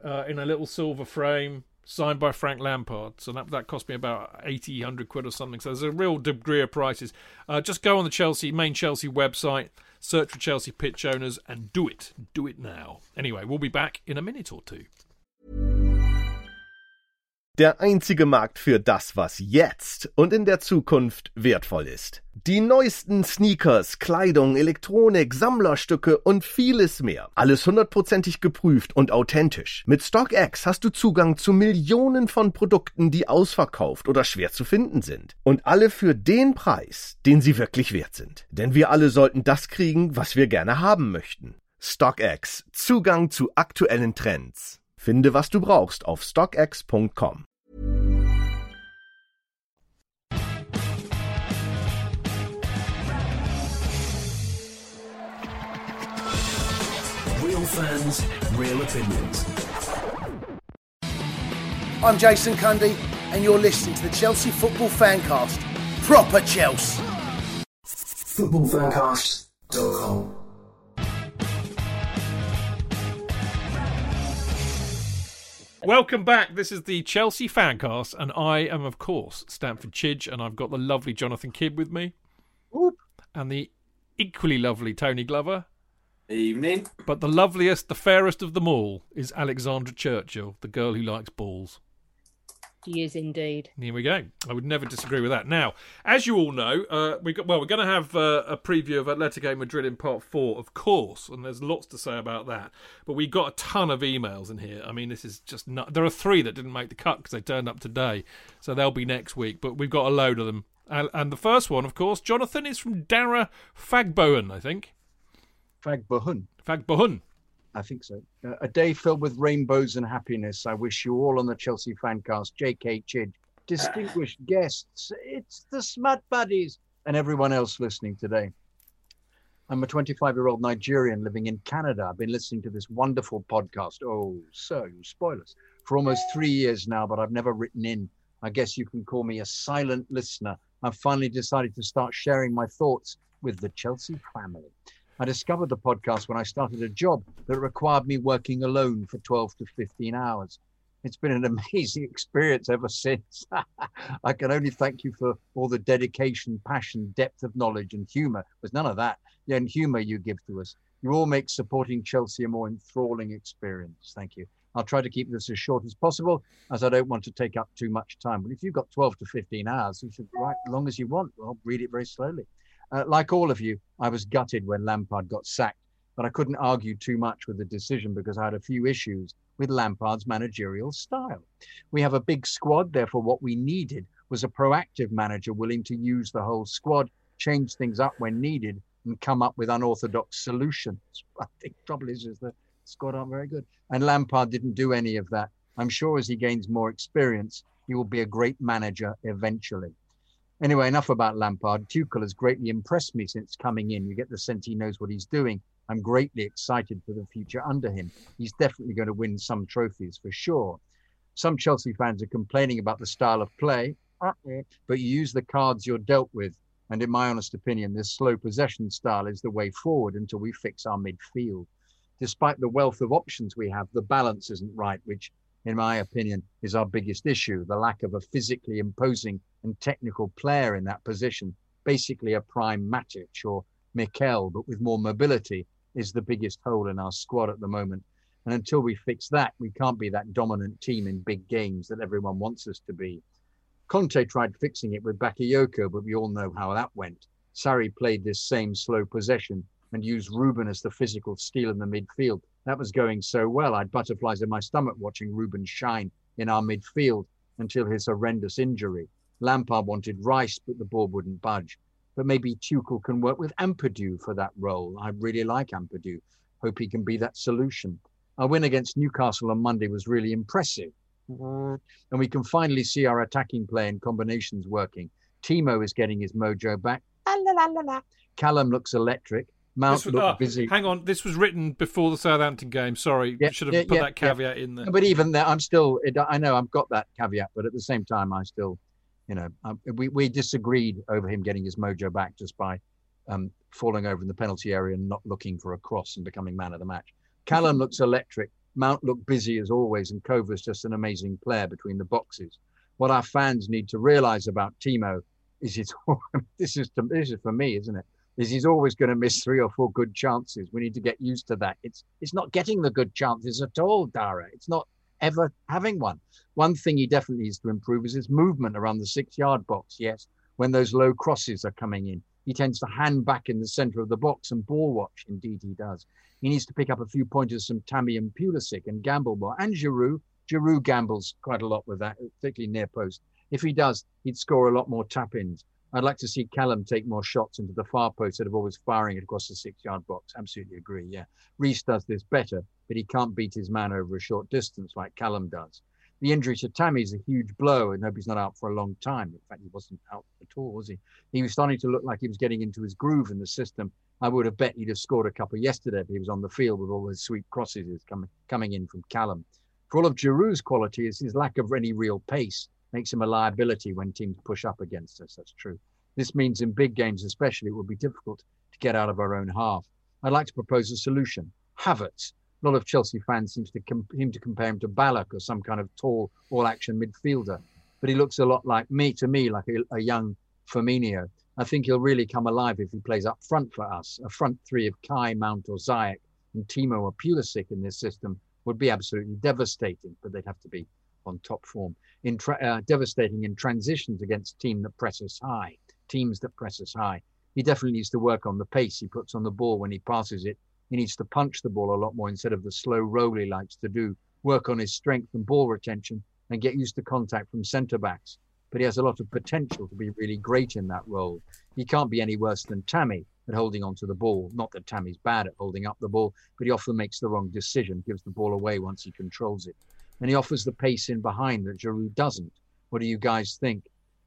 uh, in a little silver frame signed by Frank Lampard, so that that cost me about 80, 100 quid or something. So there's a real degree of prices. Uh, just go on the Chelsea main Chelsea website, search for Chelsea pitch owners, and do it. Do it now. Anyway, we'll be back in a minute or two. Der einzige Markt für das, was jetzt und in der Zukunft wertvoll ist. Die neuesten Sneakers, Kleidung, Elektronik, Sammlerstücke und vieles mehr. Alles hundertprozentig geprüft und authentisch. Mit StockX hast du Zugang zu Millionen von Produkten, die ausverkauft oder schwer zu finden sind. Und alle für den Preis, den sie wirklich wert sind. Denn wir alle sollten das kriegen, was wir gerne haben möchten. StockX. Zugang zu aktuellen Trends. Finde, was du brauchst auf stockx.com. fans, real opinions. I'm Jason Cundy, and you're listening to the Chelsea Football Fancast. Proper Chelsea. Footballfancast.com. Welcome back. This is the Chelsea Fancast, and I am, of course, Stamford Chidge, and I've got the lovely Jonathan Kydd with me, Whoop. and the equally lovely Tony Glover. Evening. But the loveliest, the fairest of them all is Alexandra Churchill, the girl who likes balls. He is indeed. Here we go. I would never disagree with that. Now, as you all know, uh, we got well. We're going to have uh, a preview of Atletico Madrid in part four, of course, and there's lots to say about that. But we got a ton of emails in here. I mean, this is just not. There are three that didn't make the cut because they turned up today, so they'll be next week. But we've got a load of them. And, and the first one, of course, Jonathan is from Dara Fagbowen, I think. Fagbohun. Fagbohen. I think so. Uh, a day filled with rainbows and happiness. I wish you all on the Chelsea Fancast, J.K. Chid, distinguished guests, it's the Smut Buddies, and everyone else listening today. I'm a 25 year old Nigerian living in Canada. I've been listening to this wonderful podcast. Oh, so you spoilers for almost three years now, but I've never written in. I guess you can call me a silent listener. I've finally decided to start sharing my thoughts with the Chelsea family. I discovered the podcast when I started a job that required me working alone for 12 to 15 hours. It's been an amazing experience ever since. I can only thank you for all the dedication, passion, depth of knowledge, and humor. There's none of that. Yeah, and humor you give to us. You all make supporting Chelsea a more enthralling experience. Thank you. I'll try to keep this as short as possible, as I don't want to take up too much time. But if you've got 12 to 15 hours, you should write as long as you want. I'll read it very slowly. Uh, like all of you, I was gutted when Lampard got sacked, but I couldn't argue too much with the decision because I had a few issues with Lampard's managerial style. We have a big squad, therefore, what we needed was a proactive manager willing to use the whole squad, change things up when needed, and come up with unorthodox solutions. I think the trouble is, is the squad aren't very good. And Lampard didn't do any of that. I'm sure as he gains more experience, he will be a great manager eventually. Anyway, enough about Lampard. Tuchel has greatly impressed me since coming in. You get the sense he knows what he's doing. I'm greatly excited for the future under him. He's definitely going to win some trophies for sure. Some Chelsea fans are complaining about the style of play, uh-uh. but you use the cards you're dealt with. And in my honest opinion, this slow possession style is the way forward until we fix our midfield. Despite the wealth of options we have, the balance isn't right, which, in my opinion, is our biggest issue the lack of a physically imposing and technical player in that position, basically a prime Matic or Mikel, but with more mobility is the biggest hole in our squad at the moment. And until we fix that, we can't be that dominant team in big games that everyone wants us to be. Conte tried fixing it with Bakayoko, but we all know how that went. Sarri played this same slow possession and used Ruben as the physical steel in the midfield. That was going so well. I had butterflies in my stomach watching Ruben shine in our midfield until his horrendous injury. Lampard wanted Rice, but the ball wouldn't budge but maybe Tuchel can work with Ampadu for that role. I really like Ampadu. Hope he can be that solution. Our win against Newcastle on Monday was really impressive. And we can finally see our attacking play and combinations working. Timo is getting his mojo back. Callum looks electric. Mount was, looked uh, busy. Hang on, this was written before the Southampton game. Sorry, Yeah, should have yeah, put yeah, that caveat in there. But even there, I'm still. I know I've got that caveat, but at the same time, I still, you know, um, we we disagreed over him getting his mojo back just by um, falling over in the penalty area and not looking for a cross and becoming man of the match. Callum looks electric. Mount looked busy as always, and Kova's just an amazing player between the boxes. What our fans need to realise about Timo is he's this is to, this is for me, isn't it? Is he's always going to miss three or four good chances. We need to get used to that. It's it's not getting the good chances at all, Dara. It's not ever having one. One thing he definitely needs to improve is his movement around the six-yard box. Yes, when those low crosses are coming in, he tends to hand back in the centre of the box and ball watch. Indeed, he does. He needs to pick up a few pointers from Tammy and Pulisic and gamble more. And Giroud. Giroud gambles quite a lot with that, particularly near post. If he does, he'd score a lot more tap-ins. I'd like to see Callum take more shots into the far post instead of always firing it across the six-yard box. Absolutely agree. Yeah, Reece does this better, but he can't beat his man over a short distance like Callum does. The injury to Tammy is a huge blow, and he's not out for a long time. In fact, he wasn't out at all, was he? He was starting to look like he was getting into his groove in the system. I would have bet he'd have scored a couple yesterday if he was on the field with all those sweet crosses coming coming in from Callum. For all of Giroud's quality is his lack of any real pace makes him a liability when teams push up against us. That's true. This means in big games, especially, it will be difficult to get out of our own half. I'd like to propose a solution. Havertz. A lot of Chelsea fans seem to com- him to compare him to Ballack or some kind of tall, all-action midfielder, but he looks a lot like me to me, like a, a young Firmino. I think he'll really come alive if he plays up front for us. A front three of Kai, Mount, or Ziyech, and Timo or Pulisic in this system would be absolutely devastating, but they'd have to be on top form. In uh, devastating in transitions against team that press us high, teams that press us high. He definitely needs to work on the pace he puts on the ball when he passes it. He needs to punch the ball a lot more instead of the slow roll he likes to do. Work on his strength and ball retention and get used to contact from centre backs. But he has a lot of potential to be really great in that role. He can't be any worse than Tammy at holding onto the ball. Not that Tammy's bad at holding up the ball, but he often makes the wrong decision, gives the ball away once he controls it. And he offers the pace in behind that Giroud doesn't. What do you guys think?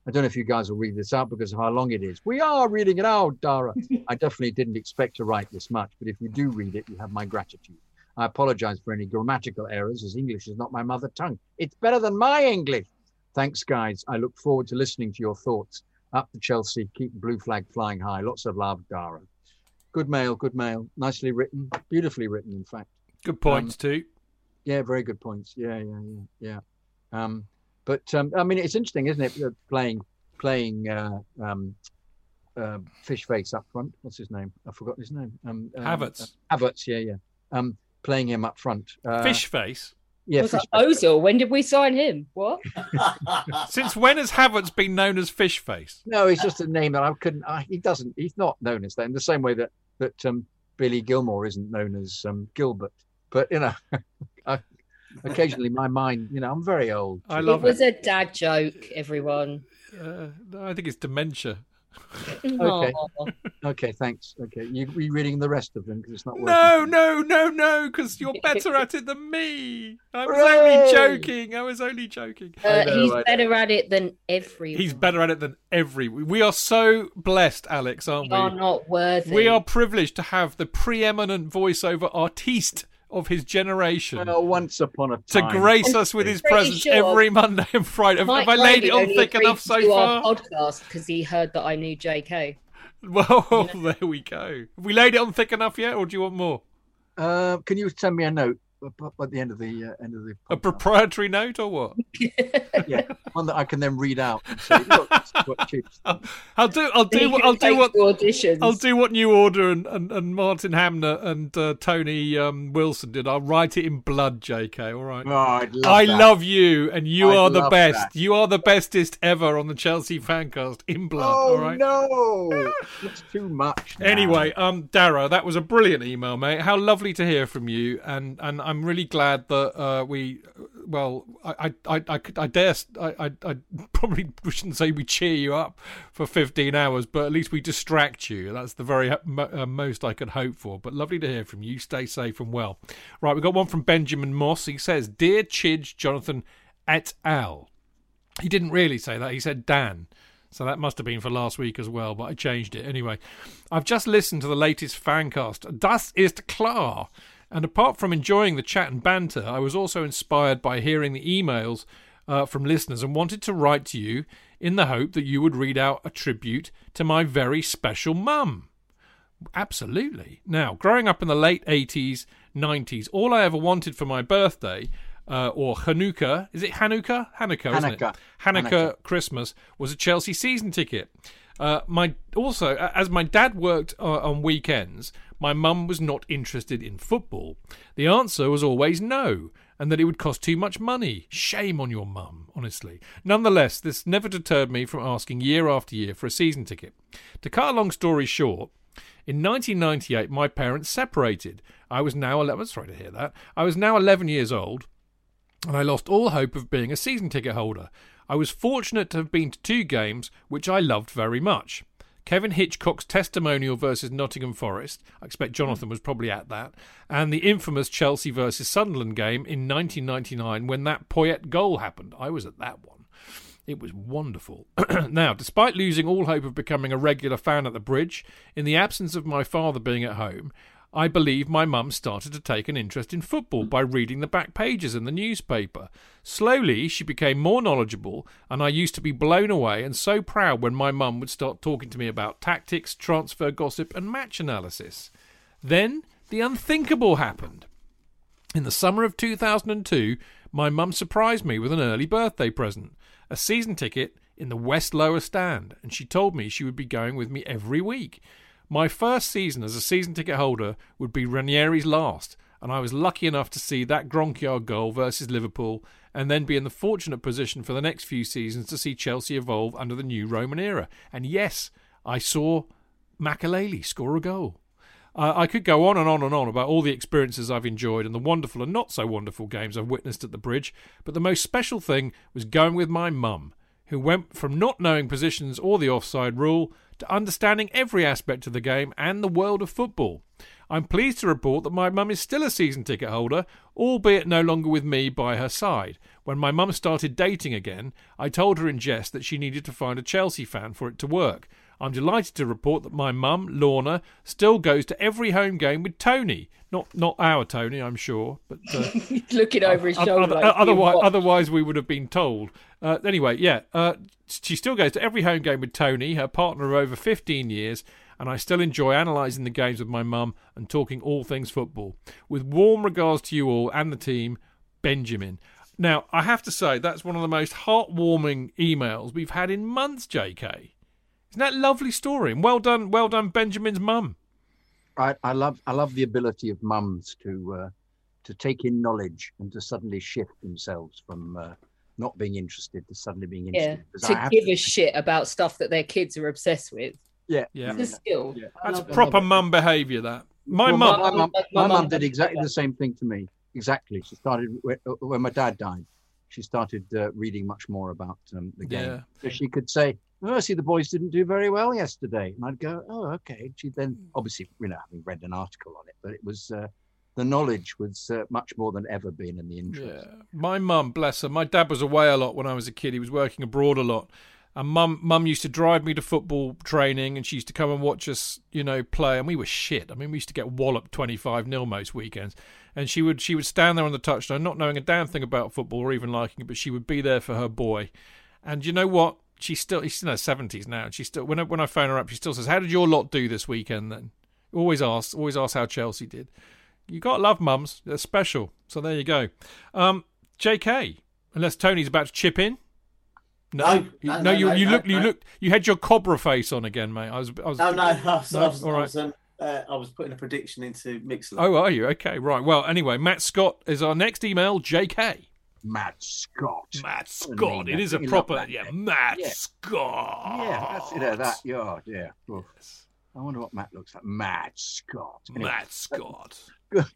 I don't know if you guys will read this out because of how long it is. We are reading it out, Dara. I definitely didn't expect to write this much, but if you do read it, you have my gratitude. I apologize for any grammatical errors as English is not my mother tongue. It's better than my English. Thanks, guys. I look forward to listening to your thoughts. Up to Chelsea. Keep blue flag flying high. Lots of love, Dara. Good mail, good mail. Nicely written, beautifully written, in fact. Good points Um, too. Yeah, very good points. Yeah, yeah, yeah, yeah. Um, but um, I mean, it's interesting, isn't it? Playing, playing uh, um, uh, fish face up front. What's his name? I forgot his name. Um, um, Havertz. uh, Havertz. Yeah, yeah. Um, playing him up front. Uh, Fish face. Yeah, was fish that. Ozil? When did we sign him? What? Since when has Havertz been known as fish face? No, it's just a name that I couldn't. I, he doesn't. He's not known as that in the same way that that um, Billy Gilmour isn't known as um, Gilbert. But you know, I, occasionally my mind. You know, I'm very old. I love It was it. a dad joke, everyone. Uh, I think it's dementia. Okay. Okay, thanks. Okay, you you reading the rest of them because it's not working. No, no, no, no, because you're better at it than me. I was Hooray! only joking. I was only joking. Uh, know, he's I know. better at it than everyone. He's better at it than every. We are so blessed, Alex, aren't We We are not worthy. We are privileged to have the preeminent voiceover artiste of his generation Well, once upon a time. to grace I'm us with his presence sure every Monday and Friday. Have, Mike have I laid it on thick enough so far? podcast because he heard that I knew JK. Well, there we go. Have we laid it on thick enough yet, or do you want more? Uh, can you send me a note at- at the end of the uh, end of the A proprietary note, or what? yeah, one that I can then read out and say, look, what I'll do. I'll do. what I'll do what. auditions. I'll do what New Order and, and, and Martin Hannett and uh, Tony um, Wilson did. I'll write it in blood, JK. All right. Oh, I'd love I that. love you, and you I'd are the best. that. You are the bestest ever on the Chelsea fancast in blood. Oh all right. no, it's too much. now. Anyway, um, Dara, that was a brilliant email, mate. How lovely to hear from you, and, and I'm really glad that uh, we, well, I I I, I, dare, I, I I probably shouldn't say we cheer you up for 15 hours, but at least we distract you. That's the very uh, most I could hope for. But lovely to hear from you. Stay safe and well. Right, we got one from Benjamin Moss. He says, "Dear Chidge, Jonathan et al." He didn't really say that. He said Dan. So that must have been for last week as well, but I changed it. Anyway, I've just listened to the latest fancast. Das ist klar. And apart from enjoying the chat and banter, I was also inspired by hearing the emails uh, from listeners and wanted to write to you in the hope that you would read out a tribute to my very special mum. Absolutely. Now, growing up in the late 80s, 90s, all I ever wanted for my birthday, uh, or Hanukkah, is it Hanukkah? Hanukkah, isn't it? Hanukkah. Hanukkah, Hanukkah. Christmas was a Chelsea season ticket. Uh, my also, as my dad worked uh, on weekends, my mum was not interested in football. The answer was always no, and that it would cost too much money. Shame on your mum, honestly. Nonetheless, this never deterred me from asking year after year for a season ticket. To cut a long story short, in 1998, my parents separated. I was now 11. Sorry to hear that. I was now 11 years old, and I lost all hope of being a season ticket holder. I was fortunate to have been to two games, which I loved very much. Kevin Hitchcock's testimonial versus Nottingham Forest, I expect Jonathan was probably at that, and the infamous Chelsea versus Sunderland game in 1999 when that Poyet goal happened. I was at that one. It was wonderful. now, despite losing all hope of becoming a regular fan at the bridge, in the absence of my father being at home, I believe my mum started to take an interest in football by reading the back pages in the newspaper. Slowly, she became more knowledgeable, and I used to be blown away and so proud when my mum would start talking to me about tactics, transfer gossip, and match analysis. Then, the unthinkable happened. In the summer of 2002, my mum surprised me with an early birthday present a season ticket in the West Lower Stand, and she told me she would be going with me every week. My first season as a season ticket holder would be Ranieri's last, and I was lucky enough to see that Gronkjaer goal versus Liverpool, and then be in the fortunate position for the next few seasons to see Chelsea evolve under the new Roman era. And yes, I saw Makelele score a goal. Uh, I could go on and on and on about all the experiences I've enjoyed and the wonderful and not so wonderful games I've witnessed at the bridge, but the most special thing was going with my mum, who went from not knowing positions or the offside rule to understanding every aspect of the game and the world of football. I'm pleased to report that my mum is still a season ticket holder, albeit no longer with me by her side. When my mum started dating again, I told her in jest that she needed to find a Chelsea fan for it to work. I'm delighted to report that my mum, Lorna, still goes to every home game with Tony. Not not our Tony, I'm sure, but uh, Looking over his shoulder. oth- like, otherwise, otherwise we would have been told. Uh, anyway, yeah, uh, she still goes to every home game with Tony, her partner of over 15 years, and I still enjoy analysing the games with my mum and talking all things football. With warm regards to you all and the team, Benjamin. Now, I have to say, that's one of the most heartwarming emails we've had in months, JK. Isn't that a lovely story? And well done, well done, Benjamin's mum. I, I love I love the ability of mums to uh, to take in knowledge and to suddenly shift themselves from uh, not being interested to suddenly being Yeah, interested. 'Cause I to give a shit about stuff that their kids are obsessed with. yeah, Yeah. It's a skill. yeah. That's love- proper mum behaviour, that. My Well, mum. My, mum, My my mum mum did exactly the same thing to me. Exactly. She started when, when my dad died. She started uh, reading much more about um, the game. Yeah. So she could say, "Oh, see the boys didn't do very well yesterday," and I'd go, "Oh, okay." She then, obviously, you know, having read an article on it, but it was uh, the knowledge was uh, much more than ever been in the interest. Yeah, my mum, bless her. My dad was away a lot when I was a kid. He was working abroad a lot, and mum, mum used to drive me to football training, and she used to come and watch us, you know, play. And we were shit. I mean, we used to get walloped twenty five nil most weekends. And she would she would stand there on the touchline, not knowing a damn thing about football or even liking it, but she would be there for her boy. And you know what? She's still she's in her seventies now, and she still when I, when I phone her up, she still says, "How did your lot do this weekend?" Then always ask always asks how Chelsea did. You got to love mums; they're special. So there you go. Um, J.K. Unless Tony's about to chip in. No, You- no, no, no, you no, you no, look you no. look you had your cobra face on again, mate. I was I was. No, no, I was, No? I was, All I was, um, uh, I was putting a prediction into Mixlr. Oh, are you okay? Right. Well, anyway, Matt Scott is our next email. J.K. Matt Scott. Matt Scott. It is a proper that yeah. Matt Yeah. Scott. Yeah, that's it. uh, That yeah, yeah. Oof. I wonder what Matt looks like. Matt Scott. Anyway, Matt Scott.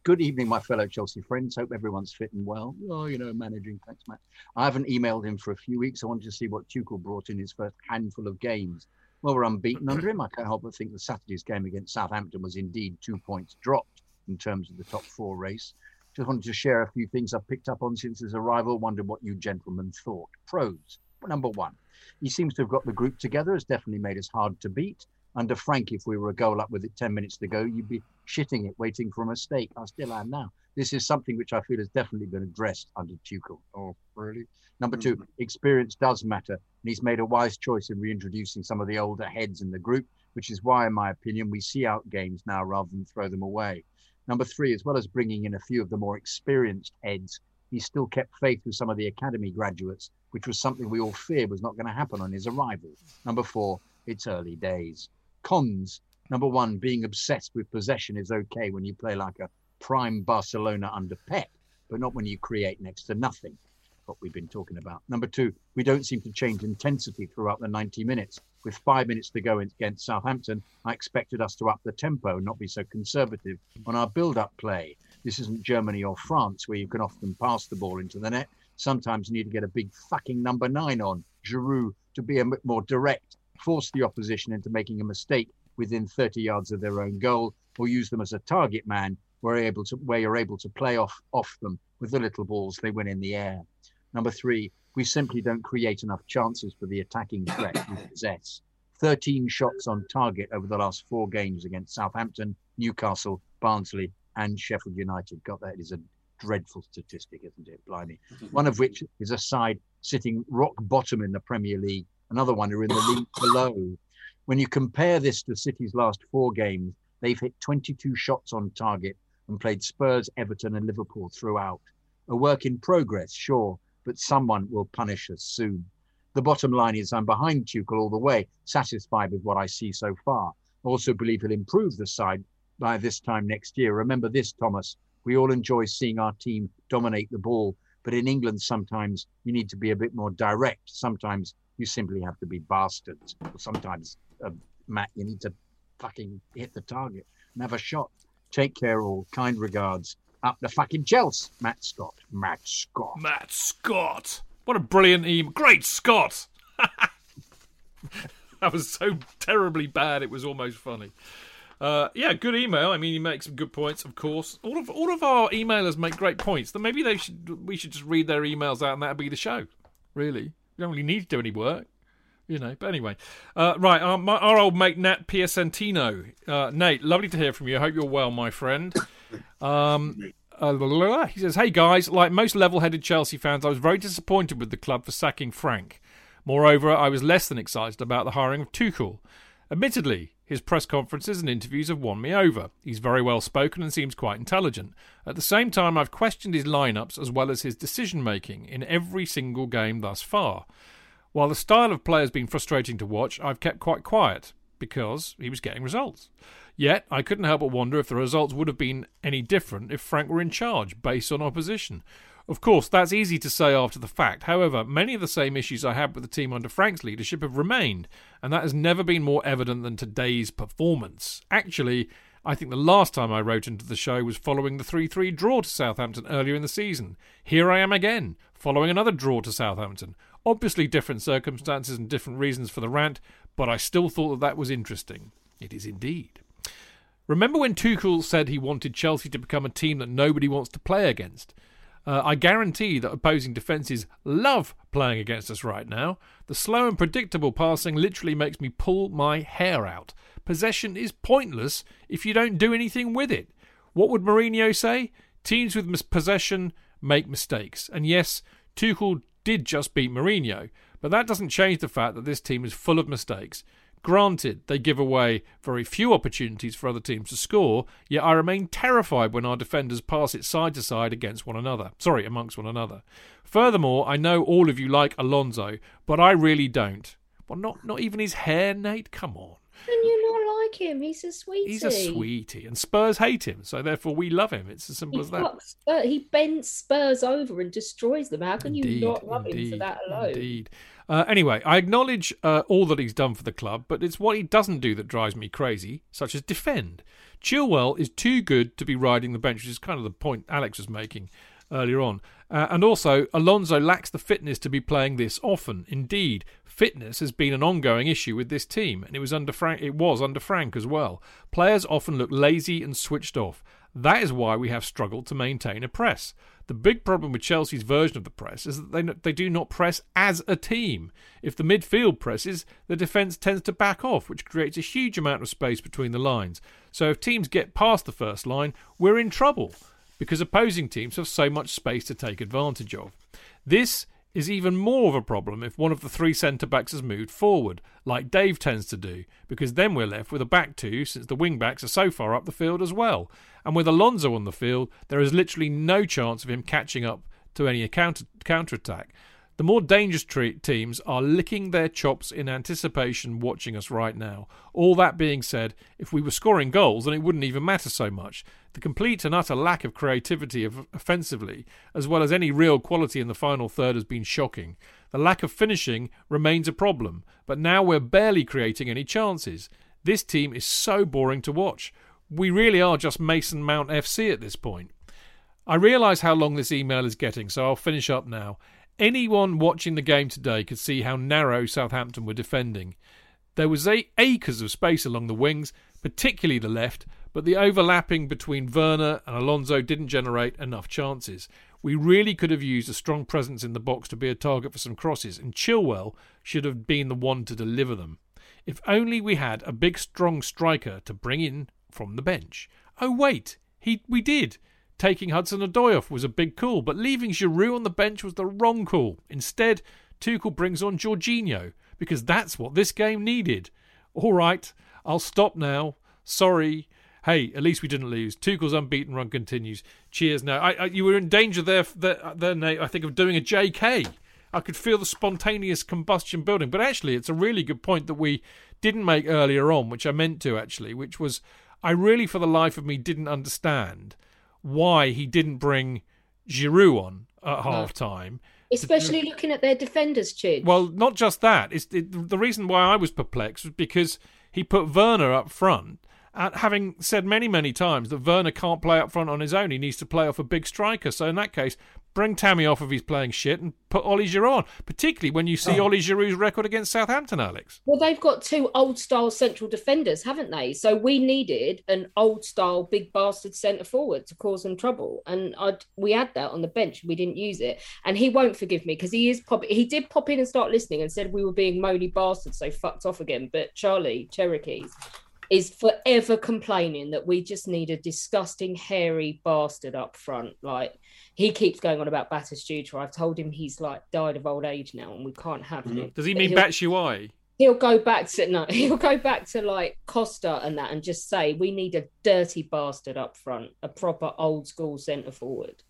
Good, evening, my fellow Chelsea friends. Hope everyone's fit and well. Oh, you know, managing. Thanks, Matt. I haven't emailed him for a few weeks. I wanted to see what Tuchel brought in his first handful of games. Well, we're unbeaten under him. I can't help but think the Saturday's game against Southampton was indeed two points dropped in terms of the top four race. Just wanted to share a few things I've picked up on since his arrival. Wondered what you gentlemen thought. Pros. Number one, he seems to have got the group together. Has definitely made us hard to beat. Under Frank, if we were a goal up with it 10 minutes to go, you'd be shitting it, waiting for a mistake. I still am now. This is something which I feel has definitely been addressed under Tuchel. Oh, really? Number two, mm-hmm. experience does matter. And he's made a wise choice in reintroducing some of the older heads in the group, which is why, in my opinion, we see out games now rather than throw them away. Number three, as well as bringing in a few of the more experienced heads, he still kept faith with some of the academy graduates, which was something we all feared was not going to happen on his arrival. Number four, it's early days. Cons. Number one, being obsessed with possession is okay when you play like a prime Barcelona under Pep, but not when you create next to nothing. What we've been talking about. Number two, we don't seem to change intensity throughout the 90 minutes. With five minutes to go against Southampton, I expected us to up the tempo and not be so conservative on our build up play. This isn't Germany or France where you can often pass the ball into the net. Sometimes you need to get a big fucking number nine on, Giroud, to be a bit more direct, force the opposition into making a mistake within 30 yards of their own goal, or use them as a target man where you're able to, where you're able to play off, off them with the little balls they win in the air. Number three, we simply don't create enough chances for the attacking threat we possess. 13 shots on target over the last four games against Southampton, Newcastle, Barnsley, and Sheffield United. God, that is a dreadful statistic, isn't it? Blimey. One of which is a side sitting rock bottom in the Premier League, another one are in the league below. When you compare this to City's last four games, they've hit 22 shots on target and played Spurs, Everton, and Liverpool throughout. A work in progress, sure, but someone will punish us soon. The bottom line is I'm behind Tuchel all the way, satisfied with what I see so far. Also believe he'll improve the side by this time next year. Remember this, Thomas. We all enjoy seeing our team dominate the ball, but in England, sometimes you need to be a bit more direct. Sometimes you simply have to be bastards. Sometimes, uh, Matt, you need to fucking hit the target and have a shot. Take care, all. Kind regards. Up the fucking Chelsea. Matt Scott. Matt Scott. Matt Scott. What a brilliant email. Great Scott. that was so terribly bad it was almost funny. Uh, yeah, good email. I mean, he makes some good points, of course. All of all of our emailers make great points. Then maybe they should we should just read their emails out, and that'd be the show. Really, we don't really need to do any work, you know. But anyway, uh, right. Our, my, our old mate Nat Piacentino. Uh, Nate, lovely to hear from you. I hope you're well, my friend. Um, uh, he says, "Hey guys, like most level-headed Chelsea fans, I was very disappointed with the club for sacking Frank. Moreover, I was less than excited about the hiring of Tuchel. Admittedly, his press conferences and interviews have won me over. He's very well spoken and seems quite intelligent. At the same time, I've questioned his lineups as well as his decision making in every single game thus far. While the style of play has been frustrating to watch, I've kept quite quiet because he was getting results. Yet, I couldn't help but wonder if the results would have been any different if Frank were in charge, based on opposition. Of course, that's easy to say after the fact. However, many of the same issues I had with the team under Frank's leadership have remained, and that has never been more evident than today's performance. Actually, I think the last time I wrote into the show was following the 3 3 draw to Southampton earlier in the season. Here I am again, following another draw to Southampton. Obviously, different circumstances and different reasons for the rant, but I still thought that that was interesting. It is indeed. Remember when Tuchel said he wanted Chelsea to become a team that nobody wants to play against? Uh, I guarantee that opposing defences love playing against us right now. The slow and predictable passing literally makes me pull my hair out. Possession is pointless if you don't do anything with it. What would Mourinho say? Teams with mis- possession make mistakes. And yes, Tuchel did just beat Mourinho, but that doesn't change the fact that this team is full of mistakes. Granted, they give away very few opportunities for other teams to score, yet I remain terrified when our defenders pass it side to side against one another. Sorry, amongst one another. Furthermore, I know all of you like Alonso, but I really don't. Well, not not even his hair, Nate. Come on. And you not like him? He's a sweetie. He's a sweetie, and Spurs hate him, so therefore we love him. It's as simple He, as that. Spurs- he bends Spurs over and destroys them. How can Indeed, you not love him for that alone? Indeed. Uh, anyway, I acknowledge uh, all that he's done for the club, but it's what he doesn't do that drives me crazy, such as defend. Chilwell is too good to be riding the bench, which is kind of the point Alex was making earlier on. Uh, and also, Alonso lacks the fitness to be playing this often. Indeed, fitness has been an ongoing issue with this team, and it was under Frank. It was under Frank as well. Players often look lazy and switched off. That is why we have struggled to maintain a press. The big problem with Chelsea's version of the press is that they they do not press as a team. If the midfield presses, the defence tends to back off, which creates a huge amount of space between the lines. So if teams get past the first line, we're in trouble because opposing teams have so much space to take advantage of. This is even more of a problem if one of the three centre backs has moved forward, like Dave tends to do, because then we're left with a back two since the wing backs are so far up the field as well. And with Alonso on the field, there is literally no chance of him catching up to any counter attack. The more dangerous tre- teams are licking their chops in anticipation watching us right now. All that being said, if we were scoring goals, then it wouldn't even matter so much. The complete and utter lack of creativity of offensively, as well as any real quality in the final third, has been shocking. The lack of finishing remains a problem, but now we're barely creating any chances. This team is so boring to watch. We really are just Mason Mount FC at this point. I realise how long this email is getting, so I'll finish up now. Anyone watching the game today could see how narrow Southampton were defending. There was acres of space along the wings, particularly the left, but the overlapping between Werner and Alonso didn't generate enough chances. We really could have used a strong presence in the box to be a target for some crosses, and Chilwell should have been the one to deliver them. If only we had a big, strong striker to bring in from the bench. Oh, wait, he we did. Taking Hudson Odoi off was a big call, but leaving Giroud on the bench was the wrong call. Instead, Tuchel brings on Jorginho because that's what this game needed. All right, I'll stop now. Sorry. Hey, at least we didn't lose. Tuchel's unbeaten run continues. Cheers. Now, I, I, you were in danger there, there, there, Nate. I think of doing a JK. I could feel the spontaneous combustion building. But actually, it's a really good point that we didn't make earlier on, which I meant to actually, which was I really, for the life of me, didn't understand why he didn't bring Giroud on at half time. Especially looking at their defenders, Chid. Well, not just that. It's it, the reason why I was perplexed was because he put Werner up front, and having said many, many times that Werner can't play up front on his own, he needs to play off a big striker. So in that case, bring Tammy off if he's playing shit and put Ollie Giroud on, particularly when you see Oh. Ollie Giroud's record against Southampton, Alex. Well, they've got two old style central defenders, haven't they? So we needed an old style big bastard centre forward to cause them trouble, and I we had that on the bench. We didn't use it, and he won't forgive me because he is pop. He did pop in and start listening and said we were being moany bastards, so fucked off again. But Charlie Cherokees is forever complaining that we just need a disgusting hairy bastard up front. Like he keeps going on about Batistuta. I've told him he's like died of old age now, and we can't have mm-hmm. him. Does he But mean he'll- Batshuayi? he'll go back to no he'll go back to like costa and that and just say we need a dirty bastard up front a proper old school centre forward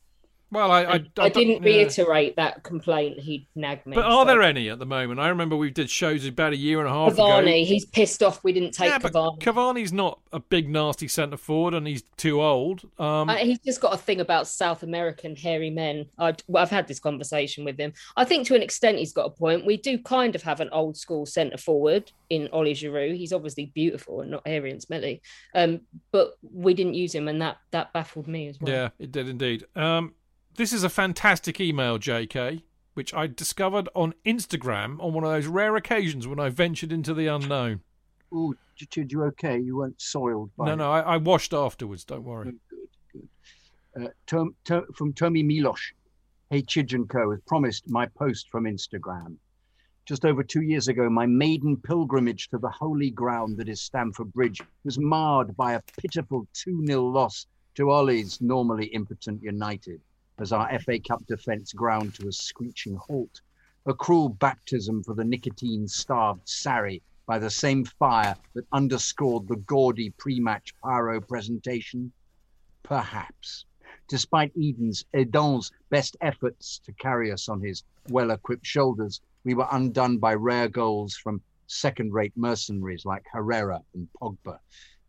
Well, I, I, I, don't- didn't yeah. reiterate that complaint he'd nag me But are so- there any at the moment? I remember we did shows about a year and a half ago. Cavani, he's pissed off we didn't take yeah, but Cavani. Cavani's not a big nasty centre forward, and he's too old. Um, Uh, he's just got a thing about South American hairy men. I, well, I've had this conversation with him. I think to an extent he's got a point. We do kind of have an old school centre forward in Ollie Giroud. He's obviously beautiful and not hairy and smelly, um, but we didn't use him, and that that baffled me as well. Yeah, it did indeed. Um, this is a fantastic email, JK, which I discovered on Instagram on one of those rare occasions when I ventured into the unknown. Oh, Chid, you okay? You weren't soiled by No, it? no, I, I washed afterwards. Don't worry. Good, good, good. Uh, Tom, from Tommy Milosh. Hey, Chidge and Co. As promised, my post from Instagram. Just over two years ago, my maiden pilgrimage to the holy ground that is Stamford Bridge was marred by a pitiful 2 0 loss to Ole's normally impotent United as our FA Cup defence ground to a screeching halt. A cruel baptism for the nicotine starved Sarri by the same fire that underscored the gaudy pre match pyro presentation? Perhaps. Despite Eden's Eden's best efforts to carry us on his well equipped shoulders, we were undone by rare goals from second rate mercenaries like Herrera and Pogba.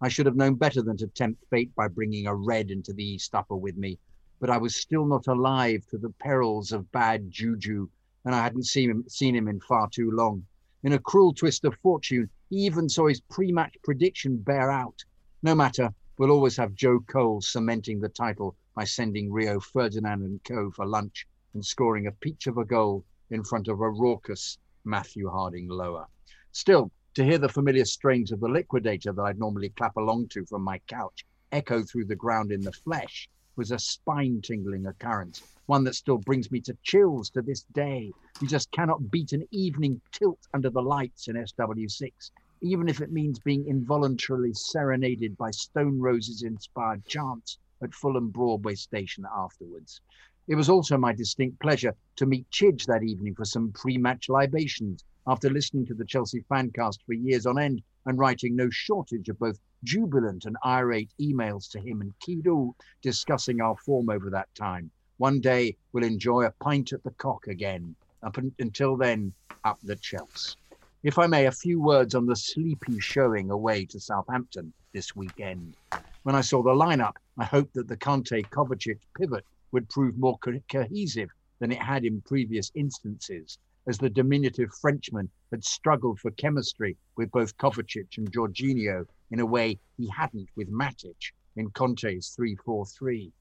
I should have known better than to tempt fate by bringing a red into the East Upper with me, but I was still not alive to the perils of bad juju, and I hadn't seen him, seen him in far too long. In a cruel twist of fortune, he even saw his pre match prediction bear out. No matter, we'll always have Joe Cole cementing the title by sending Rio Ferdinand and co for lunch and scoring a peach of a goal in front of a raucous Matthew Harding lower. Still, to hear the familiar strains of the liquidator that I'd normally clap along to from my couch echo through the ground in the flesh was a spine tingling occurrence, one that still brings me to chills to this day. You just cannot beat an evening tilt under the lights in SW6, even if it means being involuntarily serenaded by Stone Roses inspired chants at Fulham Broadway station afterwards. It was also my distinct pleasure to meet Chidge that evening for some pre match libations after listening to the Chelsea fancast for years on end and writing no shortage of both jubilant and irate emails to him and Kido discussing our form over that time. One day we'll enjoy a pint at the cock again. Up un- until then, up the Chelsea. If I may, a few words on the sleepy showing away to Southampton this weekend. When I saw the lineup, I hoped that the Kante Kovacic pivot would prove more co- cohesive than it had in previous instances, as the diminutive Frenchman had struggled for chemistry with both Kovacic and Jorginho in a way he hadn't with Matic in Conte's 3 4 3.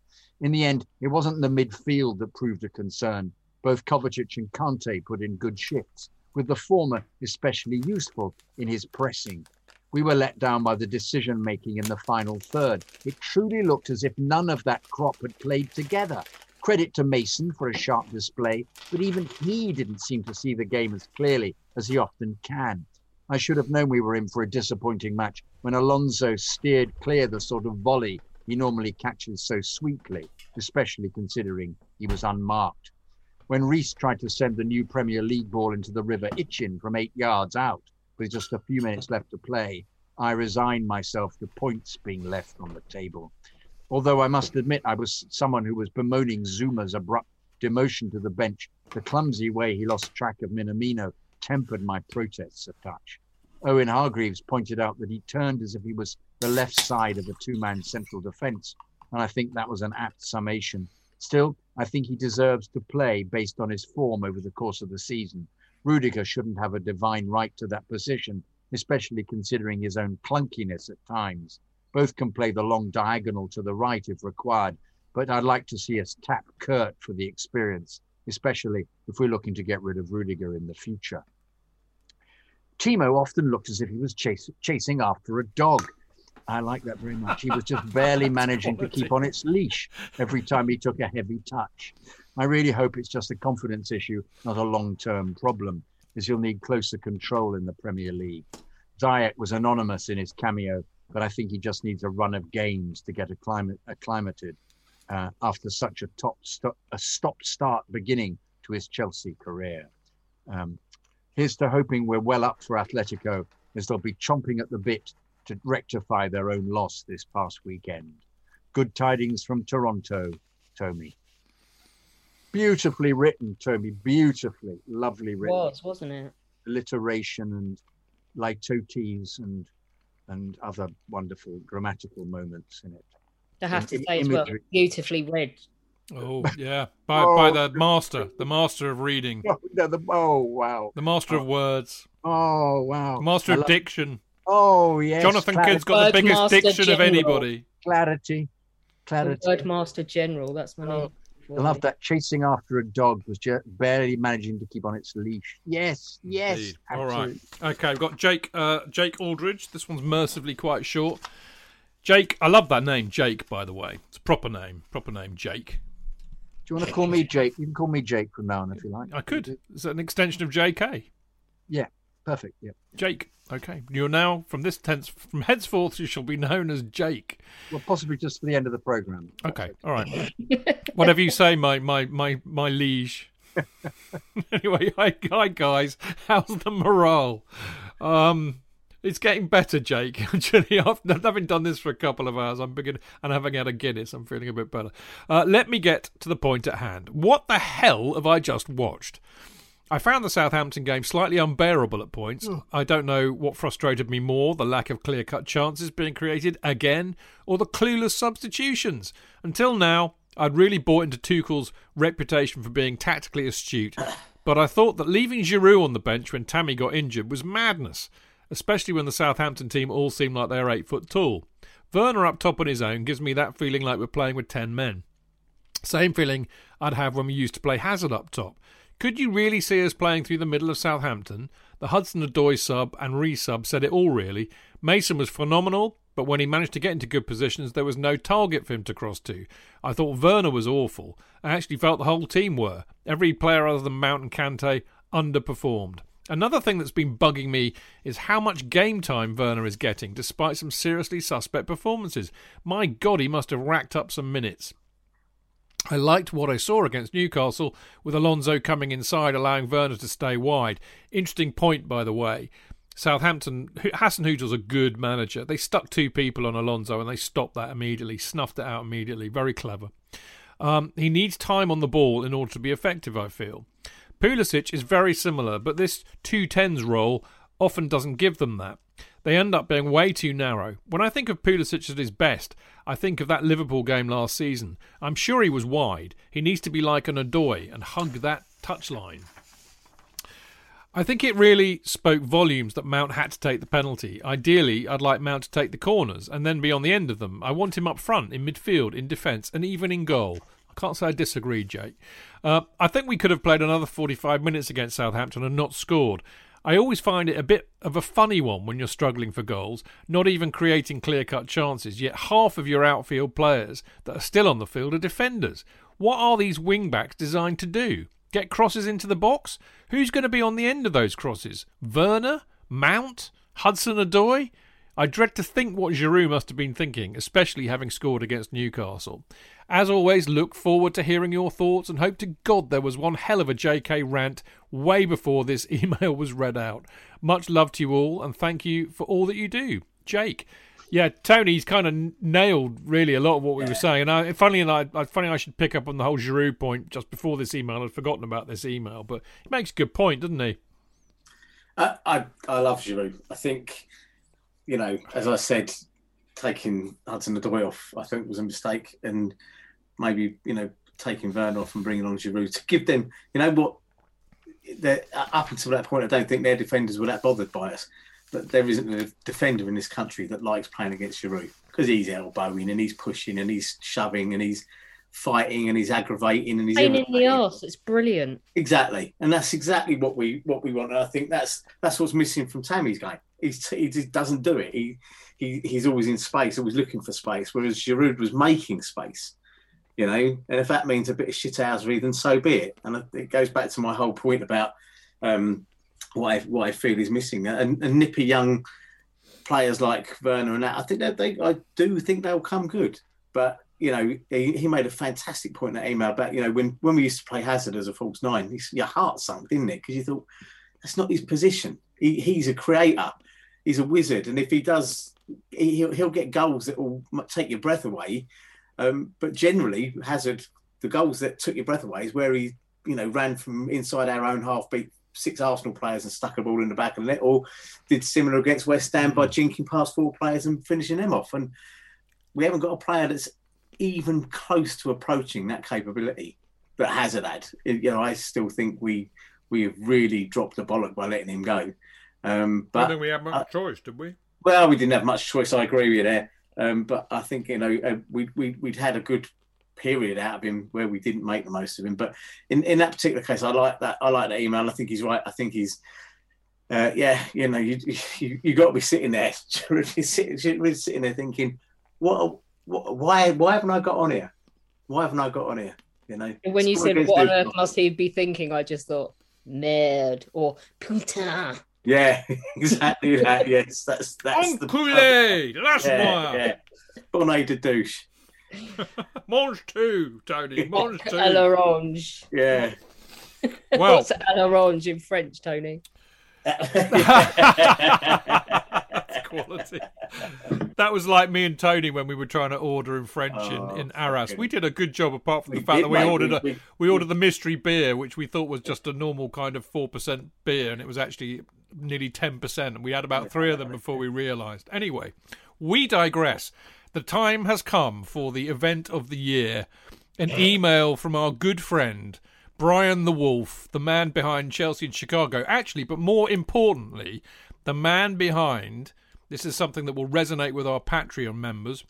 In the end, it wasn't the midfield that proved a concern. Both Kovacic and Kante put in good shifts, with the former especially useful in his pressing. We were let down by the decision making in the final third. It truly looked as if none of that crop had played together. Credit to Mason for a sharp display, but even he didn't seem to see the game as clearly as he often can. I should have known we were in for a disappointing match when Alonso steered clear the sort of volley he normally catches so sweetly, especially considering he was unmarked. When Reece tried to send the new Premier League ball into the River Itchin from eight yards out, with just a few minutes left to play, I resigned myself to points being left on the table. Although I must admit I was someone who was bemoaning Zouma's abrupt demotion to the bench, the clumsy way he lost track of Minamino tempered my protests a touch. Owen Hargreaves pointed out that he turned as if he was the left side of a two man central defence, and I think that was an apt summation. Still, I think he deserves to play based on his form over the course of the season. Rudiger shouldn't have a divine right to that position, especially considering his own clunkiness at times. Both can play the long diagonal to the right if required, but I'd like to see us tap Kurt for the experience, especially if we're looking to get rid of Rudiger in the future. Timo often looked as if he was chase, chasing after a dog. I like that very much. He was just barely managing to keep on its leash every time he took a heavy touch. I really hope it's just a confidence issue, not a long term problem, as you'll need closer control in the Premier League. Ziyech was anonymous in his cameo, but I think he just needs a run of games to get acclimated uh, after such a top st- a stop start beginning to his Chelsea career. Um, here's to hoping we're well up for Atletico, as they'll be chomping at the bit to rectify their own loss this past weekend. Good tidings from Toronto, Tommy. Beautifully written, Tommy. Beautifully, lovely written. Was, wasn't it? Alliteration and litotes and and other wonderful grammatical moments in it. I have to Im- say as well, beautifully read. Oh yeah, by Oh. by the master, the master of reading, Oh, no, the, oh wow! the master of words, Oh wow! the master I of love- diction. Oh yes, Jonathan clarity, Kydd's got the biggest master diction of anybody. clarity, clarity. Wordmaster General. That's my Oh, name. I love that. Chasing after a dog was just barely managing to keep on its leash. Yes, yes. All right. Okay, we've got Jake uh, Jake Aldridge. This one's mercifully quite short. Jake, I love that name, Jake. By the way, it's a proper name. Proper name, Jake. Do you want to call me Jake? You can call me Jake from now on if you like. I could. It's an extension of J.K. Yeah, perfect. Yeah. Jake. Okay, you're now from this tense from henceforth you shall be known as Jake. Well, possibly just for the end of the program. Okay, all right. Whatever you say, my my my my liege. anyway, hi, hi guys. How's the morale? Um, it's getting better, Jake. Actually, after having done this for a couple of hours, I'm beginning and having had a Guinness, I'm feeling a bit better. Uh, let me get to the point at hand. What the hell have I just watched? I found the Southampton game slightly unbearable at points. I don't know what frustrated me more the lack of clear cut chances being created again, or the clueless substitutions. Until now, I'd really bought into Tuchel's reputation for being tactically astute, but I thought that leaving Giroud on the bench when Tammy got injured was madness, especially when the Southampton team all seem like they're eight foot tall. Werner up top on his own gives me that feeling like we're playing with ten men. Same feeling I'd have when we used to play Hazard up top. Could you really see us playing through the middle of Southampton? The Hudson Odoi sub and re-sub said it all really. Mason was phenomenal, but when he managed to get into good positions, there was no target for him to cross to. I thought Werner was awful. I actually felt the whole team were. Every player other than Mount and Kante underperformed. Another thing that's been bugging me is how much game time Werner is getting, despite some seriously suspect performances. My God, he must have racked up some minutes. I liked what I saw against Newcastle, with Alonso coming inside, allowing Werner to stay wide. Interesting point, by the way. Southampton, Hasenhuttl's a good manager. They stuck two people on Alonso and they stopped that immediately, snuffed it out immediately. Very clever. Um, he needs time on the ball in order to be effective, I feel. Pulisic is very similar, but this 210s role often doesn't give them that. They end up being way too narrow. When I think of Pulisic at his best, I think of that Liverpool game last season. I'm sure he was wide. He needs to be like an Odoi and hug that touchline. I think it really spoke volumes that Mount had to take the penalty. Ideally, I'd like Mount to take the corners and then be on the end of them. I want him up front, in midfield, in defence, and even in goal. I can't say I disagree, Jake. Uh, I think we could have played another 45 minutes against Southampton and not scored. I always find it a bit of a funny one when you're struggling for goals, not even creating clear cut chances, yet half of your outfield players that are still on the field are defenders. What are these wing backs designed to do? Get crosses into the box? Who's going to be on the end of those crosses? Werner? Mount? Hudson Odoi? I dread to think what Giroud must have been thinking, especially having scored against Newcastle. As always, look forward to hearing your thoughts and hope to God there was one hell of a JK rant way before this email was read out. Much love to you all and thank you for all that you do. Jake. Yeah, Tony's kind of nailed really a lot of what we were saying. And I, funny, enough, I, funny, I should pick up on the whole Giroud point just before this email. I'd forgotten about this email, but he makes a good point, doesn't he? I, I, I love Giroud. I think, you know, as I said, taking Hudson Odoi off, I think was a mistake, and maybe you know taking Werner off and bringing on Giroud to give them, you know, what. Uh, up until that point, I don't think their defenders were that bothered by us. But there isn't a defender in this country that likes playing against Giroud because he's elbowing and he's pushing and he's shoving and he's fighting and he's aggravating and he's Pain in the arse. It's brilliant. Exactly, and that's exactly what we what we want. And I think that's that's what's missing from Tammy's game. He's, he just doesn't do it. He, he he's always in space, always looking for space. Whereas Giroud was making space, you know. And if that means a bit of shithousery, then so be it. And it goes back to my whole point about um, what I what I feel is missing. And, and nippy young players like Werner and that, I think that they I do think they'll come good. But you know, he, he made a fantastic point in that email about you know when when we used to play Hazard as a false nine, his, your heart sunk, didn't it? Because you thought that's not his position. He, he's a creator. He's a wizard, and if he does, he, he'll, he'll get goals that will take your breath away. Um, but generally, Hazard, the goals that took your breath away is where he, you know, ran from inside our own half, beat six Arsenal players and stuck a ball in the back of the net, or did similar against West Ham by jinking past four players and finishing them off. And we haven't got a player that's even close to approaching that capability that Hazard had. You know, I still think we we have really dropped the bollock by letting him go. Um, I don't but think we had much uh, choice, did we? Well, we didn't have much choice. I agree with you there. Um, but I think you know uh, we we we'd had a good period out of him where we didn't make the most of him. But in, in that particular case, I like that. I like that email. I think he's right. I think he's. Uh, yeah, you know, you you, you got to be sitting there, sitting, really sitting there thinking, what, what, why, why haven't I got on here? Why haven't I got on here? You know, when you said, "What on earth must he be thinking?" I just thought, "Merde" or "Putain." Yeah, exactly that. Yes, that's that's the Enculé! That's yeah, why. yeah. Bonnet de douche. Mange two, Tony. Mange À l'orange. Yeah. Well, What's à l'orange in French, Tony? That's quality. That was like me and Tony when we were trying to order in French Oh, in, in Arras. fucking- We did a good job apart from the fact did, that we mate. ordered We- a we- we ordered the mystery beer, which we thought was just a normal kind of four percent beer, and it was actually nearly ten percent. And we had about three of them before we realised. Anyway, we digress. The time has come for the event of the year. An email from our good friend Brian the Wolf, the man behind Chelsea and Chicago. Actually, but more importantly, the man behind this is something that will resonate with our Patreon members.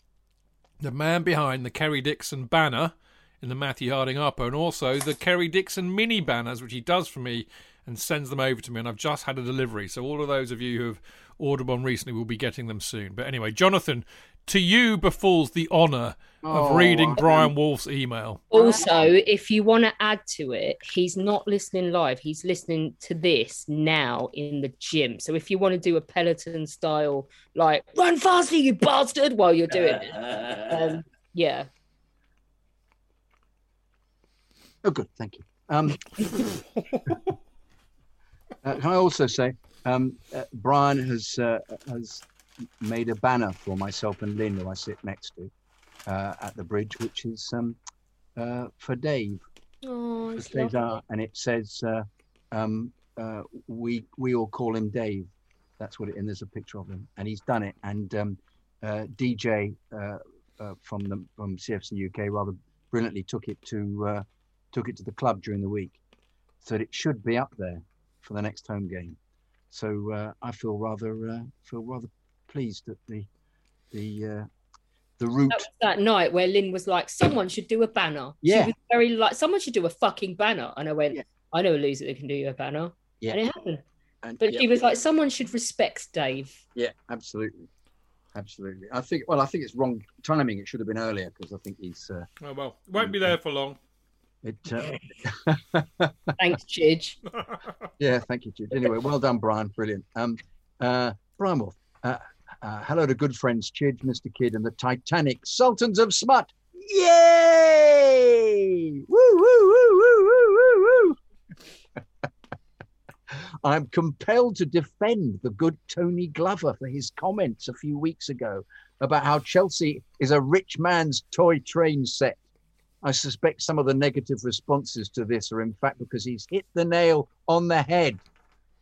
The man behind the Kerry Dixon banner in the Matthew Harding Upper, and also the Kerry Dixon mini banners, which he does for me and sends them over to me. And I've just had a delivery, so all of those of you who have ordered one recently will be getting them soon. But anyway, Jonathan, to you befalls the honour of Oh, reading I- Brian Wolf's email. Also, if you want to add to it, he's not listening live. He's listening to this now in the gym. So if you want to do a Peloton style, like run faster, you bastard, while you're doing it, um, yeah. Oh, good. Thank you. Um, uh, can I also say, um, uh, Brian has uh, has made a banner for myself and Lynn, who I sit next to uh, at the bridge, which is um, uh, for Dave. Oh, for it's Cesar, lovely. and it says uh, um, uh, we we all call him Dave. That's what it. And there's a picture of him, and he's done it. And um, uh, DJ uh, uh, from the from CFC UK rather brilliantly took it to uh, took it to the club during the week, so it should be up there for the next home game. So uh, I feel rather uh, feel rather pleased that the the uh, the route. That was that night where Lynn was like, "Someone should do a banner." Yeah. she was very like, "Someone should do a fucking banner," and I went, Yeah. "I know a loser that can do you a banner," Yeah. and it happened. And, But yeah. she was like, "Someone should respect Dave." Yeah, absolutely, absolutely. I think. Well, I think it's wrong timing. It should have been earlier because I think he's. Uh, Oh well, won't be there for long. It. Uh, Thanks, Chidge. yeah, thank you, Jude. Anyway, well done, Brian. Brilliant. Um, uh, Brian Wolf. Uh, uh, hello to good friends Chidge, Mr. Kydd, and the Titanic Sultans of Smut. Yay! Woo, woo, woo, woo, woo, woo, woo. I'm compelled to defend the good Tony Glover for his comments a few weeks ago about how Chelsea is a rich man's toy train set. I suspect some of the negative responses to this are, in fact, because he's hit the nail on the head.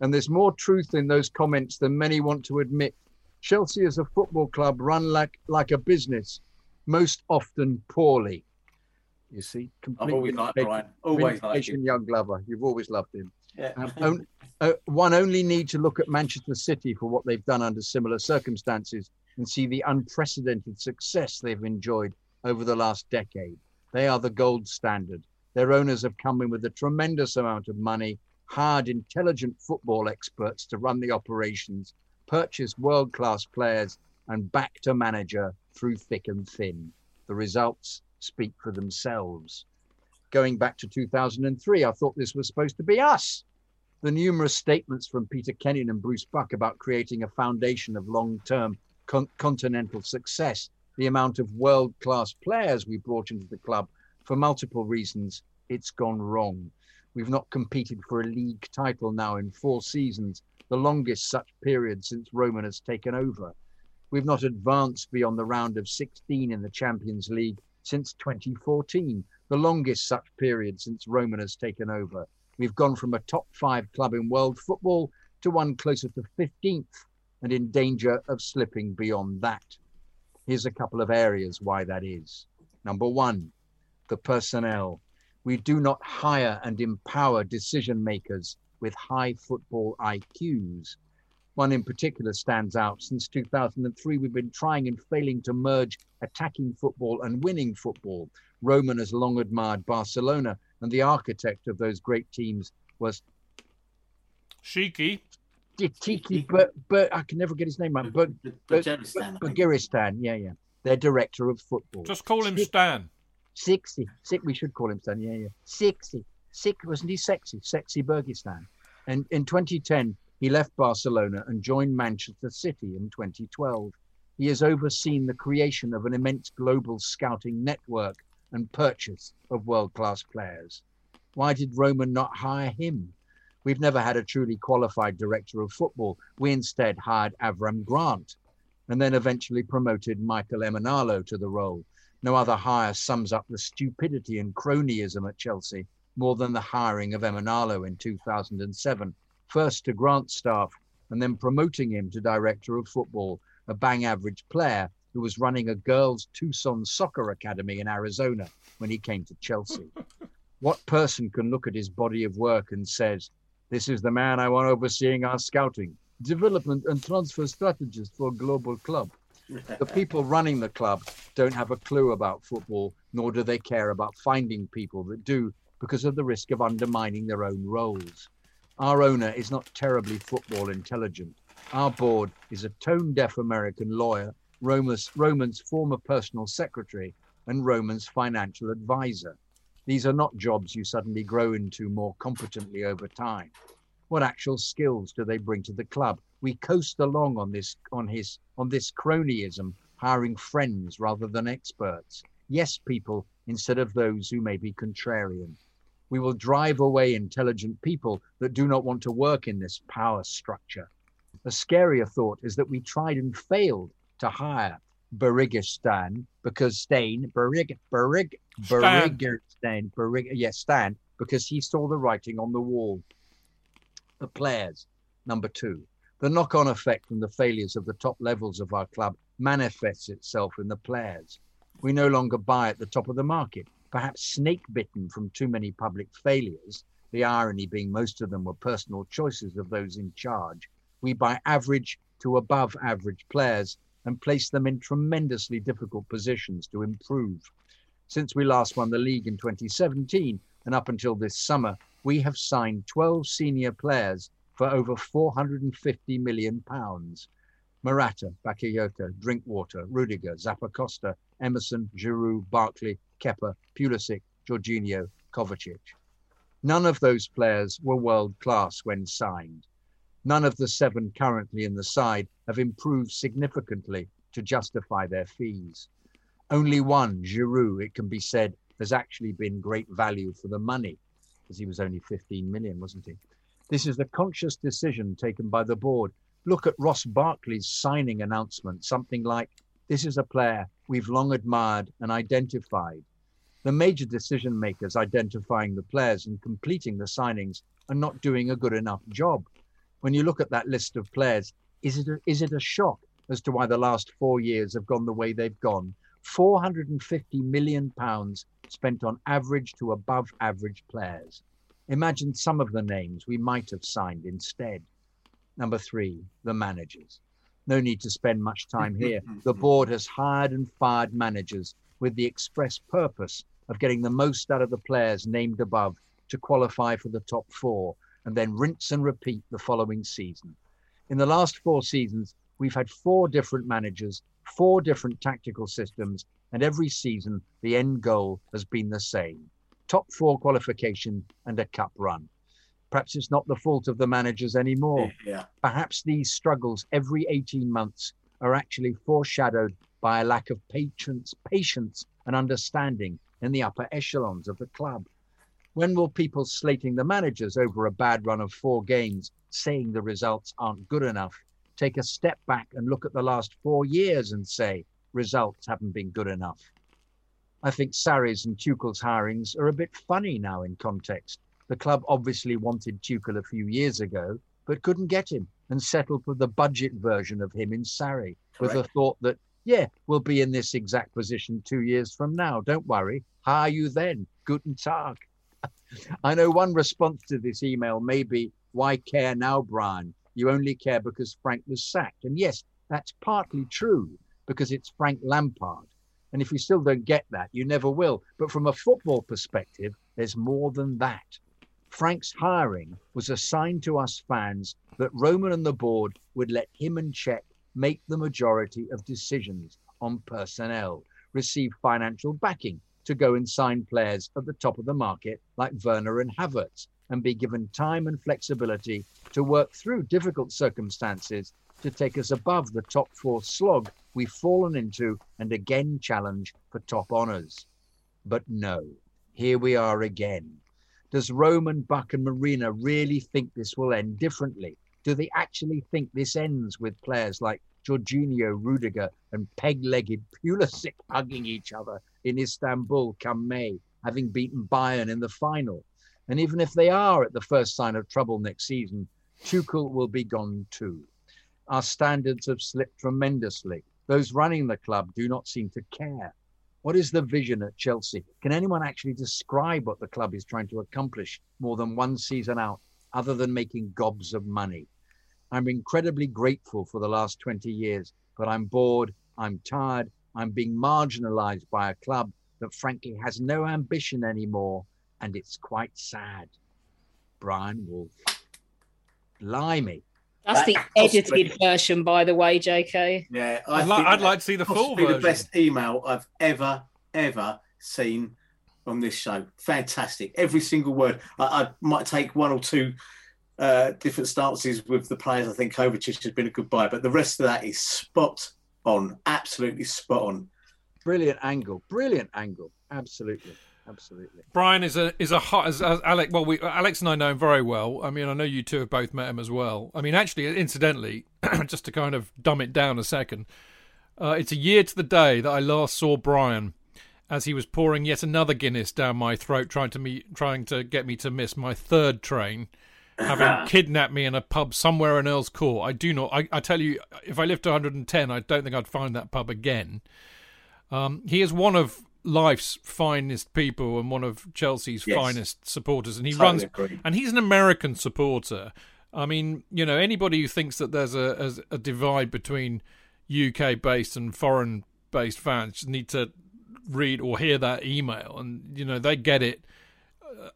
And there's more truth in those comments than many want to admit. Chelsea is a football club run like, like a business, most often poorly. You see, I've always liked Brian. Always liked him. young Glover. You've always loved him. Yeah. Um, on- uh, one only need to look at Manchester City for what they've done under similar circumstances and see the unprecedented success they've enjoyed over the last decade. They are the gold standard. Their owners have come in with a tremendous amount of money, hired intelligent football experts to run the operations, purchased world class players, and backed a manager through thick and thin. The results speak for themselves. Going back to 2003, I thought this was supposed to be us. The numerous statements from Peter Kenyon and Bruce Buck about creating a foundation of long term con- continental success, the amount of world class players we brought into the club, for multiple reasons, it's gone wrong. We've not competed for a league title now in four seasons, the longest such period since Roman has taken over. We've not advanced beyond the round of 16 in the Champions League since 2014, the longest such period since Roman has taken over. We've gone from a top five club in world football to one closer to 15th and in danger of slipping beyond that. Here's a couple of areas why that is. Number one, the personnel. We do not hire and empower decision makers with high football IQs. One in particular stands out. Since 2003, we've been trying and failing to merge attacking football and winning football. Roman has long admired Barcelona, and the architect of those great teams was Shiki. Tiki, but but I can never get his name right. But Bulgaristan, I think. Bulgaristan, yeah, yeah. Their director of football. Just call him Stan. Sexy. Sick, we should call him Stan. Yeah, yeah. Sexy. Sick, wasn't he sexy? Sexy Bergistan. And in 2010, he left Barcelona and joined Manchester City in 2012. He has overseen the creation of an immense global scouting network and purchase of world class players. Why did Roman not hire him? We've never had a truly qualified director of football. We instead hired Avram Grant and then eventually promoted Michael Emenalo to the role. No other hire sums up the stupidity and cronyism at Chelsea more than the hiring of Emenalo in 2007, first to Grant's staff and then promoting him to director of football, a bang average player who was running a girls' Tucson soccer academy in Arizona when he came to Chelsea. what person can look at his body of work and says, This is the man I want overseeing our scouting, development, and transfer strategist for a global club? the people running the club don't have a clue about football, nor do they care about finding people that do because of the risk of undermining their own roles. Our owner is not terribly football intelligent. Our board is a tone deaf American lawyer, Roman's, Roman's former personal secretary, and Roman's financial advisor. These are not jobs you suddenly grow into more competently over time. What actual skills do they bring to the club? We coast along on this on his on this cronyism, hiring friends rather than experts. Yes, people instead of those who may be contrarian. We will drive away intelligent people that do not want to work in this power structure. A scarier thought is that we tried and failed to hire Berigistan because Stain, Berig, Berig, Stan. Berigistan, Berig, yes, Stan, because he saw the writing on the wall. The players, number two. The knock on effect from the failures of the top levels of our club manifests itself in the players. We no longer buy at the top of the market, perhaps snake bitten from too many public failures, the irony being most of them were personal choices of those in charge. We buy average to above average players and place them in tremendously difficult positions to improve. Since we last won the league in 2017 and up until this summer, we have signed 12 senior players for over 450 million pounds. Morata, Bakayoko, Drinkwater, Rudiger, Zappacosta, Emerson, Giroud, Barkley, Kepa, Pulisic, Jorginho, Kovacic. None of those players were world class when signed. None of the seven currently in the side have improved significantly to justify their fees. Only one, Giroud, it can be said, has actually been great value for the money, because he was only 15 million, wasn't he? This is the conscious decision taken by the board. Look at Ross Barkley's signing announcement, something like, This is a player we've long admired and identified. The major decision makers identifying the players and completing the signings are not doing a good enough job. When you look at that list of players, is it a, is it a shock as to why the last four years have gone the way they've gone? 450 million pounds spent on average to above average players. Imagine some of the names we might have signed instead. Number three, the managers. No need to spend much time here. The board has hired and fired managers with the express purpose of getting the most out of the players named above to qualify for the top four and then rinse and repeat the following season. In the last four seasons, we've had four different managers, four different tactical systems, and every season the end goal has been the same top four qualification and a cup run. Perhaps it's not the fault of the managers anymore. Yeah. Perhaps these struggles every 18 months are actually foreshadowed by a lack of patience, patience and understanding in the upper echelons of the club. When will people slating the managers over a bad run of four games, saying the results aren't good enough, take a step back and look at the last four years and say results haven't been good enough? I think Sarri's and Tuchel's hirings are a bit funny now in context. The club obviously wanted Tuchel a few years ago, but couldn't get him and settled for the budget version of him in Sarri with the thought that, yeah, we'll be in this exact position two years from now. Don't worry. How are you then? Guten Tag. I know one response to this email may be, why care now, Brian? You only care because Frank was sacked. And yes, that's partly true because it's Frank Lampard. And if you still don't get that, you never will. But from a football perspective, there's more than that. Frank's hiring was a sign to us fans that Roman and the board would let him and Cech make the majority of decisions on personnel, receive financial backing to go and sign players at the top of the market like Werner and Havertz, and be given time and flexibility to work through difficult circumstances to take us above the top four slog we've fallen into and again challenge for top honours. But no, here we are again. Does Roman, Buck, and Marina really think this will end differently? Do they actually think this ends with players like Jorginho, Rudiger, and peg-legged Pulisic hugging each other in Istanbul come May, having beaten Bayern in the final? And even if they are at the first sign of trouble next season, Tuchel will be gone too. Our standards have slipped tremendously. Those running the club do not seem to care. What is the vision at Chelsea? Can anyone actually describe what the club is trying to accomplish more than one season out, other than making gobs of money? I'm incredibly grateful for the last 20 years, but I'm bored, I'm tired, I'm being marginalized by a club that frankly has no ambition anymore, and it's quite sad. Brian Wolf. Blimey. That's the That- possibly- edited version, by the way, JK. Yeah, I I'd, li- think I'd like to see the full possibly version. the best email I've ever ever seen on this show. Fantastic, every single word. I, I might take one or two uh, different stances with the players. I think Kovacic has been a good buy, but the rest of that is spot on, absolutely spot on. Brilliant angle. Brilliant angle. Absolutely. Absolutely. Brian is a is a hot as, as Alex. Well, we Alex and I know him very well. I mean, I know you two have both met him as well. I mean, actually, incidentally, just to kind of dumb it down a second, uh, it's a year to the day that I last saw Brian as he was pouring yet another Guinness down my throat, trying to me trying to get me to miss my third train, having kidnapped me in a pub somewhere in Earl's Court. I do not. I, I tell you, if I lived to 110, I don't think I'd find that pub again. Um, he is one of life's finest people and one of Chelsea's Yes. finest supporters, and he Totally runs. agree. And he's an American supporter. I mean, you know, anybody who thinks that there's a as a divide between UK based and foreign based fans need to read or hear that email, and you know they get it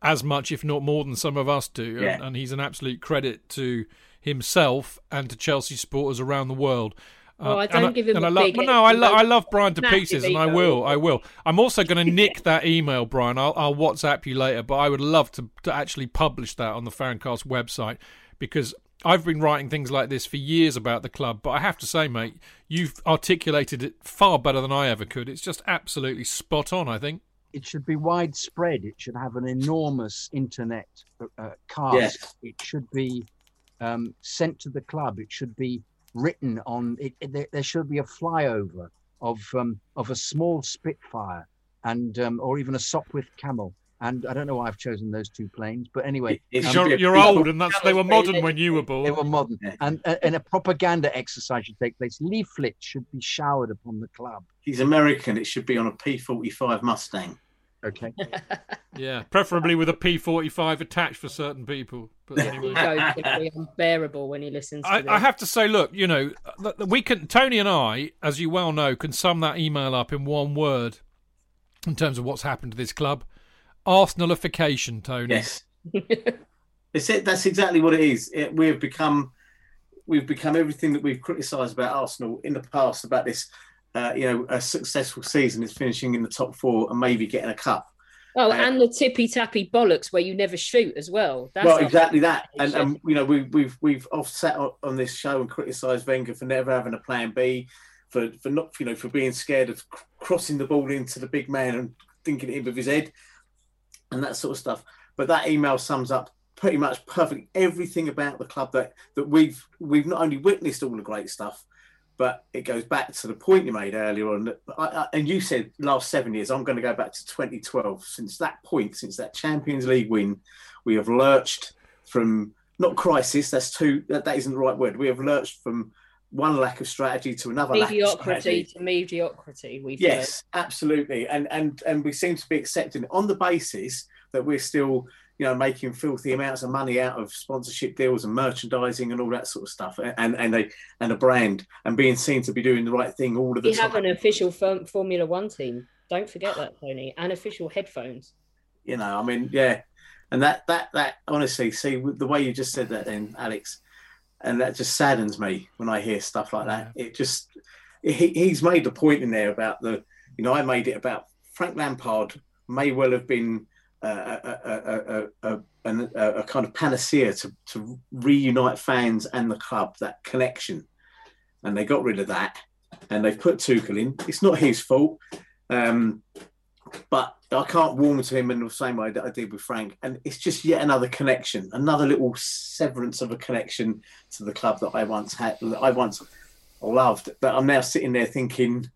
as much, if not more, than some of us do. Yeah. And, and he's an absolute credit to himself and to Chelsea supporters around the world. Uh, Oh, I don't give him a I love, big well, no, I, lo- I love Brian to pieces, and I will, I will. I'm also going to nick that email, Brian. I'll, I'll WhatsApp you later, but I would love to to actually publish that on the Fancast website because I've been writing things like this for years about the club. But I have to say, mate, you've articulated it far better than I ever could. It's just absolutely spot on. I think. It should be widespread. It should have an enormous internet uh, cast. Yes. It should be um, sent to the club. It should be written on. It, it, there- there should be a flyover of um, of a small Spitfire and um, or even a Sopwith Camel. And I don't know why I've chosen those two planes, but anyway, It- it um, You're, you're old, and that's they were modern when you were born. they were modern. And, uh, and a propaganda exercise should take place. Leaflets should be showered upon the club. He's American. It should be on a P45 Mustang. Okay. Yeah, preferably with a P45 attached for certain people. But anyway. Ego's be unbearable when he listens to I. I have to say, look, you know, th- th- we can. Tony and I, as you well know, can sum that email up in one word, in terms of what's happened to this club. Arsenalification, Tony. Yes. it's it, that's exactly what it is. It, we have become we've become everything that we've criticised about Arsenal in the past about this. Uh, you know, a successful season is finishing in the top four and maybe getting a cup. Oh, Uh, and the tippy tappy bollocks where you never shoot as well. That's well, exactly that, and, and you know we, we've we've offset on on this show and criticised Wenger for never having a plan B, for for not you know for being scared of crossing the ball into the big man and thinking it in with his head, and that sort of stuff. But that email sums up pretty much perfectly everything about the club that that we've we've not only witnessed all the great stuff, but it goes back to the point you made earlier on. I, I, and you said last seven years. I'm going to go back to 2012. Since that point, since that Champions League win, we have lurched from not crisis. That's too. That, that isn't the right word. We have lurched from one lack of strategy to another lack of mediocrity strategy. to mediocrity. We've Yes, absolutely, and and and we seem to be accepting on the basis that we're still, you know, making filthy amounts of money out of sponsorship deals and merchandising and all that sort of stuff, and and a and a brand, and being seen to be doing the right thing all of the We time. have an official Form- Formula One team. Don't forget that, Tony. And official headphones. you know, I mean, yeah, and that that that honestly, see the way you just said that, then Alex, and that just saddens me when I hear stuff like that. It just he, he's made the point in there about the, you know, I made it about Frank Lampard may well have been uh, a, a, a, a, a, a, a kind of panacea to to reunite fans and the club, that connection, and they got rid of that, and they've put Tuchel in. It's not his fault. Um, but I can't warm to him in the same way that I did with Frank. And it's just yet another connection, another little severance of a connection to the club that I once had, that I once loved. But I'm now sitting there thinking,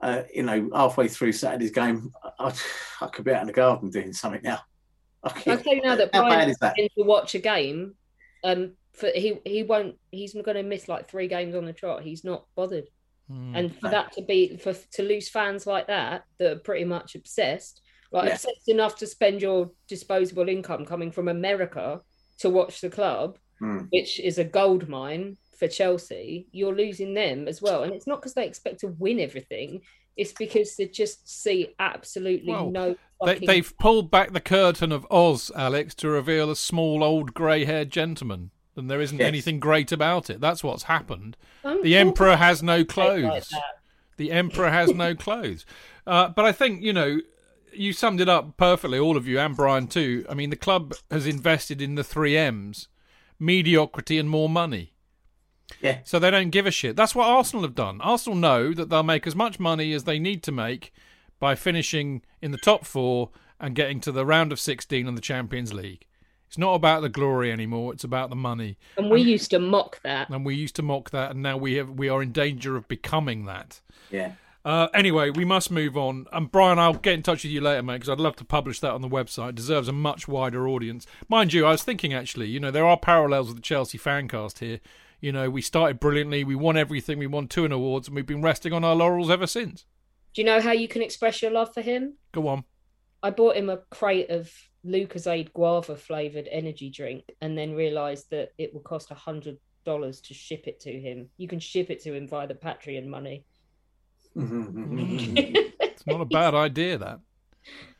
uh, you know, halfway through Saturday's game, I, I could be out in the garden doing something now. I I'll tell you now that How Brian is that? to watch a game. Um, for he he won't. He's going to miss like three games on the trot. He's not bothered. Hmm. And for that to be for to lose fans like that that are pretty much obsessed, like Yeah. obsessed enough to spend your disposable income coming from America to watch the club, Mm. which is a gold mine for Chelsea, you're losing them as well. And it's not because they expect to win everything; it's because they just see absolutely Well, no. They, they've pulled back the curtain of Oz, Alex, to reveal a small, old, grey-haired gentleman, and there isn't Yes. anything great about it. That's what's happened. Don't The emperor has no clothes. that. The emperor has no clothes. Uh, but I think you know you summed it up perfectly, all of you, and Brian too. I mean, the club has invested in the three M's: mediocrity and more money. Yeah. So they don't give a shit. That's what Arsenal have done. Arsenal know that they'll make as much money as they need to make by finishing in the top four and getting to the round of 16 in the Champions League. It's not about the glory anymore. It's about the money. And we used to mock that. And we used to mock that, and now we have we are in danger of becoming that. Yeah. Uh, anyway, we must move on. And Brian, I'll get in touch with you later, mate, because I'd love to publish that on the website. It deserves a much wider audience. Mind you, I was thinking actually, you know, there are parallels with the Chelsea fancast here. You know, we started brilliantly, we won everything, we won two in awards, and we've been resting on our laurels ever since. Do you know how you can express your love for him? Go on. I bought him a crate of Lucozade guava flavored energy drink and then realized that it will cost a hundred dollars to ship it to him. You can ship it to him via the Patreon money. It's not a bad idea, that.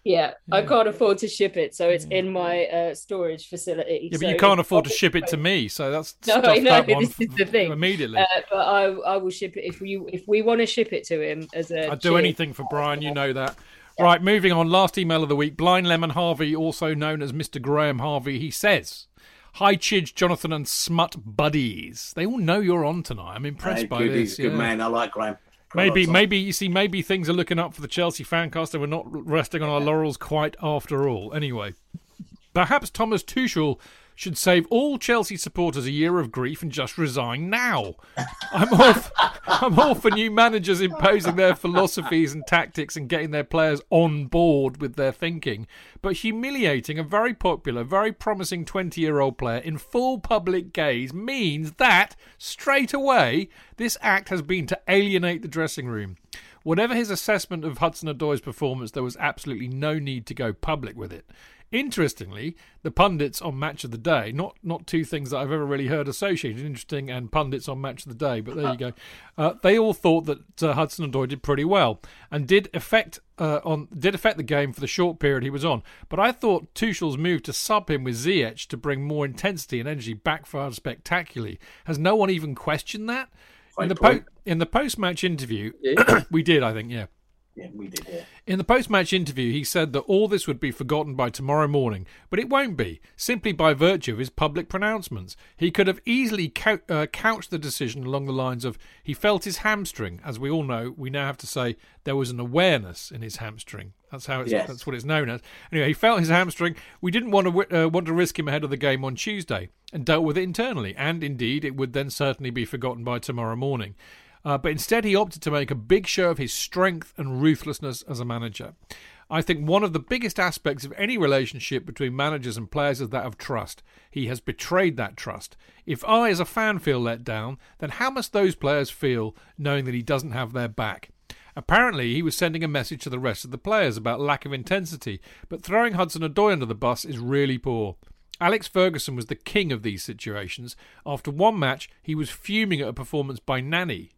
Yeah, I can't afford to ship it, so it's in my uh, storage facility. Yeah, but so you can't afford to ship it to me, so that's No, stuff I know, this is the thing. immediately. Uh, but I, I will ship it if we if we want to ship it to him as a. I'd do anything for Brian, you know that. Right, moving on. Last email of the week. Blind Lemon Harvey, also known as Mr. Graham Harvey, he says, Hi, Chidge, Jonathan, and Smut Buddies. They all know you're on tonight. I'm impressed Hey, by good, this. good yeah. man. I like Graham. Maybe, Got a lot of maybe you see, maybe things are looking up for the Chelsea fancast, and we're not resting on our laurels quite after all. Anyway, perhaps Thomas Tuchel should save all Chelsea supporters a year of grief and just resign now. I'm all, I'm all for new managers imposing their philosophies and tactics and getting their players on board with their thinking, but humiliating a very popular, very promising 20 year old player in full public gaze means that, straight away, this act has been to alienate the dressing room. Whatever his assessment of Hudson Odoi performance, there was absolutely no need to go public with it. Interestingly, the pundits on Match of the Day, not not two things that I've ever really heard associated, interesting and pundits on Match of the Day, but there you go. Uh, they all thought that uh, Hudson Odoi did pretty well and did affect uh, on did affect the game for the short period he was on. But I thought Tuchel's move to sub him with Ziyech to bring more intensity and energy backfired spectacularly. Has no one even questioned that? in the po- in the post match interview, Yeah. we did, I think, yeah. Yeah, we did. Yeah. In the post match interview, he said that all this would be forgotten by tomorrow morning, but it won't be, simply by virtue of his public pronouncements. He could have easily cou- uh, couched the decision along the lines of he felt his hamstring. As we all know, we now have to say there was an awareness in his hamstring. That's how it's, Yes. that's what it's known as. Anyway, he felt his hamstring. We didn't want to uh, want to risk him ahead of the game on Tuesday, and dealt with it internally. And indeed, it would then certainly be forgotten by tomorrow morning. Uh, but instead, he opted to make a big show of his strength and ruthlessness as a manager. I think one of the biggest aspects of any relationship between managers and players is that of trust. He has betrayed that trust. If I, as a fan, feel let down, then how must those players feel knowing that he doesn't have their back? Apparently, he was sending a message to the rest of the players about lack of intensity, but throwing Hudson Odoi under the bus is really poor. Alex Ferguson was the king of these situations. After one match, he was fuming at a performance by Nani,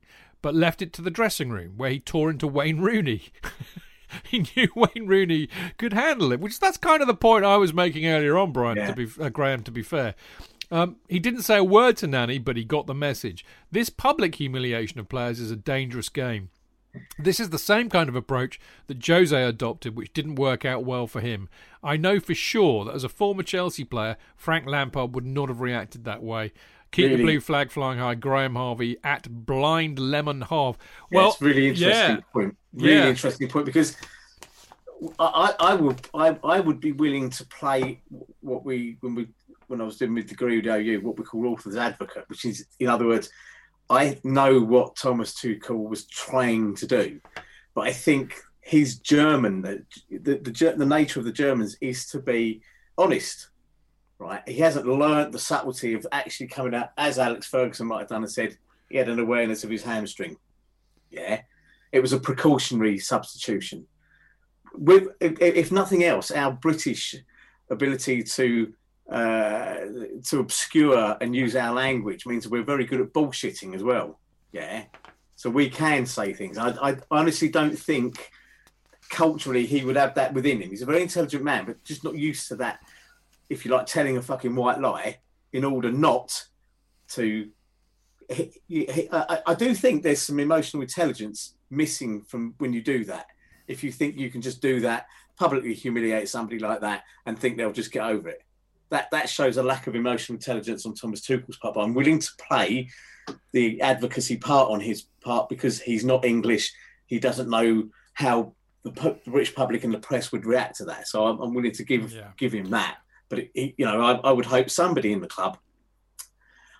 but left it to the dressing room, where he tore into Wayne Rooney. he knew Wayne Rooney could handle it, which that's kind of the point I was making earlier on, Brian. Yeah. To be uh, Graham, to be fair, um, he didn't say a word to Nani, but he got the message. This public humiliation of players is a dangerous game. This is the same kind of approach that Jose adopted, which didn't work out well for him. I know for sure that as a former Chelsea player, Frank Lampard would not have reacted that way. Keep the blue flag flying high, Graham Harvey at Blind Lemon Harv. Yeah, Well, it's really interesting yeah. point. Really Yeah. interesting point because I, I, would I, I would be willing to play what we when we when I was doing with degree with OU what we call author's advocate, which is in other words, I know what Thomas Tuchel was trying to do, but I think his German the the, the, the nature of the Germans is to be honest. Right, he hasn't learnt the subtlety of actually coming out as Alex Ferguson might have done and said he had an awareness of his hamstring. Yeah, it was a precautionary substitution. With, if nothing else, our British ability to uh, to obscure and use our language means we're very good at bullshitting as well. Yeah, so we can say things. I, I honestly don't think culturally he would have that within him. He's a very intelligent man, but just not used to that. If you like, telling a fucking white lie in order not to he, he, I, I do think there's some emotional intelligence missing from when you do that. If you think you can just do that, publicly humiliate somebody like that, and think they'll just get over it, that that shows a lack of emotional intelligence on Thomas Tuchel's part. But I'm willing to play the advocacy part on his part because he's not English. He doesn't know how the British public and the press would react to that. So I'm, I'm willing to give Yeah. give him that. But it, it- you know, I, I would hope somebody in the club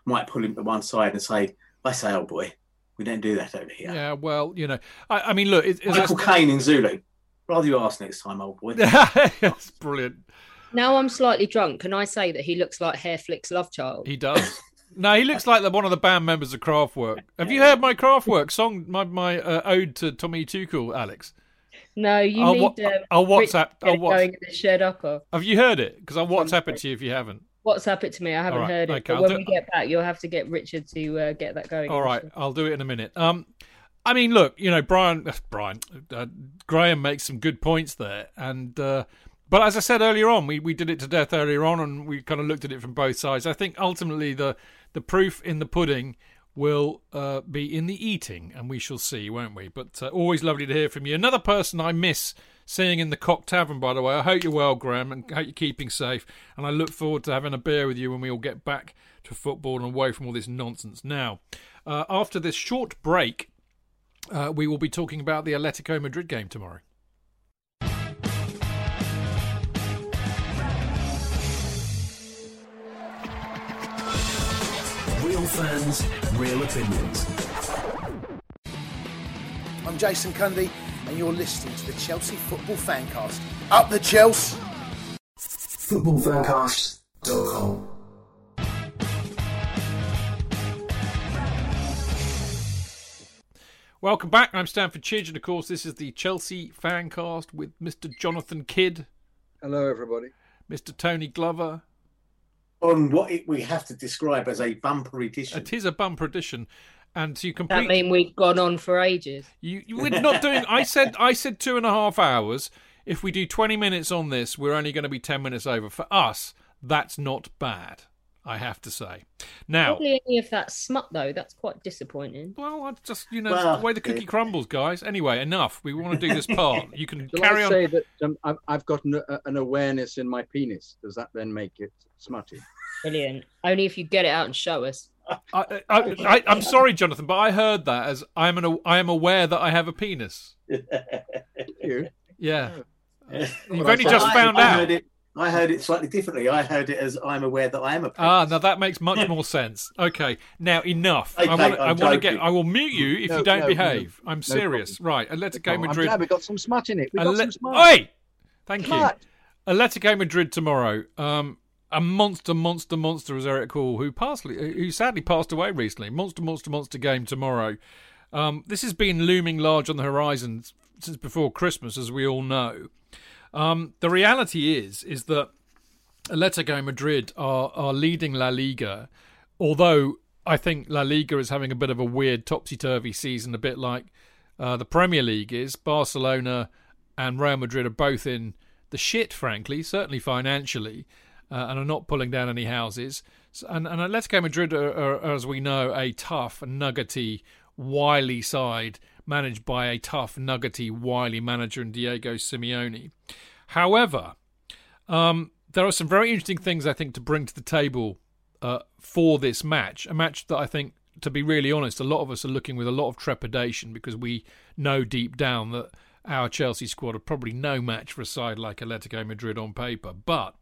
might pull him to one side and say, "I say, old boy, we don't do that over here." yeah, well, you know, I, I mean, look, it, it's Michael Caine in Zulu. Rather you ask next time, old boy. that's brilliant. Now I'm slightly drunk. Can I say that he looks like Hairflick's love child? He does. no, he looks like the, one of the band members of Kraftwerk. Have you heard my Kraftwerk song, my my uh, ode to Tommy Tuchel, Alex? No, you I'll need wa- um, I'll WhatsApp- I'll it Whats- going in the shed upper. Have you heard it? Because I'll WhatsApp it to you if you haven't. WhatsApp it to me. I haven't right, heard it. okay, but I'll when do- we get back, you'll have to get Richard to uh, get that going. All right, I'll do it in a minute. Um, I mean, look, you know, Brian, uh, Brian, uh, Graham makes some good points there, and uh, but as I said earlier on, we, we did it to death earlier on, and we kind of looked at it from both sides. I think ultimately the the proof in the pudding will uh, be in the eating, and we shall see, won't we? But uh, always lovely to hear from you. Another person I miss seeing in the Cock Tavern, by the way. I hope you're well, Graham, and hope you're keeping safe. And I look forward to having a beer with you when we all get back to football and away from all this nonsense. Now, uh, after this short break, uh, we will be talking about the Atletico Madrid game tomorrow. Real fans, real opinions. I'm Jason Cundy, and you're listening to the Chelsea Football Fancast. Up the Chelsea! Footballfancast.com. Welcome back. I'm Stamford Chidge, and of course, this is the Chelsea Fancast with Mr. Jonathan Kydd, Hello, everybody. Mr. Tony Glover. On what it, we have to describe as a bumper edition. It is a bumper edition, and to That complete, mean we've gone on for ages. you, you we're not doing. I said I said two and a half hours. If we do 20 minutes on this, we're only going to be 10 minutes over. For us, that's not bad. I have to say. Now, Probably any of that smut though. That's quite disappointing. well, I just you know Well, the way the cookie it- crumbles, guys. Anyway, enough. We want to do this part. You can Shall carry I on. say that um, I've, I've got an, uh, an awareness in my penis? Does that then make it smutty? Brilliant. Only if you get it out and show us. I, I, I, I'm sorry, Jonathan, but I heard that as I'm an I am aware that I have a penis. You? Yeah, Yeah. you've Well, only just I- found I out. Heard it, I heard it slightly differently. I heard it as I'm aware that I am a penis. Ah, now that makes much more sense. Okay, now enough. Okay, I want. I I'm want to get. I will mute you if No, you don't no, behave. no, I'm no serious. right, Atletico I'm Madrid. glad we got some smut in it. We got Ale- some smut. Oi! Thank you. Atletico Madrid tomorrow. Um, a monster, monster, monster, as Eric Hall, who passly, who sadly passed away recently. Monster, monster, monster game tomorrow. Um, this has been looming large on the horizon since before Christmas, as we all know. Um, the reality is, is that Atletico Madrid are are leading La Liga, although I think La Liga is having a bit of a weird topsy turvy season, a bit like uh, the Premier League is. Barcelona and Real Madrid are both in the shit, frankly, certainly financially, uh, and are not pulling down any houses. S- And, and Atletico Madrid are, are, as we know, a tough, nuggety, wily side managed by a tough, nuggety, wily manager in Diego Simeone. However, um, there are some very interesting things I think to bring to the table uh, for this match. A match that I think, to be really honest, a lot of us are looking with a lot of trepidation because we know deep down that our Chelsea squad are probably no match for a side like Atletico Madrid on paper. But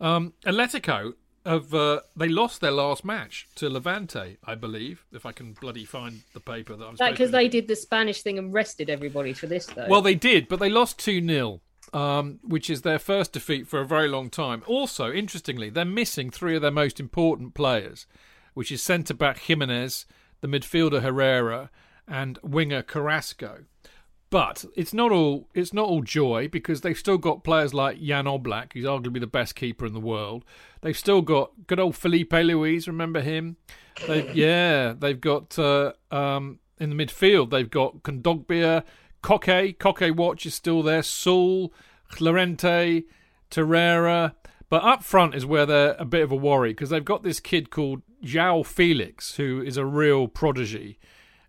um, Atletico have uh, they lost their last match to Levante, I believe, if I can bloody find the paper that I'm. That because they did the Spanish thing and rested everybody for this though. well, they did, but they lost 2 0, um, which is their first defeat for a very long time. Also, interestingly, they're missing three of their most important players, which is centre back Gimenez, the midfielder Herrera, and winger Carrasco. But it's not all it's not all joy because they've still got players like Jan Oblak, who's arguably the best keeper in the world. They've still got good old Filipe Luis, remember him? They've, yeah, they've got uh, um, in the midfield they've got Kondogbia, Koke, Koke Watch is still there, Saul, Llorente, Torreira. But up front is where they're a bit of a worry because they've got this kid called João Felix, who is a real prodigy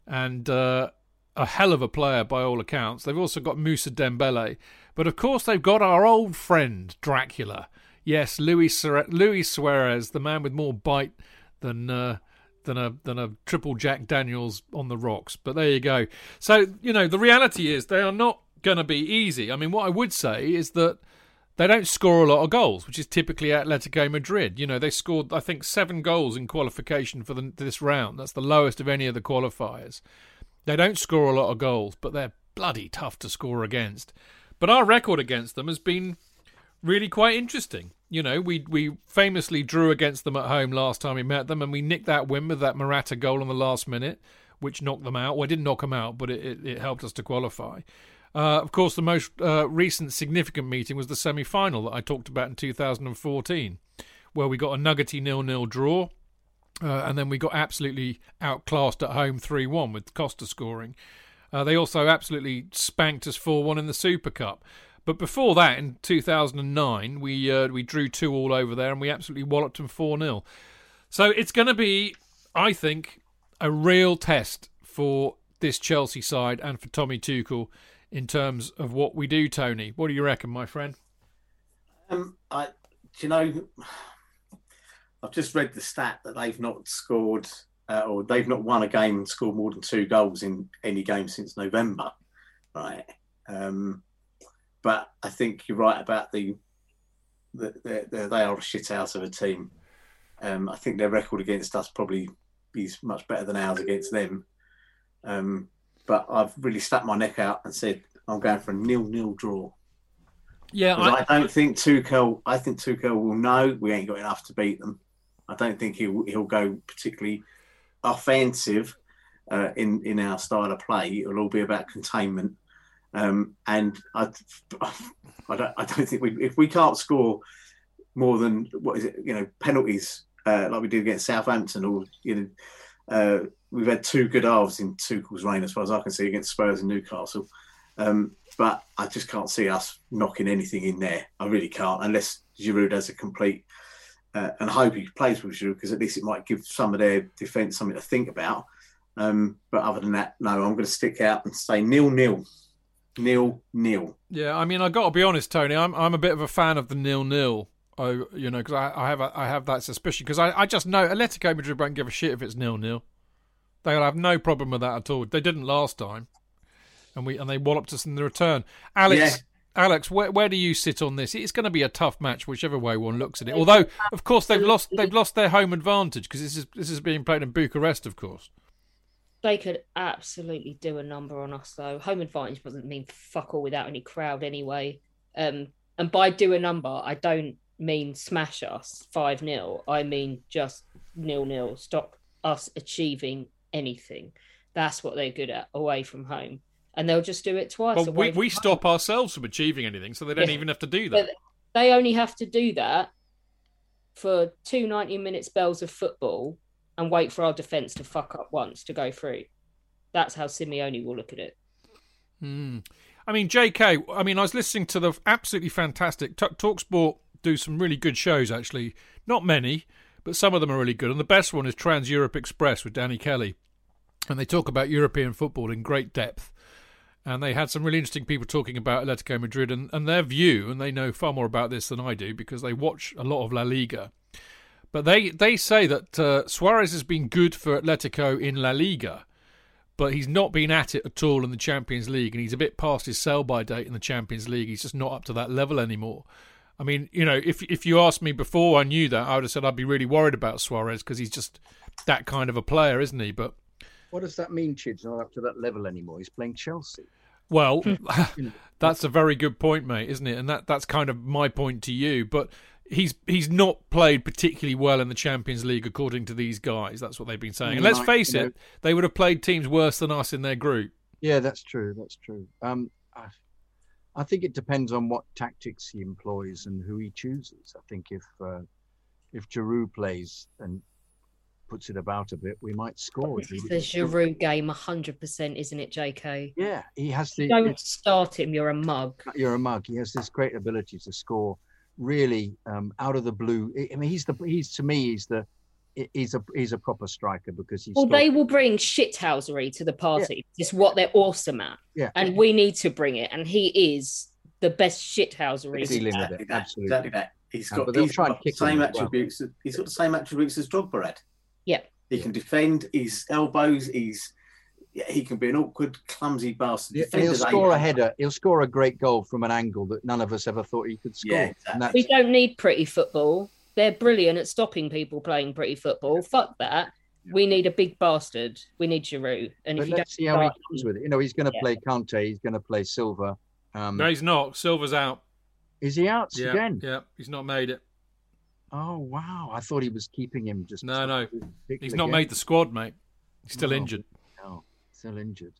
and uh, a hell of a player by all accounts. They've also got Moussa Dembele. But of course, they've got our old friend, Dracula. Yes, Luis, Luis Suarez, the man with more bite than. Uh, than a than a triple Jack Daniels on the rocks. But there you go. So you know the reality is they are not going to be easy. I mean, what I would say is that they don't score a lot of goals, which is typically Atletico Madrid. You know, they scored I think seven goals in qualification for the, this round. That's the lowest of any of the qualifiers. They don't score a lot of goals, but they're bloody tough to score against. But our record against them has been really quite interesting. You know, we we famously drew against them at home last time we met them, and we nicked that win with that Morata goal in the last minute, which knocked them out. Well, it didn't knock them out, but it, it, it helped us to qualify. Uh, of course, the most uh, recent significant meeting was the semi final that I talked about in 2014, where we got a nuggety nil nil draw. Uh, and then we got absolutely outclassed at home 3 1 with Costa scoring. Uh, they also absolutely spanked us 4 1 in the Super Cup. But before that, in 2009, we uh, we drew 2 all over there and we absolutely walloped them 4 0. So it's going to be, I think, a real test for this Chelsea side and for Tommy Tuchel in terms of what we do, Tony. What do you reckon, my friend? Um, I, do you know, I've just read the stat that they've not scored uh, or they've not won a game and scored more than two goals in any game since November, right? Um, but I think you're right about the, the, the, the they are a shit out of a team. Um, I think their record against us probably is much better than ours against them. Um, but I've really stuck my neck out and said I'm going for a nil-nil draw. Yeah, 'Cause I, don't think Tuchel. I think Tuchel will know we ain't got enough to beat them. I don't think he'll he'll go particularly offensive, uh, in in our style of play. It'll all be about containment. Um, and I, I don't, I don't think we, if we can't score more than what is it, you know, penalties uh, like we did against Southampton, or you know, uh, we've had two good halves in Tuchel's reign, as far as I can see, against Spurs and Newcastle. Um, but I just can't see us knocking anything in there. I really can't, unless Giroud has a complete. Uh, and hope he plays with Giroud because at least it might give some of their defence something to think about. Um, but other than that, no, I'm going to stick out and say nil nil, nil nil. Yeah, I mean, I got to be honest, Tony. I'm I'm a bit of a fan of the nil nil. I you know because I, I have a, I have that suspicion because I, I just know Atletico Madrid won't give a shit if it's nil nil. They'll have no problem with that at all. They didn't last time, and we and they walloped us in the return. Alex. Alex, where where do you sit on this? It's going to be a tough match, whichever way one looks at it. Although, of course, they've lost they've lost their home advantage because this is this is being played in Bucharest, of course. They could absolutely do a number on us, though. Home advantage doesn't mean fuck all without any crowd anyway. Um, and by do a number, I don't mean smash us 5 0. I mean just nil nil. Stop us achieving anything. That's what they're good at away from home. And they'll just do it twice. Well, away we, we home. stop ourselves from achieving anything, so they don't Yeah. even have to do that. But they only have to do that for two 90 minute spells of football and wait for our defence to fuck up once to go through. That's how Simeone will look at it. Hmm. I mean, JK, I mean, I was listening to the absolutely fantastic T- Talksport do some really good shows, actually. Not many, but some of them are really good. And the best one is Trans Europe Express with Danny Kelly. And they talk about European football in great depth. And they had some really interesting people talking about Atletico Madrid and, and their view, and they know far more about this than I do because they watch a lot of La Liga. But they, they say that uh, Suarez has been good for Atletico in La Liga but he's not been at it at all in the Champions League, and he's a bit past his sell by date in the Champions League. He's just not up to that level anymore. I mean, you know, if if you asked me before I knew that, I would have said I'd be really worried about Suarez because he's just that kind of a player, isn't he? But What does that mean, Chid's not up to that level anymore? He's playing Chelsea. well, that's a very good point, mate, isn't it? And that that's kind of my point to you. But he's he's not played particularly well in the Champions League, according to these guys. That's what they've been saying. And let's Right, face you know- it, they would have played teams worse than us in their group. Yeah, that's true. That's true. Um, I, I think it depends on what tactics he employs and who he chooses. I think if uh, if Giroud plays and puts it about a bit, we might score. This is the Giroud game, 100%, isn't it, JK? Yeah, he has the. Don't start him, you're a mug. You're a mug. He has this great ability to score, really um, out of the blue. I- I mean, he's the. He's to me, he's the. He's a he's a proper striker because he's. Well, they will bring shithousery to the party. It's what they're awesome at. Yeah. And we need to bring it. And he is the best shithousery. Dealing with Exactly it, that. absolutely. Exactly that. He's Uh, got, but they'll try and got the kick him same as well. attributes. He's got the same attributes as Drogba had. Yeah. He can defend his elbows. He's yeah, he can be an awkward, clumsy bastard. Yeah, he'll score a header. He'll score a great goal from an angle that none of us ever thought he could score. Yeah, exactly. We don't need pretty football. They're brilliant at stopping people playing pretty football. Fuck that. We need a big bastard. We need Giroud. And but if you don't let's see how he comes with it. You know, he's going to Yeah. play Kante. He's going to play Silva. Um, No, he's not. Silva's out. is he out Yeah, again? yeah, he's not made it. Oh wow! I thought he was keeping him just. No, no. He's not game. made the squad, mate. He's still No. injured. No, still injured.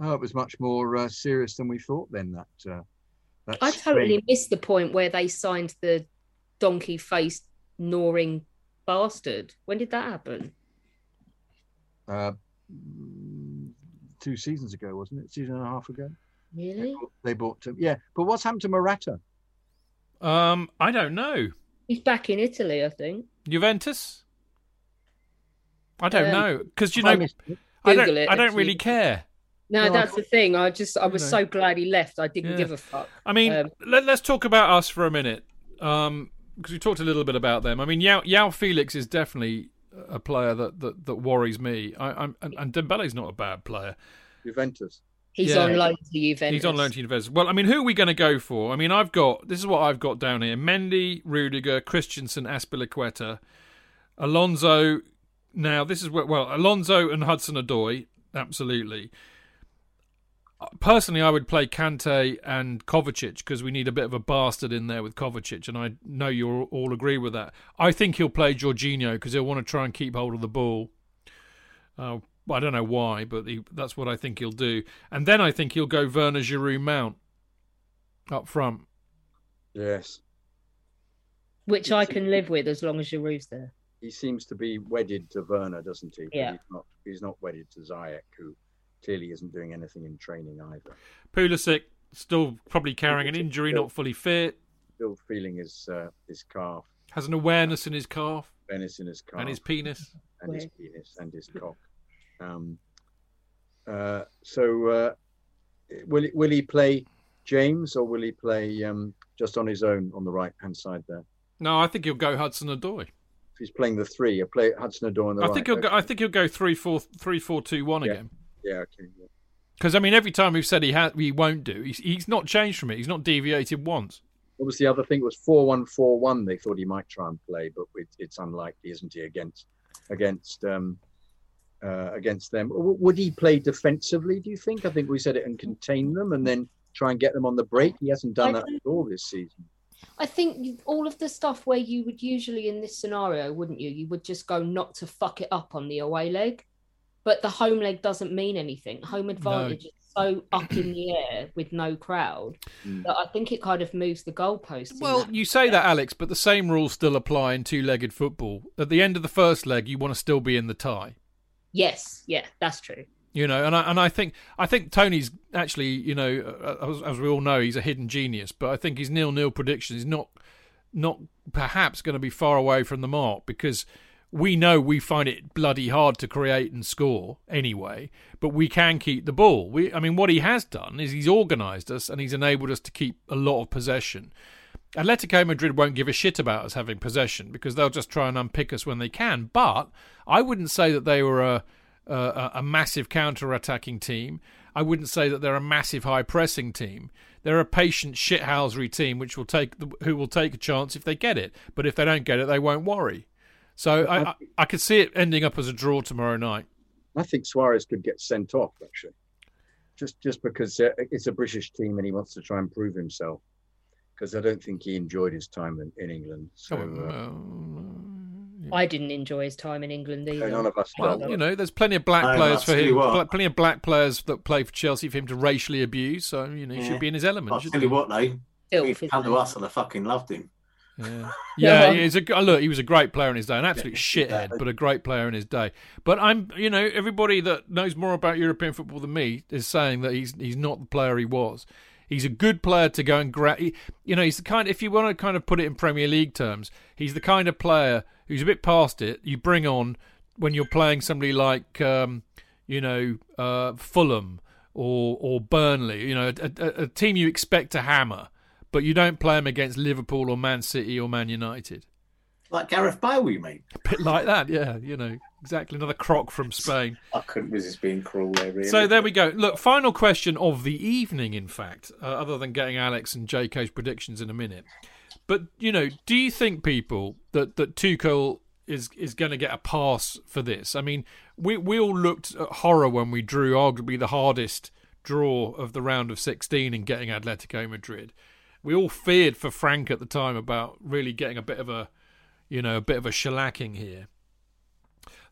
Oh, it was much more uh, serious than we thought. Then that. Uh, that I totally missed the point where they signed the donkey faced gnawing bastard. When did that happen? Uh, mm, two seasons ago, wasn't it? Season and a half ago. They Really? bought, they bought him. Yeah, but what's happened to Morata? Um, I don't know. He's back in Italy, I think. Juventus. I don't Um, know because you know? I don't. it I don't really see. care. No, No, that's thought- the thing. I just I was know. so glad he left. I didn't Yeah. give a fuck. I mean, Um, let, us talk about us for a minute, um, because we talked a little bit about them. I mean, Yao, Yao Felix is definitely a player that that, that worries me. I, I'm and, and Dembele's not a bad player. Juventus. He's Yeah. on loan to Juventus. He's on loan to Juventus. Well, I mean, who are we going to go for? I mean, I've got this is what I've got down here: Mendy, Rudiger, Christensen, Azpilicueta, Alonso. Now, this is where well, Alonso and Hudson Odoi, absolutely. Personally, I would play Kante and Kovacic because we need a bit of a bastard in there with Kovacic, and I know you all all agree with that. I think he'll play Jorginho because he'll want to try and keep hold of the ball. Uh, Well, I don't know why, but he, that's what I think he'll do. And then I think he'll go Werner Giroud Mount up front. Yes, which I can live with as long as Giroud's there. he seems to be wedded to Werner, doesn't he? Yeah. He's not. He's not wedded to Ziyech, who clearly isn't doing anything in training either. Pulisic still probably carrying an injury, not fully fit. Still feeling his uh, his calf, Has an awareness in his calf Venice in his calf, and his penis. and his penis and his cock. Um, uh, so, uh, will he, will he play James or will he play um, just on his own on the right hand side there? No, I think he'll go Hudson Odoi. If he's playing the three, he'll play Hudson Odoi on the I right. think he'll go. okay. I think he'll go three four three four two one Yeah. again. Yeah, okay. yeah. Because I mean, every time we've said he ha- he won't do, he's, he's not changed from it. He's not deviated once. What was the other thing? It was four one four one. They thought he might try and play, but it, it's unlikely, isn't he? Against against um, uh, against them, W- would he play defensively? Do you think? I think we said it and contain them, and then try and get them on the break. He hasn't done that at all this season. I think all of the stuff where you would usually in this scenario, wouldn't you? You would just go not to fuck it up on the away leg, but the home leg doesn't mean anything. Home advantage is so up in the air with no crowd Mm. that I think it kind of moves the goalposts. Well, you say that, Alex, but the same rules still apply in two-legged football. At the end of the first leg, you want to still be in the tie. Yes, yeah, that's true. You know, and I and I think I think Tony's actually, you know, uh, as, as we all know, he's a hidden genius. But I think his nil-nil prediction is not not perhaps going to be far away from the mark because we know we find it bloody hard to create and score anyway, but we can keep the ball. We, I mean, what he has done is he's organised us and he's enabled us to keep a lot of possession. Atletico Madrid won't give a shit about us having possession because they'll just try and unpick us when they can. But I wouldn't say that they were a a, a massive counter-attacking team. I wouldn't say that they're a massive high-pressing team. They're a patient shithousery team which will take the, who will take a chance if they get it. But if they don't get it, they won't worry. So I, I, I could see it ending up as a draw tomorrow night. I think Suarez could get sent off actually, just just because uh, it's a British team and he wants to try and prove himself. Because I don't think he enjoyed his time in, in England. So uh, I didn't enjoy his time in England either. none of us. Well, you know, there's plenty of black No, players for him. what. Plenty of black players that play for Chelsea for him to racially abuse. So you know, he Yeah. should be in his element. I'll shouldn't tell you what, though. Filth, He's isn't come to us and I fucking loved him. Yeah, Yeah. yeah. He's a g- look. He was a great player in his day, an absolute shithead, but a great player in his day. But I'm, you know, everybody that knows more about European football than me is saying that he's he's not the player he was. He's a good player to go and grab. You know, he's the kind. If you want to kind of put it in Premier League terms, he's the kind of player who's a bit past it. You bring on when you're playing somebody like, um, you know, uh, Fulham or or Burnley. You know, a, a, a team you expect to hammer but you don't play them against Liverpool or Man City or Man United. Like Gareth Bale, you mean? A bit like that, yeah, you know, exactly. Another croc from Spain. I couldn't resist being cruel there, really. So there we go. Look, final question of the evening, in fact, uh, other than getting Alex and JK's predictions in a minute. But, you know, do you think, people, that, that Tuchel is, is going to get a pass for this? I mean, we, we all looked at horror when we drew arguably the hardest draw of the round of 16 in getting Atletico Madrid. We all feared for Frank at the time about really getting a bit of a, you know, a bit of a shellacking here.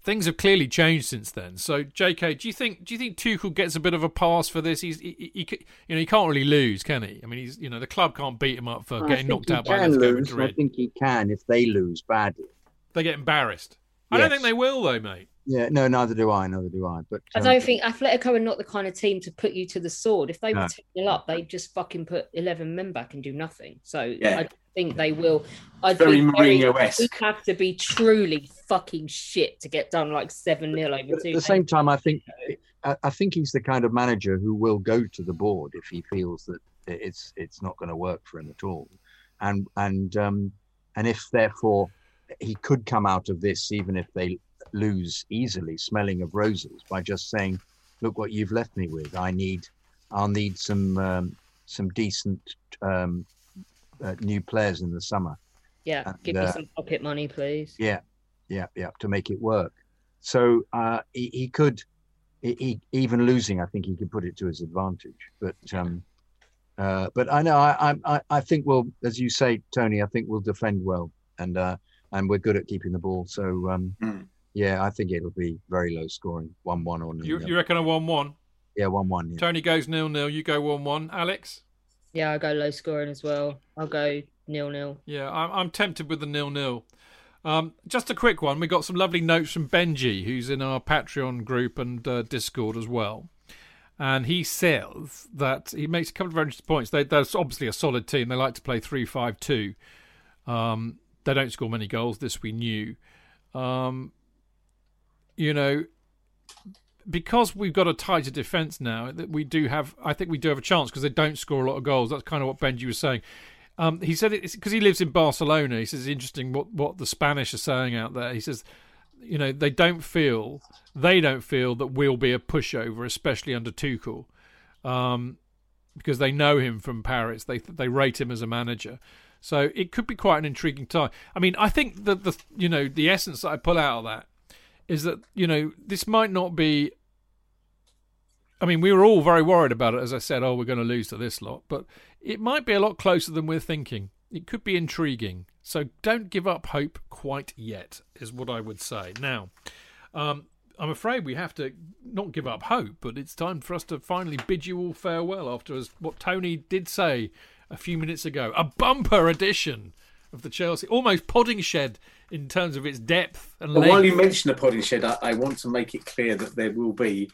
Things have clearly changed since then. So, J.K., do you think do you think Tuchel gets a bit of a pass for this? He's he, he, he you know he can't really lose, can he? I mean, he's you know the club can't beat him up for I getting knocked out by can Atletico lose. I think he can if they lose badly. They get embarrassed. I don't think they will, though, mate. Yeah, no, neither do I. Neither do I. But I um, don't think Atletico are not the kind of team to put you to the sword. If they were No. 2 0 up, they'd just fucking put 11 men back and do nothing. So Yeah. I don't think they will. I'd Very be Mourinho-esque. We'd have to be truly fucking shit to get done like 7 0 over two at the same time, I think I, I think he's the kind of manager who will go to the board if he feels that it's it's not going to work for him at all, and and um, and if therefore he could come out of this even if they lose easily, smelling of roses by just saying, "Look what you've left me with. I need, I'll need some um, some decent um, uh, new players in the summer." Yeah, And, give me uh, some pocket money, please. Yeah, yeah, yeah, to make it work. So uh, he, he could, he, he even losing, I think he could put it to his advantage. But um, uh, but I know I, I I- I think we'll, as you say, Tony, I think we'll defend well, and uh, and we're good at keeping the ball. So um, Mm. Yeah, I think it'll be very low scoring, one-one or nil. You, you reckon a one-one? Yeah, one-one. Yeah. Tony goes nil-nil. You go one-one. Alex? Yeah, I'll go low scoring as well. I'll go nil-nil. Yeah, I'm, I'm tempted with the nil-nil. Um, just a quick one. We got some lovely notes from Benji, who's in our Patreon group and uh, Discord as well. And he says that he makes a couple of very interesting points. They, they're obviously a solid team. They like to play 3 5 2. Um, they don't score many goals. This we knew. Um, you know, because we've got a tighter defence now, that we do have, I think we do have a chance because they don't score a lot of goals. That's kind of what Benji was saying. Um, he said it's because he lives in Barcelona. He says it's interesting what, what the Spanish are saying out there. He says, you know, they don't feel they don't feel that we'll be a pushover, especially under Tuchel, um, because they know him from Paris. They they rate him as a manager. So it could be quite an intriguing time. I mean, I think that the you know the essence that I pull out of that is that you know this might not be. I mean, we were all very worried about it, as I said. Oh, we're going to lose to this lot, but it might be a lot closer than we're thinking. It could be intriguing. So don't give up hope quite yet, is what I would say. Now, um, I'm afraid we have to not give up hope, but it's time for us to finally bid you all farewell after as what Tony did say a few minutes ago. A bumper edition of the Chelsea, almost podding shed in terms of its depth and length. while you mention the podding shed, I, I want to make it clear that there will be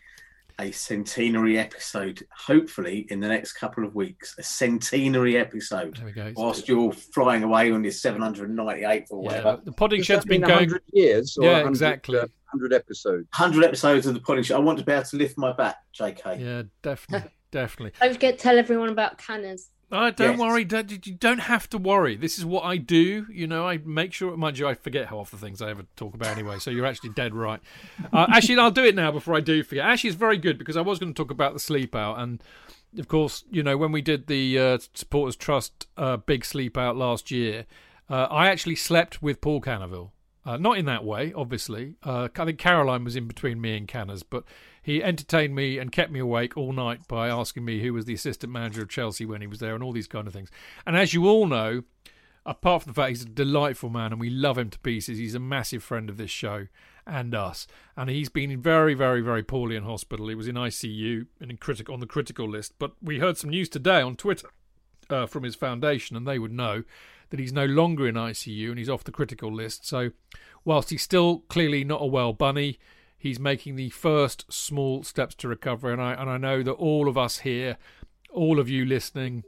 a centenary episode, hopefully in the next couple of weeks. A centenary episode. There we go. Whilst you're flying away on your 798th or Yeah, the podding Shed's shed's that been been going. 100 years or Yeah, 100, exactly. uh, 100 episodes. 100 episodes of the podding shed. I want to be able to lift my back, JK. Yeah, definitely, definitely. Don't forget to tell everyone about canners. Oh, don't Yes. worry. Don't, you don't have to worry. This is what I do. You know, I make sure, mind you, I forget half the things I ever talk about anyway. So you're actually dead right. Uh, actually, I'll do it now before I do forget. Actually, it's very good because I was going to talk about the sleep out, and of course, you know, when we did the uh, Supporters Trust uh, big sleep out last year, uh, I actually slept with Paul Canoville. Uh, not in that way, obviously. Uh, I think Caroline was in between me and Canners, but he entertained me and kept me awake all night by asking me who was the assistant manager of Chelsea when he was there and all these kind of things. And as you all know, apart from the fact he's a delightful man and we love him to pieces, he's a massive friend of this show and us. And he's been very, very, very poorly in hospital. He was in ICU and in critic on the critical list. But we heard some news today on Twitter uh, from his foundation, and they would know that he's no longer in ICU and he's off the critical list. So, whilst he's still clearly not a well bunny, he's making the first small steps to recovery. And I and I know that all of us here, all of you listening,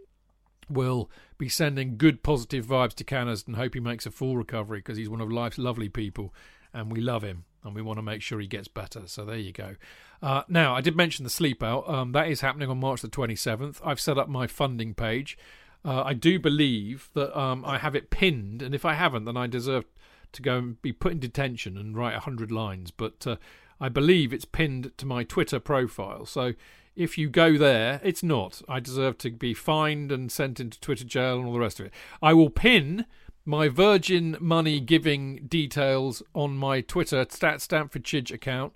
will be sending good positive vibes to Canners and hope he makes a full recovery because he's one of life's lovely people and we love him and we want to make sure he gets better. So there you go. Uh, now, I did mention the sleep out. Um, that is happening on March the 27th. I've set up my funding page. Uh, I do believe that um, I have it pinned, and if I haven't, then I deserve to go and be put in detention and write 100 lines. But uh, I believe it's pinned to my Twitter profile. So if you go there, it's not. I deserve to be fined and sent into Twitter jail and all the rest of it. I will pin my Virgin Money giving details on my Twitter Stat Stamford Chidge account,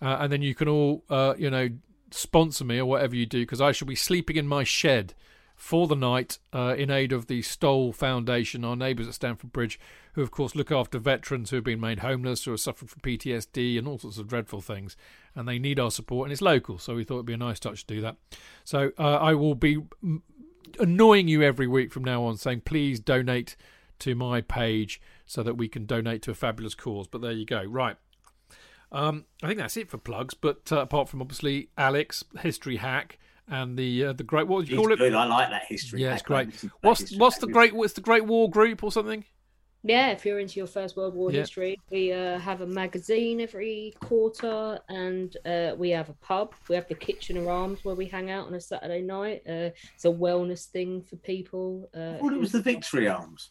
uh, and then you can all, uh, you know, sponsor me or whatever you do because I shall be sleeping in my shed for the night uh, in aid of the Stoll Foundation, our neighbours at Stamford Bridge, who of course look after veterans who have been made homeless, who have suffered from PTSD and all sorts of dreadful things, and they need our support. And it's local, so we thought it'd be a nice touch to do that. So uh, I will be annoying you every week from now on, saying please donate to my page so that we can donate to a fabulous cause. But there you go. Right. Um, I think that's it for plugs. But uh, apart from obviously Alex, history hack, and the uh, the great what would you He's call it? good. I like that history. Yeah, it's great. What's what's the great? What's the Great War Group or something? Yeah, if you're into your First World War Yeah. history, we uh, have a magazine every quarter, and uh, we have a pub. We have the Kitchener Arms where we hang out on a Saturday night. Uh, it's a wellness thing for people. Uh, I thought it was the Victory Arms.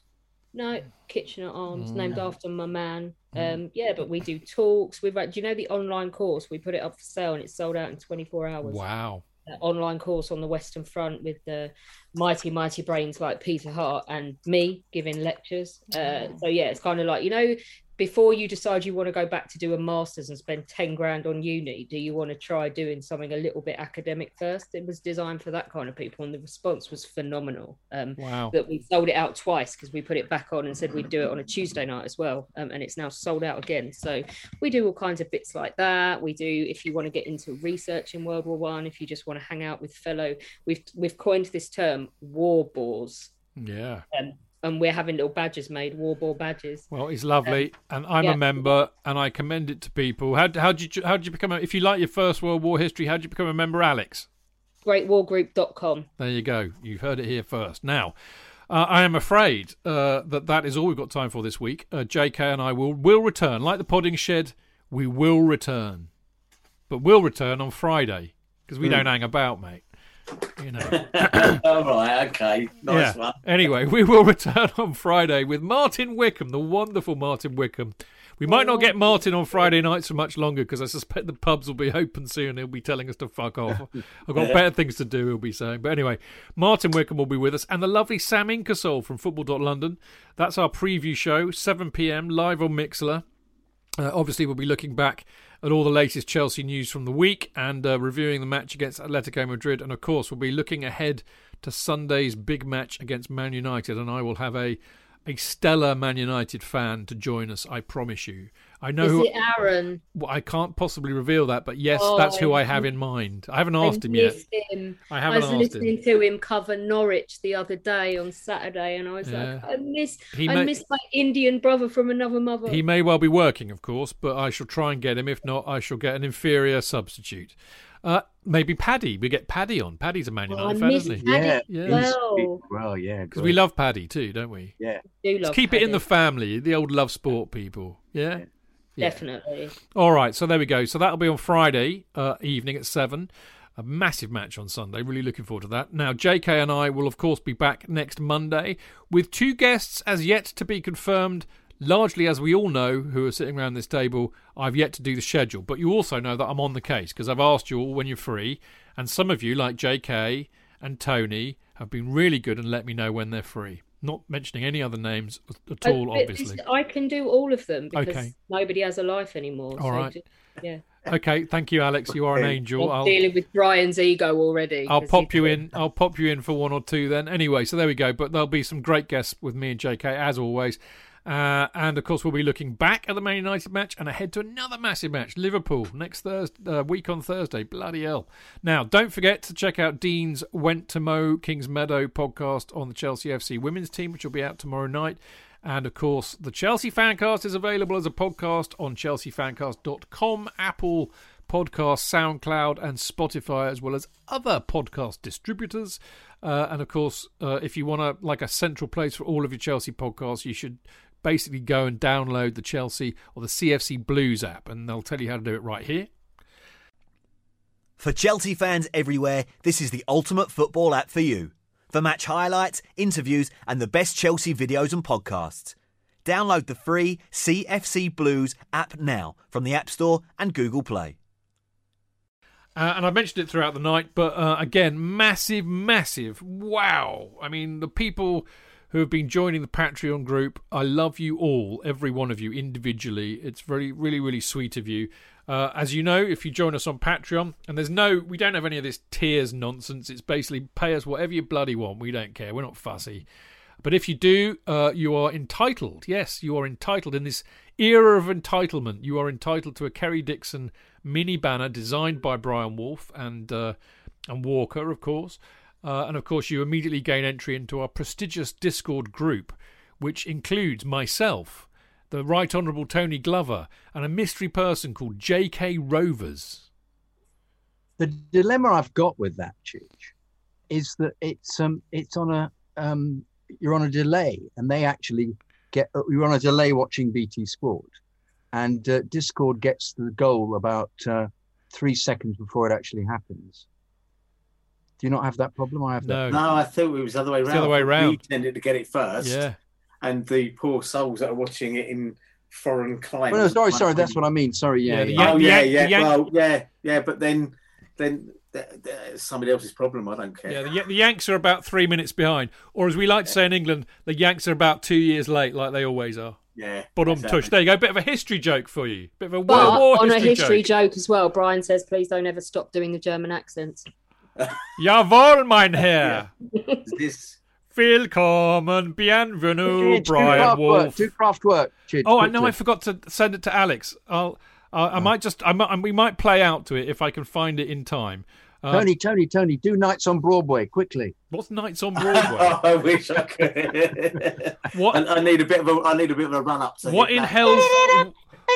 No, Kitchener Arms, Mm. named after my man. Um, yeah, but we do talks. We've do you know the online course? We put it up for sale and it's sold out in 24 hours. Wow. Online course on the Western Front with the mighty, mighty brains like Peter Hart and me giving lectures. Uh, so yeah, it's kind of like you know before you decide you want to go back to do a master's and spend 10 grand on uni, do you want to try doing something a little bit academic first? It was designed for that kind of people, and the response was phenomenal. Um, Wow. That we sold it out twice because we put it back on and said we'd do it on a Tuesday night as well, um, and it's now sold out again. So we do all kinds of bits like that. We do if you want to get into research in World War One, if you just want to hang out with fellow, we've we've coined this term war bores. Yeah. Um, and we're having little badges made, war ball badges. Well, it's lovely, and I'm yeah. a member, and I commend it to people. How how did you how did you become? A, if you like your First World War history, how did you become a member, Alex? Greatwargroup.com. There you go. You've heard it here first. Now, uh, I am afraid uh, that that is all we've got time for this week. Uh, JK and I will will return, like the Podding Shed. We will return, but we'll return on Friday because we Hmm. don't hang about, mate. You know. All right, okay, nice yeah. one. Anyway, we will return on Friday with Martin Wickham, the wonderful Martin Wickham. We might not get Martin on Friday nights for much longer because I suspect the pubs will be open soon. He'll be telling us to fuck off. I've got better things to do, he'll be saying. But anyway, Martin Wickham will be with us and the lovely Sam Ingersoll from Football.London. That's our preview show, 7 pm, live on Mixlr. Uh, obviously, we'll be looking back at all the latest Chelsea news from the week and uh, reviewing the match against Atletico Madrid. And of course, we'll be looking ahead to Sunday's big match against Man United. And I will have a a stellar Man United fan to join us. I promise you. I know Is who. it Aaron? Well, I can't possibly reveal that, but yes, Oh, that's who I I- have in mind. I haven't I asked him yet. missed him. I I haven't was listening him. to him cover Norwich the other day on Saturday, and I was Yeah. like, I miss, He I may- miss my Indian brother from another mother. He may well be working, of course, but I shall try and get him. If not, I shall get an inferior substitute. Uh, maybe Paddy. We get Paddy on. Paddy's a Man Oh, United I fan, isn't he? Paddy Yeah. well. Well, yeah. Because we love Paddy too, don't we? Yeah. Do Let's love keep it in the family, the old love sport people. Yeah? Yeah. Definitely. All right, so there we go. So that'll be on Friday uh, evening at 7. A massive match on Sunday. Really looking forward to that. Now, JK and I will, of course, be back next Monday with two guests as yet to be confirmed. Largely, as we all know, who are sitting around this table, I've yet to do the schedule. But you also know that I'm on the case because I've asked you all when you're free. And some of you, like JK and Tony, have been really good and let me know when they're free. Not mentioning any other names at all, but obviously. this- I can do all of them because Okay. nobody has a life anymore. All so right. just- yeah. Okay, thank you, Alex. You are an angel. I'm I'll, dealing with Brian's ego already. I'll pop you in. I'll pop you in for one or two then. Anyway, so there we go. But there'll be some great guests with me and JK as always. Uh, and of course, we'll be looking back at the Man United match and ahead to another massive match, Liverpool next Thursday, uh, week on Thursday. Bloody hell! Now, don't forget to check out Dean's Went to Mow Kings Meadow podcast on the Chelsea FC women's team, which will be out tomorrow night. And of course, the Chelsea Fancast is available as a podcast on chelseafancast.com, Apple Podcast, SoundCloud, and Spotify, as well as other podcast distributors. Uh, and of course, uh, if you want to like a central place for all of your Chelsea podcasts, you should basically go and download the Chelsea or the CFC Blues app, and they'll tell you how to do it right here. For Chelsea fans everywhere, this is the ultimate football app for you. For match highlights, interviews, and the best Chelsea videos and podcasts. Download the free CFC Blues app now from the App Store and Google Play. Uh, and I've mentioned it throughout the night, but uh, again, massive, massive wow. I mean, the people who have been joining the Patreon group, I love you all, every one of you individually. It's very, really, really sweet of you. Uh, as you know, if you join us on Patreon, and there's no, we don't have any of this tiers nonsense. It's basically pay us whatever you bloody want. We don't care. We're not fussy. But if you do, uh, you are entitled. Yes, you are entitled in this era of entitlement. You are entitled to a Kerry Dixon mini banner designed by Brian Wolfe and uh, and Walker, of course. Uh, and of course, you immediately gain entry into our prestigious Discord group, which includes myself, the Right Honourable Tony Glover, and a mystery person called J.K. Rovers. The dilemma I've got with that, Chich, is that it's um it's on a um you're on a delay, and they actually get you're on a delay watching BT Sport, and uh, Discord gets the goal about uh, three seconds before it actually happens. Do you not have that problem? I have No. that. No, I thought it was the other way It's around. the other way We tended to get it first, Yeah. and the poor souls that are watching it in foreign climates. Oh, no, sorry, sorry. That's what I mean. Sorry. Yeah. Yeah, yeah. Oh Yan- yeah, yeah. the well, yeah, yeah. But then, then th- th- somebody else's problem. I don't care. Yeah, the, the Yanks are about three minutes behind. Or as we like to say in England, the Yanks are about two years late, like they always are. Yeah. But um, exactly. tush. There you go. Bit of a history joke for you. Bit of a But World War on history, a history joke. joke. as well, Brian says, please don't ever stop doing the German accents. Jawohl, mein Herr. This Willkommen, bienvenue, Chidge, do Brian Kraftwerk. Wolf. Do Kraftwerk. Chidge, Oh, I know. I forgot to send it to Alex. I'll. I, Oh. Might just. I might, we might play out to it if I can find it in time. Uh, Tony, Tony, Tony, do nights on Broadway quickly. what's Nights on Broadway? I wish I could. What- I, I need a bit of a. I need a bit of a run up. To what in that.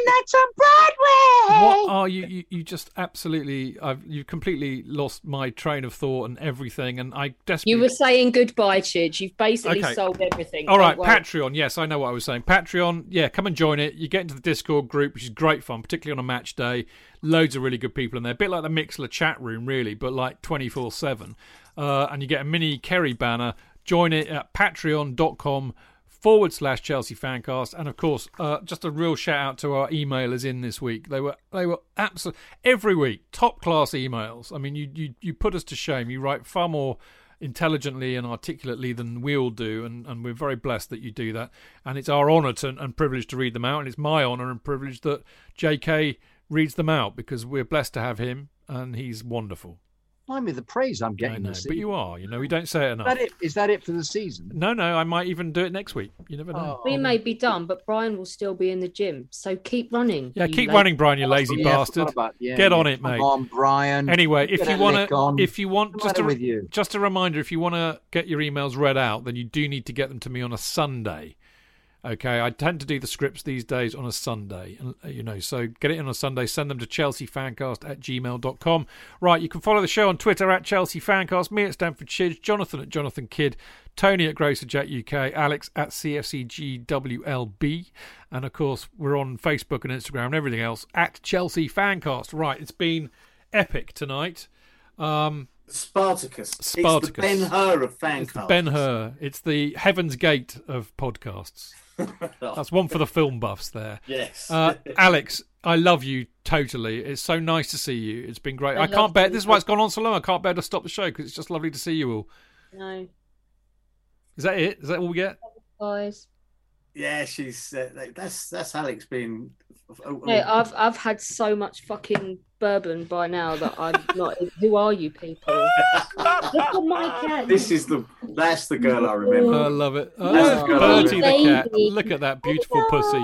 Hell's? Nights on Broadway. What are you? You, you just absolutely. I've you completely lost my train of thought and everything, and I desperately. You were saying goodbye, Chidge. You've basically Okay. sold everything. All Don't right, worry. Patreon. Yes, I know what I was saying. Patreon. Yeah, come and join it. You get into the Discord group, which is great fun, particularly on a match day. Loads of really good people in there. A bit like the Mixlr chat room, really, but like twenty four seven. Uh, and you get a mini Kerry banner. Join it at patreon.com forward slash Chelsea Fancast. And of course, uh, just a real shout out to our emailers in this week. They were they were absolutely every week top class emails. I mean, you you you put us to shame. You write far more intelligently and articulately than we all do, and, and we're very blessed that you do that. And it's our honour to, and privilege to read them out, and it's my honour and privilege that J.K. reads them out because we're blessed to have him, and he's wonderful. Mind me the praise I'm I getting know, this but you are, you know, we don't say it enough. that it? Is that it for the season? No, no, I might even do it next week. You never know. Oh. We may be done, but Brian will still be in the gym. So keep running. Yeah, keep lazy running, Brian, you lazy Yeah, bastard. about- yeah, Get yeah. on it, Come mate. on, Brian. Anyway, Get if you want to, on. if you want, What's just the a, with you? just a reminder, if you want to get your emails read out, then you do need to get them to me on a Sunday. Okay, I tend to do the scripts these days on a Sunday, uh, you know, so get it in on a Sunday. Send them to chelseafancast at gmail.com. Right, you can follow the show on Twitter at Chelsea Fancast, me at Stamford Chidge, Jonathan at Jonathan Kydd, Tony at Grocer Jet UK, Alex at CFCGWLB, and of course, we're on Facebook and Instagram and everything else at Chelsea Fancast. Right, it's been epic tonight. Um, Spartacus. Spartacus. It's the Ben Hur of fan it's the Ben Hur. It's the Heaven's Gate of podcasts. That's one for the film buffs there. Yes. Uh, Alex, I love you totally. It's so nice to see you. It's been great. I I, can't bear. you. This is why it's gone on so long. I can't bear to stop the show because it's just lovely to see you all. No, Is that it? Is that all we get? guys. Yeah, she's uh, that's that's Alex being. Oh, Yeah, I've I've had so much fucking bourbon by now that I'm not. Who are you people? Look at my cat. This is the that's the girl I remember. I love it. Oh, That's look, good. Bertie the cat. Baby. Look at that beautiful pussy.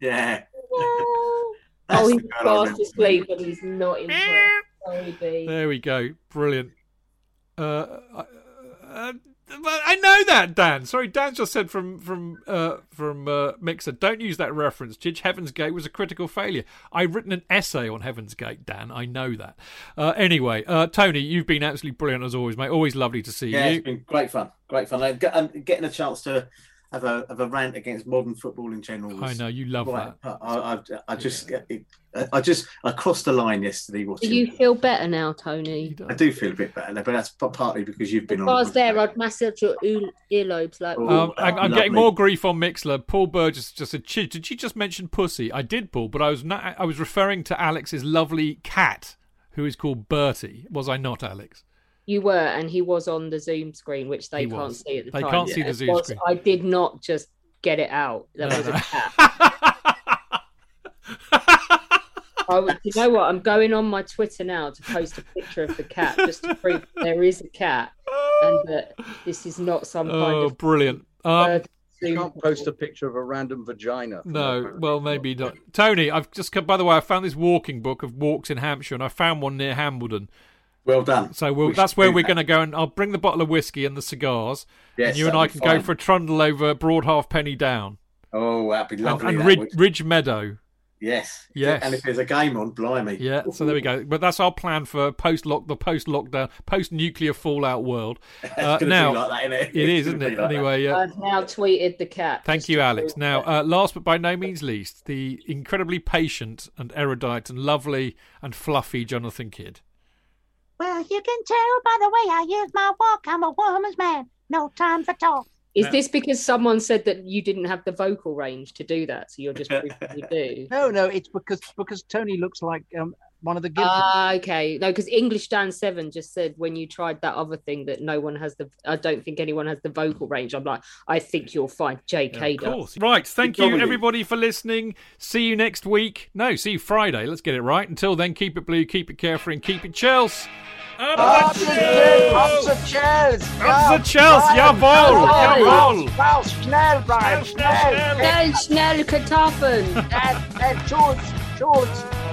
Yeah. That's Oh, he's fast asleep, but he's not in it. Sorry, There we go. Brilliant. Uh, uh, uh, but I know that, Dan. Sorry, Dan just said from from uh, from uh, Mixer. Don't use that reference. Chidge Heaven's Gate was a critical failure. I've written an essay on Heaven's Gate, Dan. I know that. Uh, anyway, uh, Tony, you've been absolutely brilliant as always, mate. Always lovely to see Yeah, you. Yeah, it's been great fun. Great fun. And getting a chance to have a have a rant against modern football in general. I know you love Right. that. I, I, I just, I just, I crossed the line yesterday Do you feel better now, Tony? I do feel a bit better, but that's partly because you've been If on. I was there, I'd massage your ear- earlobes like. Oh, Um, I, I'm lovely. getting more grief on Mixlr. Paul Burgess just said, did you just mention pussy?" I did, Paul, but I was not. I was referring to Alex's lovely cat, who is called Bertie. Was I not, Alex? You were, and he was on the Zoom screen, which they He can't was. see at the They time. can't see the Zoom was- screen. I did not just get it out. There No, was no. a cat. I would- you know what? I'm going on my Twitter now to post a picture of the cat just to prove there is a cat and that this is not some kind of Oh, brilliant! Um, You can't post a picture of a random vagina. no, well, maybe not. Tony, I've just. come- By the way, I found this walking book of walks in Hampshire, and I found one near Hambledon. Well done. So we'll, We that's where we're that. going to go, and I'll bring the bottle of whiskey and the cigars, Yes, and you and I can fine. go for a trundle over Broadhalfpenny Down Oh, that'd be lovely. and that Ridge, would. Ridge Meadow. Yes. Yes. And if there's a game on, blimey. Yeah, so there we go. But that's our plan for post lock, the post lockdown, post nuclear fallout world. It's Uh, now be like that, isn't it? it is, It's isn't gonna it? like. Anyway, uh, I've now tweeted the cat. thank you, Alex. Now, uh, last but by no means least, the incredibly patient and erudite and lovely and fluffy Jonathan Kydd. Well, you can tell by the way I use my walk. I'm a woman's man. No time for talk. Is this because someone said that you didn't have the vocal range to do that? So you're just proving you do. No, no, it's because because Tony looks like um, one of the Gibsons. Ah, okay. No, because English Dan Seven just said when you tried that other thing that no one has the. I don't think anyone has the vocal range. I'm like, I think you'll find JK Of does. course. Right. Thank you, everybody, for listening. See you next week. No, see you Friday. Let's get it right. Until then, keep it blue, keep it carefree, and keep it Chels. Up Up the the Chels! Up the Chels! Up the Chels! Jawohl! Jawohl! Wow, schnell, Brian, Schnell, schnell, schnell! Schnell, schnell, Kartoffeln. Schnell, schnell, Schulz, Schulz!